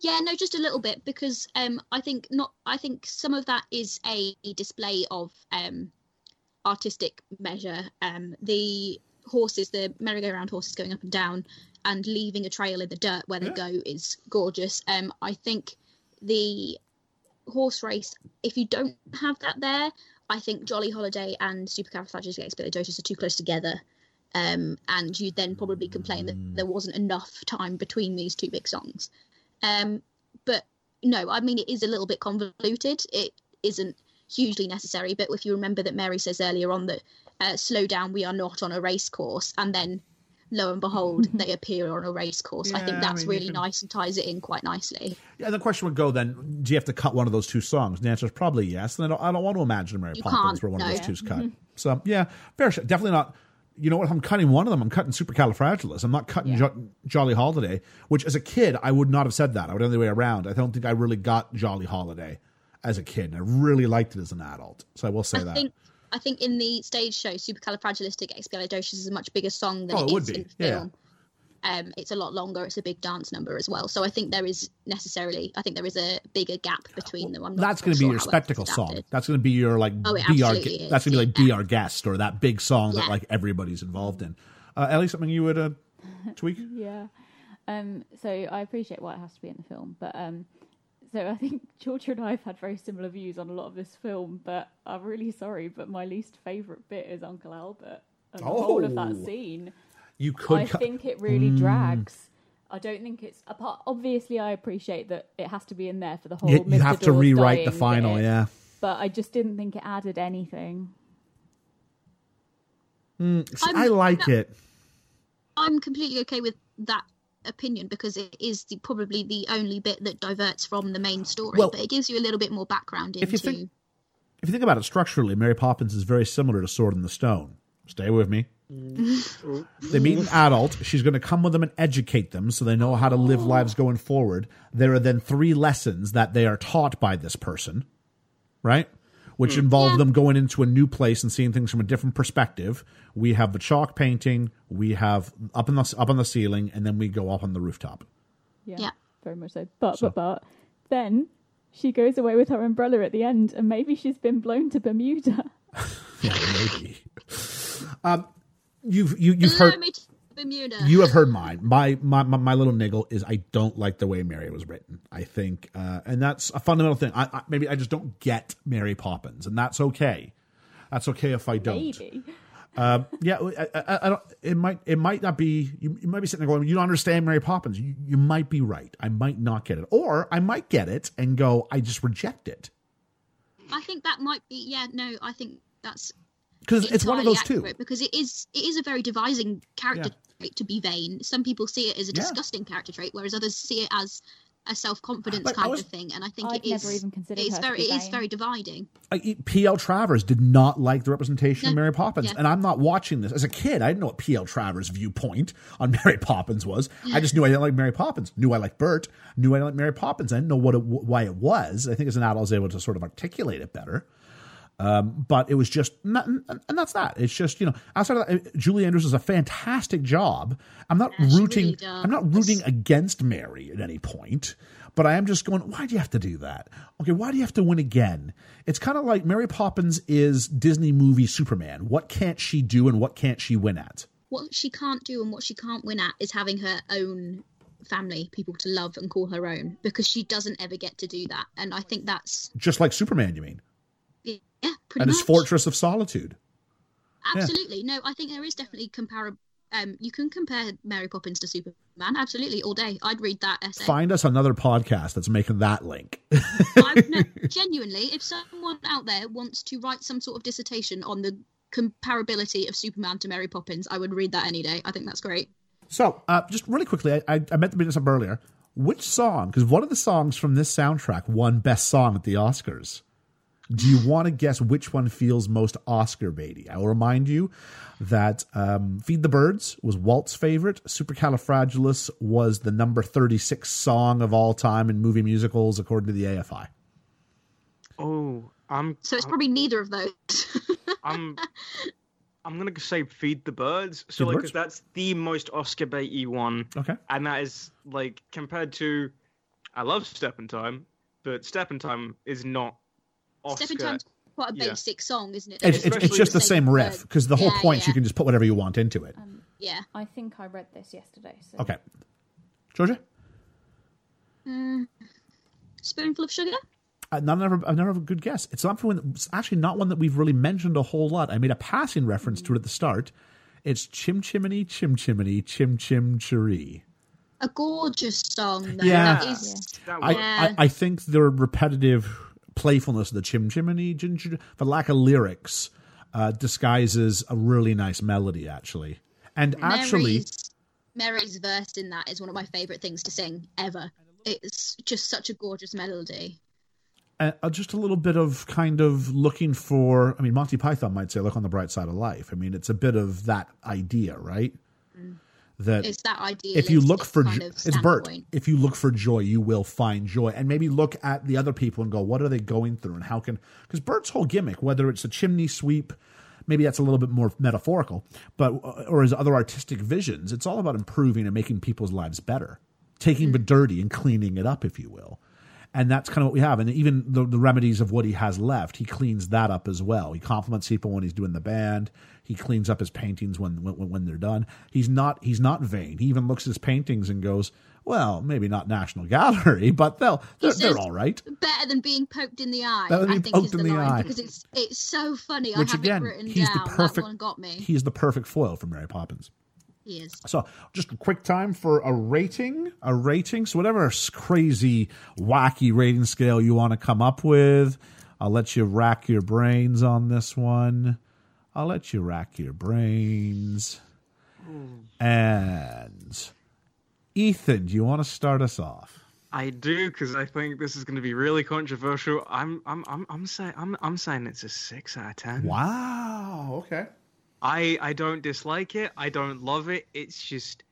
yeah no just a little bit because um i think not i think some of that is a display of um artistic measure um the horses the merry-go-round horses going up and down and leaving a trail in the dirt where they go is gorgeous um i think the horse race if you don't have that there i think jolly holiday and supercalifragilisticexpialidocious are too close together um, and you'd then probably complain that there wasn't enough time between these two big songs. Um, but no, I mean it is a little bit convoluted. It isn't hugely necessary, but if you remember that Mary says earlier on that uh, slow down, we are not on a race course, and then lo and behold, they appear on a race course. I Yeah, think I that's mean, really can- nice and ties it in quite nicely. Yeah, the question would go then: Do you have to cut one of those two songs? And the answer is probably yes. And I don't, I don't want to imagine Mary You Poppins where one of no. those two's cut. So yeah, fair shot. Definitely not. You know what? I'm cutting one of them. I'm cutting Supercalifragilistic. I'm not cutting Yeah. jo- Jolly Holiday. Which, as a kid, I would not have said that. I would have the other way around. I don't think I really got Jolly Holiday as a kid. And I really liked it as an adult. So I will say I that. think I think in the stage show, Supercalifragilisticexpialidocious is a much bigger song than Oh, it it would is be, in the yeah. film. Um, it's a lot longer. It's a big dance number as well. So I think there is necessarily, I think there is a bigger gap between them. I'm that's going to sure be your how else it's spectacle song. That's going to be your like Oh, be our is, that's going to be like yeah. be our guest or that big song that like everybody's involved in. Uh, Ellie, something you would uh, tweak? Yeah. Um, so I appreciate why it has to be in the film, but um, so I think Georgia and I have had very similar views on a lot of this film. But I'm really sorry, but my least favourite bit is Uncle Albert and the whole of that Oh. scene. You could. I think it really hmm. drags. I don't think it's apart. Obviously, I appreciate that it has to be in there for the whole. you, you Mr. have to Dawes rewrite the final. bit, Yeah. But I just didn't think it added anything. Hmm, see, I'm- I like no. it. I'm completely okay with that opinion because it is the, probably the only bit that diverts from the main story, Well, but it gives you a little bit more background into. if you think- If you think about it structurally, Mary Poppins is very similar to Sword in the Stone. Stay with me. Mm. they meet an adult. She's going to come with them and educate them so they know how to live lives going forward. There are then three lessons that they are taught by this person, right? Which involve Yeah. them going into a new place and seeing things from a different perspective. We have the chalk painting, we have up in the up on the ceiling, and then we go up on the rooftop. Yeah, Yeah. very much so. But So- but but then she goes away with her umbrella at the end, and maybe she's been blown to Bermuda. Yeah, maybe. um, you've you, you've heard me to Bermuda. you have heard mine. My, my my my little niggle is I don't like the way Mary was written. I think, uh, and that's a fundamental thing. I, I, maybe I just don't get Mary Poppins, and that's okay. That's okay if I don't. Maybe. Yeah, I, I, I don't. It might it might not be. You, you might be sitting there going, "You don't understand Mary Poppins." You, you might be right. I might not get it, or I might get it and go, "I just reject it." I think that might be. Yeah, no, I think that's Because it's one of those two. Because it is, it is a very devising character trait to be vain. Some people see it as a Yeah. disgusting character trait, whereas others see it as a self-confidence Like, kind was- of thing. And I think I'd it is never even it's very it is very dividing. P.L. Travers did not like the representation of Mary Poppins, Yeah. and I'm not watching this as a kid. I didn't know what P.L. Travers' viewpoint on Mary Poppins was. I just knew I didn't like Mary Poppins. Knew I liked Bert. Knew I didn't like Mary Poppins. I didn't know what it, why it was. I think as an adult, I was able to sort of articulate it better. Um, but it was just, not, and that's that. It's just you know, outside of that, Julie Andrews does a fantastic job. I'm not Yeah, rooting. really. I'm not rooting against Mary at any point, but I am just going, why do you have to do that? Okay, why do you have to win again? It's kind of like Mary Poppins is Disney movie Superman. What can't she do and what can't she win at? What she can't do and what she can't win at is having her own family, people to love and call her own, because she doesn't ever get to do that. And I think that's Just like Superman, you mean? Yeah, pretty And much. his Fortress of Solitude. Absolutely. No, I think there is definitely comparable. Um, you can compare Mary Poppins to Superman. Absolutely, all day. I'd read that essay. Find us another podcast that's making that link. No, genuinely, if someone out there wants to write some sort of dissertation on the comparability of Superman to Mary Poppins, I would read that any day. I think that's great. So, uh, just really quickly, I, I, I meant to bring this up earlier. Which song? Because one of the songs from this soundtrack won Best Song at the Oscars. Do you want to guess which one feels most Oscar baity? I will remind you that um, "Feed the Birds" was Walt's favorite. "Supercalifragilis" was the number thirty-six song of all time in movie musicals, according to the AFI. Oh, I'm. So it's I'm- probably neither of those. I'm I'm gonna say feed the birds. So Feed like, Birds? 'cause that's the most Oscar baity one, Okay. and that is like compared to, I love Step in Time, but Step in Time is not Oscar. Step in Time's quite a Yeah. basic song, isn't it? It's, it's, it's just the same riff bird. because the whole Yeah, point is you can just put whatever you want into it. Yeah. I think I read this yesterday. So Okay, Georgia. Spoonful of sugar? Uh, not never, I've never have a good guess. It's not one. It's actually not one that we've really mentioned a whole lot. I made a passing reference to it at the start. It's chim chimney, chim chimney, chim chim chiree. A gorgeous song, though. Yeah. That is, That I, one. Yeah. I I think the repetitive playfulness of the chim chimney, gin, gin, the lack of lyrics, uh, disguises a really nice melody. Actually, and actually, Mary's, Mary's verse in that is one of my favourite things to sing ever. It's just such a gorgeous melody. uh, uh, just a little bit of kind of looking for. I mean, Monty Python might say, "Look on the bright side of life." I mean, it's a bit of that idea, right? That It's that idea. if you look for kind jo- of it's Bert. If you look for joy, you will find joy, and maybe look at the other people and go, "What are they going through?" And how can because Bert's whole gimmick, whether it's a chimney sweep, maybe that's a little bit more metaphorical, but or his other artistic visions, it's all about improving and making people's lives better, taking the mm-hmm. dirty and cleaning it up, if you will. and that's kind of what we have. And even the, the remedies of what he has left, he cleans that up as well. He compliments people when he's doing the band. He cleans up his paintings when when, when they're done. He's not he's not vain. He even looks at his paintings and goes, "Well, maybe not National Gallery, but they'll they're, they're all right." Better than being poked in the eye. I think poked is in the, the line eye. because it's it's so funny. Which I have again, it written he's down. the perfect. That one got me. He's the perfect foil for Mary Poppins. He is. So, just a quick time for a rating. A rating. So, whatever crazy, wacky rating scale you want to come up with, I'll let you rack your brains on this one. I'll let you rack your brains. And Ethan, do you want to start us off? I do because I think this is going to be really controversial. I'm I'm I'm I'm saying I'm I'm saying it's a six out of ten. Wow. Okay. I I don't dislike it. I don't love it. It's just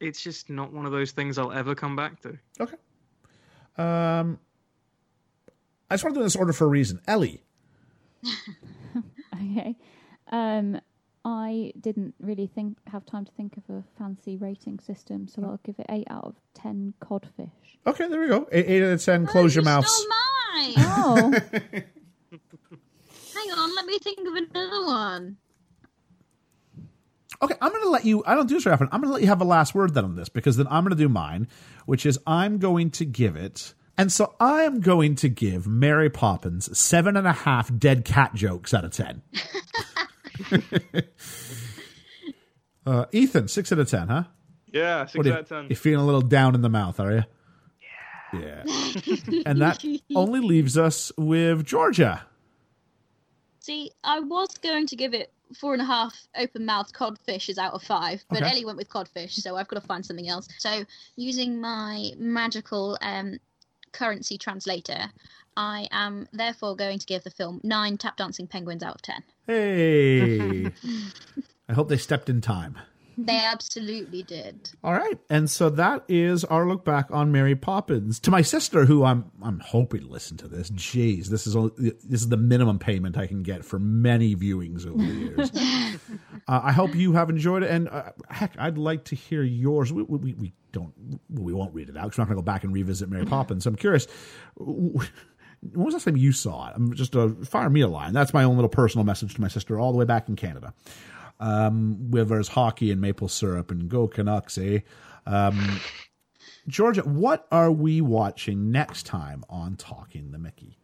it's just not one of those things I'll ever come back to. Okay. Um, I just want to do this order for a reason. Ellie. Okay. Um, I didn't really think have time to think of a fancy rating system, so I'll give it eight out of ten codfish. Okay, there we go. Eight, eight out of ten. Close oh, your you mouths. Mine. Oh, Hang on, let me think of another one. Okay, I'm going to let you. I don't do this very often. I'm going to let you have a last word then on this because then I'm going to do mine, which is I'm going to give it. And so I am going to give Mary Poppins seven and a half dead cat jokes out of ten. uh, Ethan, six out of ten, huh? Yeah, six What are out of ten. You're feeling a little down in the mouth, are you? Yeah. Yeah. and that only leaves us with Georgia. See, I was going to give it four and a half open mouthed codfishes out of five, but Okay. Ellie went with codfish, so I've got to find something else. So, using my magical um, currency translator, I am therefore going to give the film nine tap dancing penguins out of ten. Hey. I hope they stepped in time. They absolutely did. All right, and so that is our look back on Mary Poppins. To my sister, who I'm I'm hoping to listen to this. Jeez, this is all, this is the minimum payment I can get for many viewings over the years. uh, I hope you have enjoyed it, and uh, heck, I'd like to hear yours. We, we, we don't we won't read it out because we're not going to go back and revisit Mary Poppins. So I'm curious. When was the last time you saw it? I'm just uh, fire me a line. That's my own little personal message to my sister, all the way back in Canada um, where there's hockey and maple syrup and go Canucks, eh? Um, Georgia, what are we watching next time on Talking the Mickey?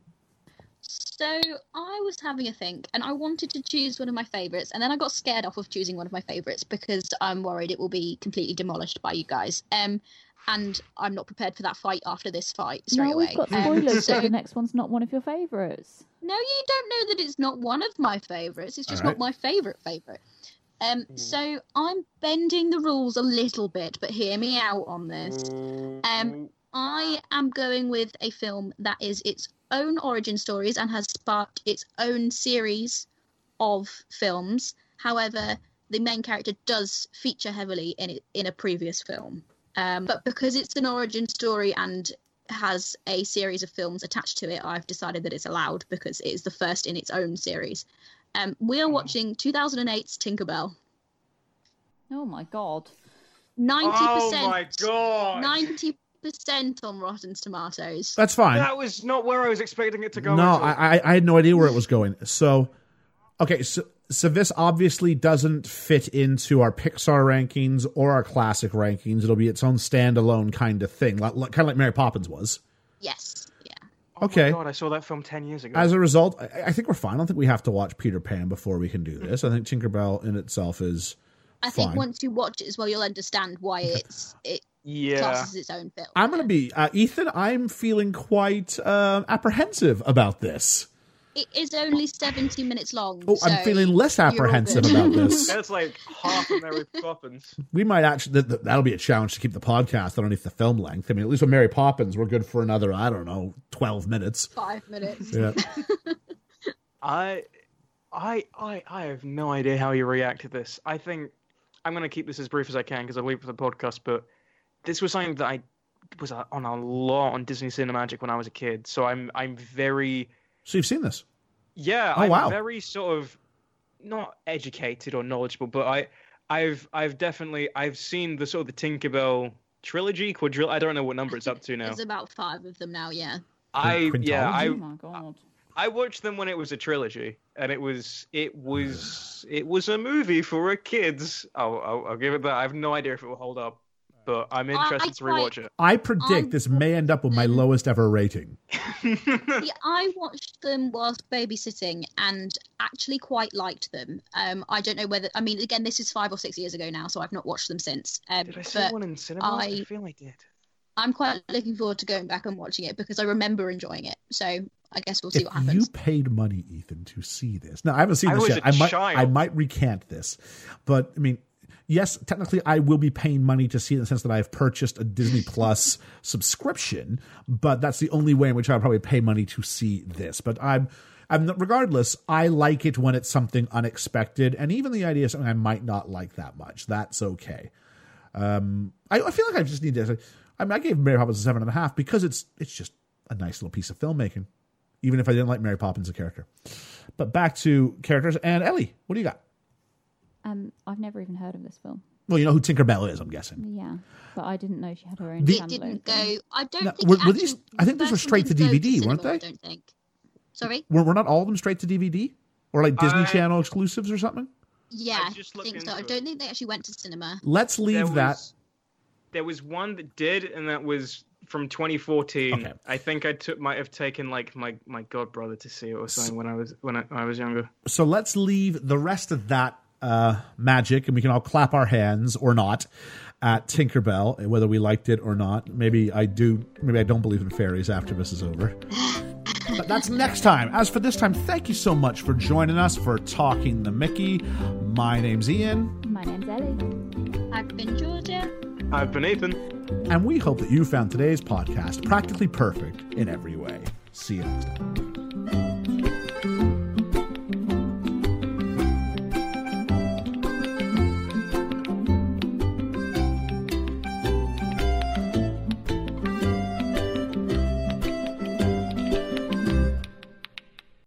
So I was having a think, and I wanted to choose one of my favourites, and then I got scared off of choosing one of my favourites because I'm worried it will be completely demolished by you guys. Um, and I'm not prepared for that fight after this fight straight now away. we've got Um, spoilers so- the next one's not one of your favourites. No, you don't know that it's not one of my favourites. It's just All right. not my favourite favourite. Um, so I'm bending the rules a little bit, but hear me out on this. Um, I am going with a film that is its own origin stories and has sparked its own series of films. However, the main character does feature heavily in it in a previous film. Um, but because it's an origin story and has a series of films attached to it, I've decided that it's allowed because it is the first in its own series. Um, we are watching 2008's Tinkerbell. Oh my god. 90%, Oh my god! 90% on Rotten Tomatoes. That's fine. That was not where I was expecting it to go. no. I, I I had no idea where it was going. So, okay, so so this obviously doesn't fit into our Pixar rankings or our classic rankings. It'll be its own standalone kind of thing, like, like, kind of like Mary Poppins was. Yes, yeah. Oh okay. my god, I saw that film ten years ago. As a result, I, I think we're fine. I don't think we have to watch Peter Pan before we can do this. I think Tinkerbell in itself is I think Fine. once you watch it as well, you'll understand why it's it yeah. classes its own film. I'm going to be uh, Ethan. I'm feeling quite uh, apprehensive about this. It is only 70 minutes long. Oh, so I'm feeling less apprehensive about this. That's like half of Mary Poppins. We might actually th- th- that'll be a challenge to keep the podcast underneath the film length. I mean, at least with Mary Poppins, we're good for another I don't know twelve minutes. Five minutes. Yeah. I, I, I, I have no idea how you react to this. I think I'm going to keep this as brief as I can because I'll leave it for the podcast. But this was something that I was on a lot on Disney Cinemagic when I was a kid. So I'm, I'm very, so you've seen this? yeah, Oh, I'm wow. very sort of not educated or knowledgeable, but I, I've, I've definitely, I've seen the sort of the Tinkerbell trilogy, quadril. I don't know what number it's up to now. There's about five of them now. Yeah. I yeah, I oh my god. I watched them when it was a trilogy, and it was it was it was a movie for kids. I'll, I'll, I'll give it that. I have no idea if it will hold up, but I'm interested to rewatch it. I predict I this may end up with my lowest ever rating. Yeah, I watched them whilst babysitting and actually quite liked them. Um, I don't know whether I mean again this is five or six years ago now, so I've not watched them since. Um, Did I see one in cinemas? I, I- feel I did. I'm quite looking forward to going back and watching it because I remember enjoying it. So I guess we'll see If what happens. you paid money, Ethan, to see this, now I haven't seen I this yet. a I might, child. I might recant this, but I mean, yes, technically, I will be paying money to see it in the sense that I have purchased a Disney Plus subscription, but that's the only way in which I'll probably pay money to see this. But I'm. I'm not, regardless, I like it when it's something unexpected, and even the idea of something I might not like that much. That's okay. Um, I, I feel like I just need to. I mean, I gave Mary Poppins a seven and a half because it's it's just a nice little piece of filmmaking, even if I didn't like Mary Poppins as a character. But back to characters and Ellie, what do you got? Um, I've never even heard of this film. Well, you know who Tinkerbell is, I'm guessing. Yeah, but I didn't know she had her own. The- it didn't go. I don't No, think. were- were these- I think these were straight to didn't go DVD, weren't cinema, they? I don't think. Sorry. Were, were not all of them straight to DVD or like Disney I- Channel exclusives or something? Yeah, I I, just think so. into I don't think they actually went to cinema. Let's leave there that. Was, there was one that did, and that was from 2014. Okay. I think I took might have taken like my my god brother to see it or something when I was when I, when I was younger. So let's leave the rest of that uh, magic, and we can all clap our hands or not at Tinkerbell, whether we liked it or not. Maybe I do. Maybe I don't believe in fairies after this is over. But that's next time. As for this time, thank you so much for joining us for Talking the Mickey. My name's Ian, My name's Ellie. I've been Georgia. I've been Ethan. and we hope that you found today's podcast practically perfect in every way. See you next time.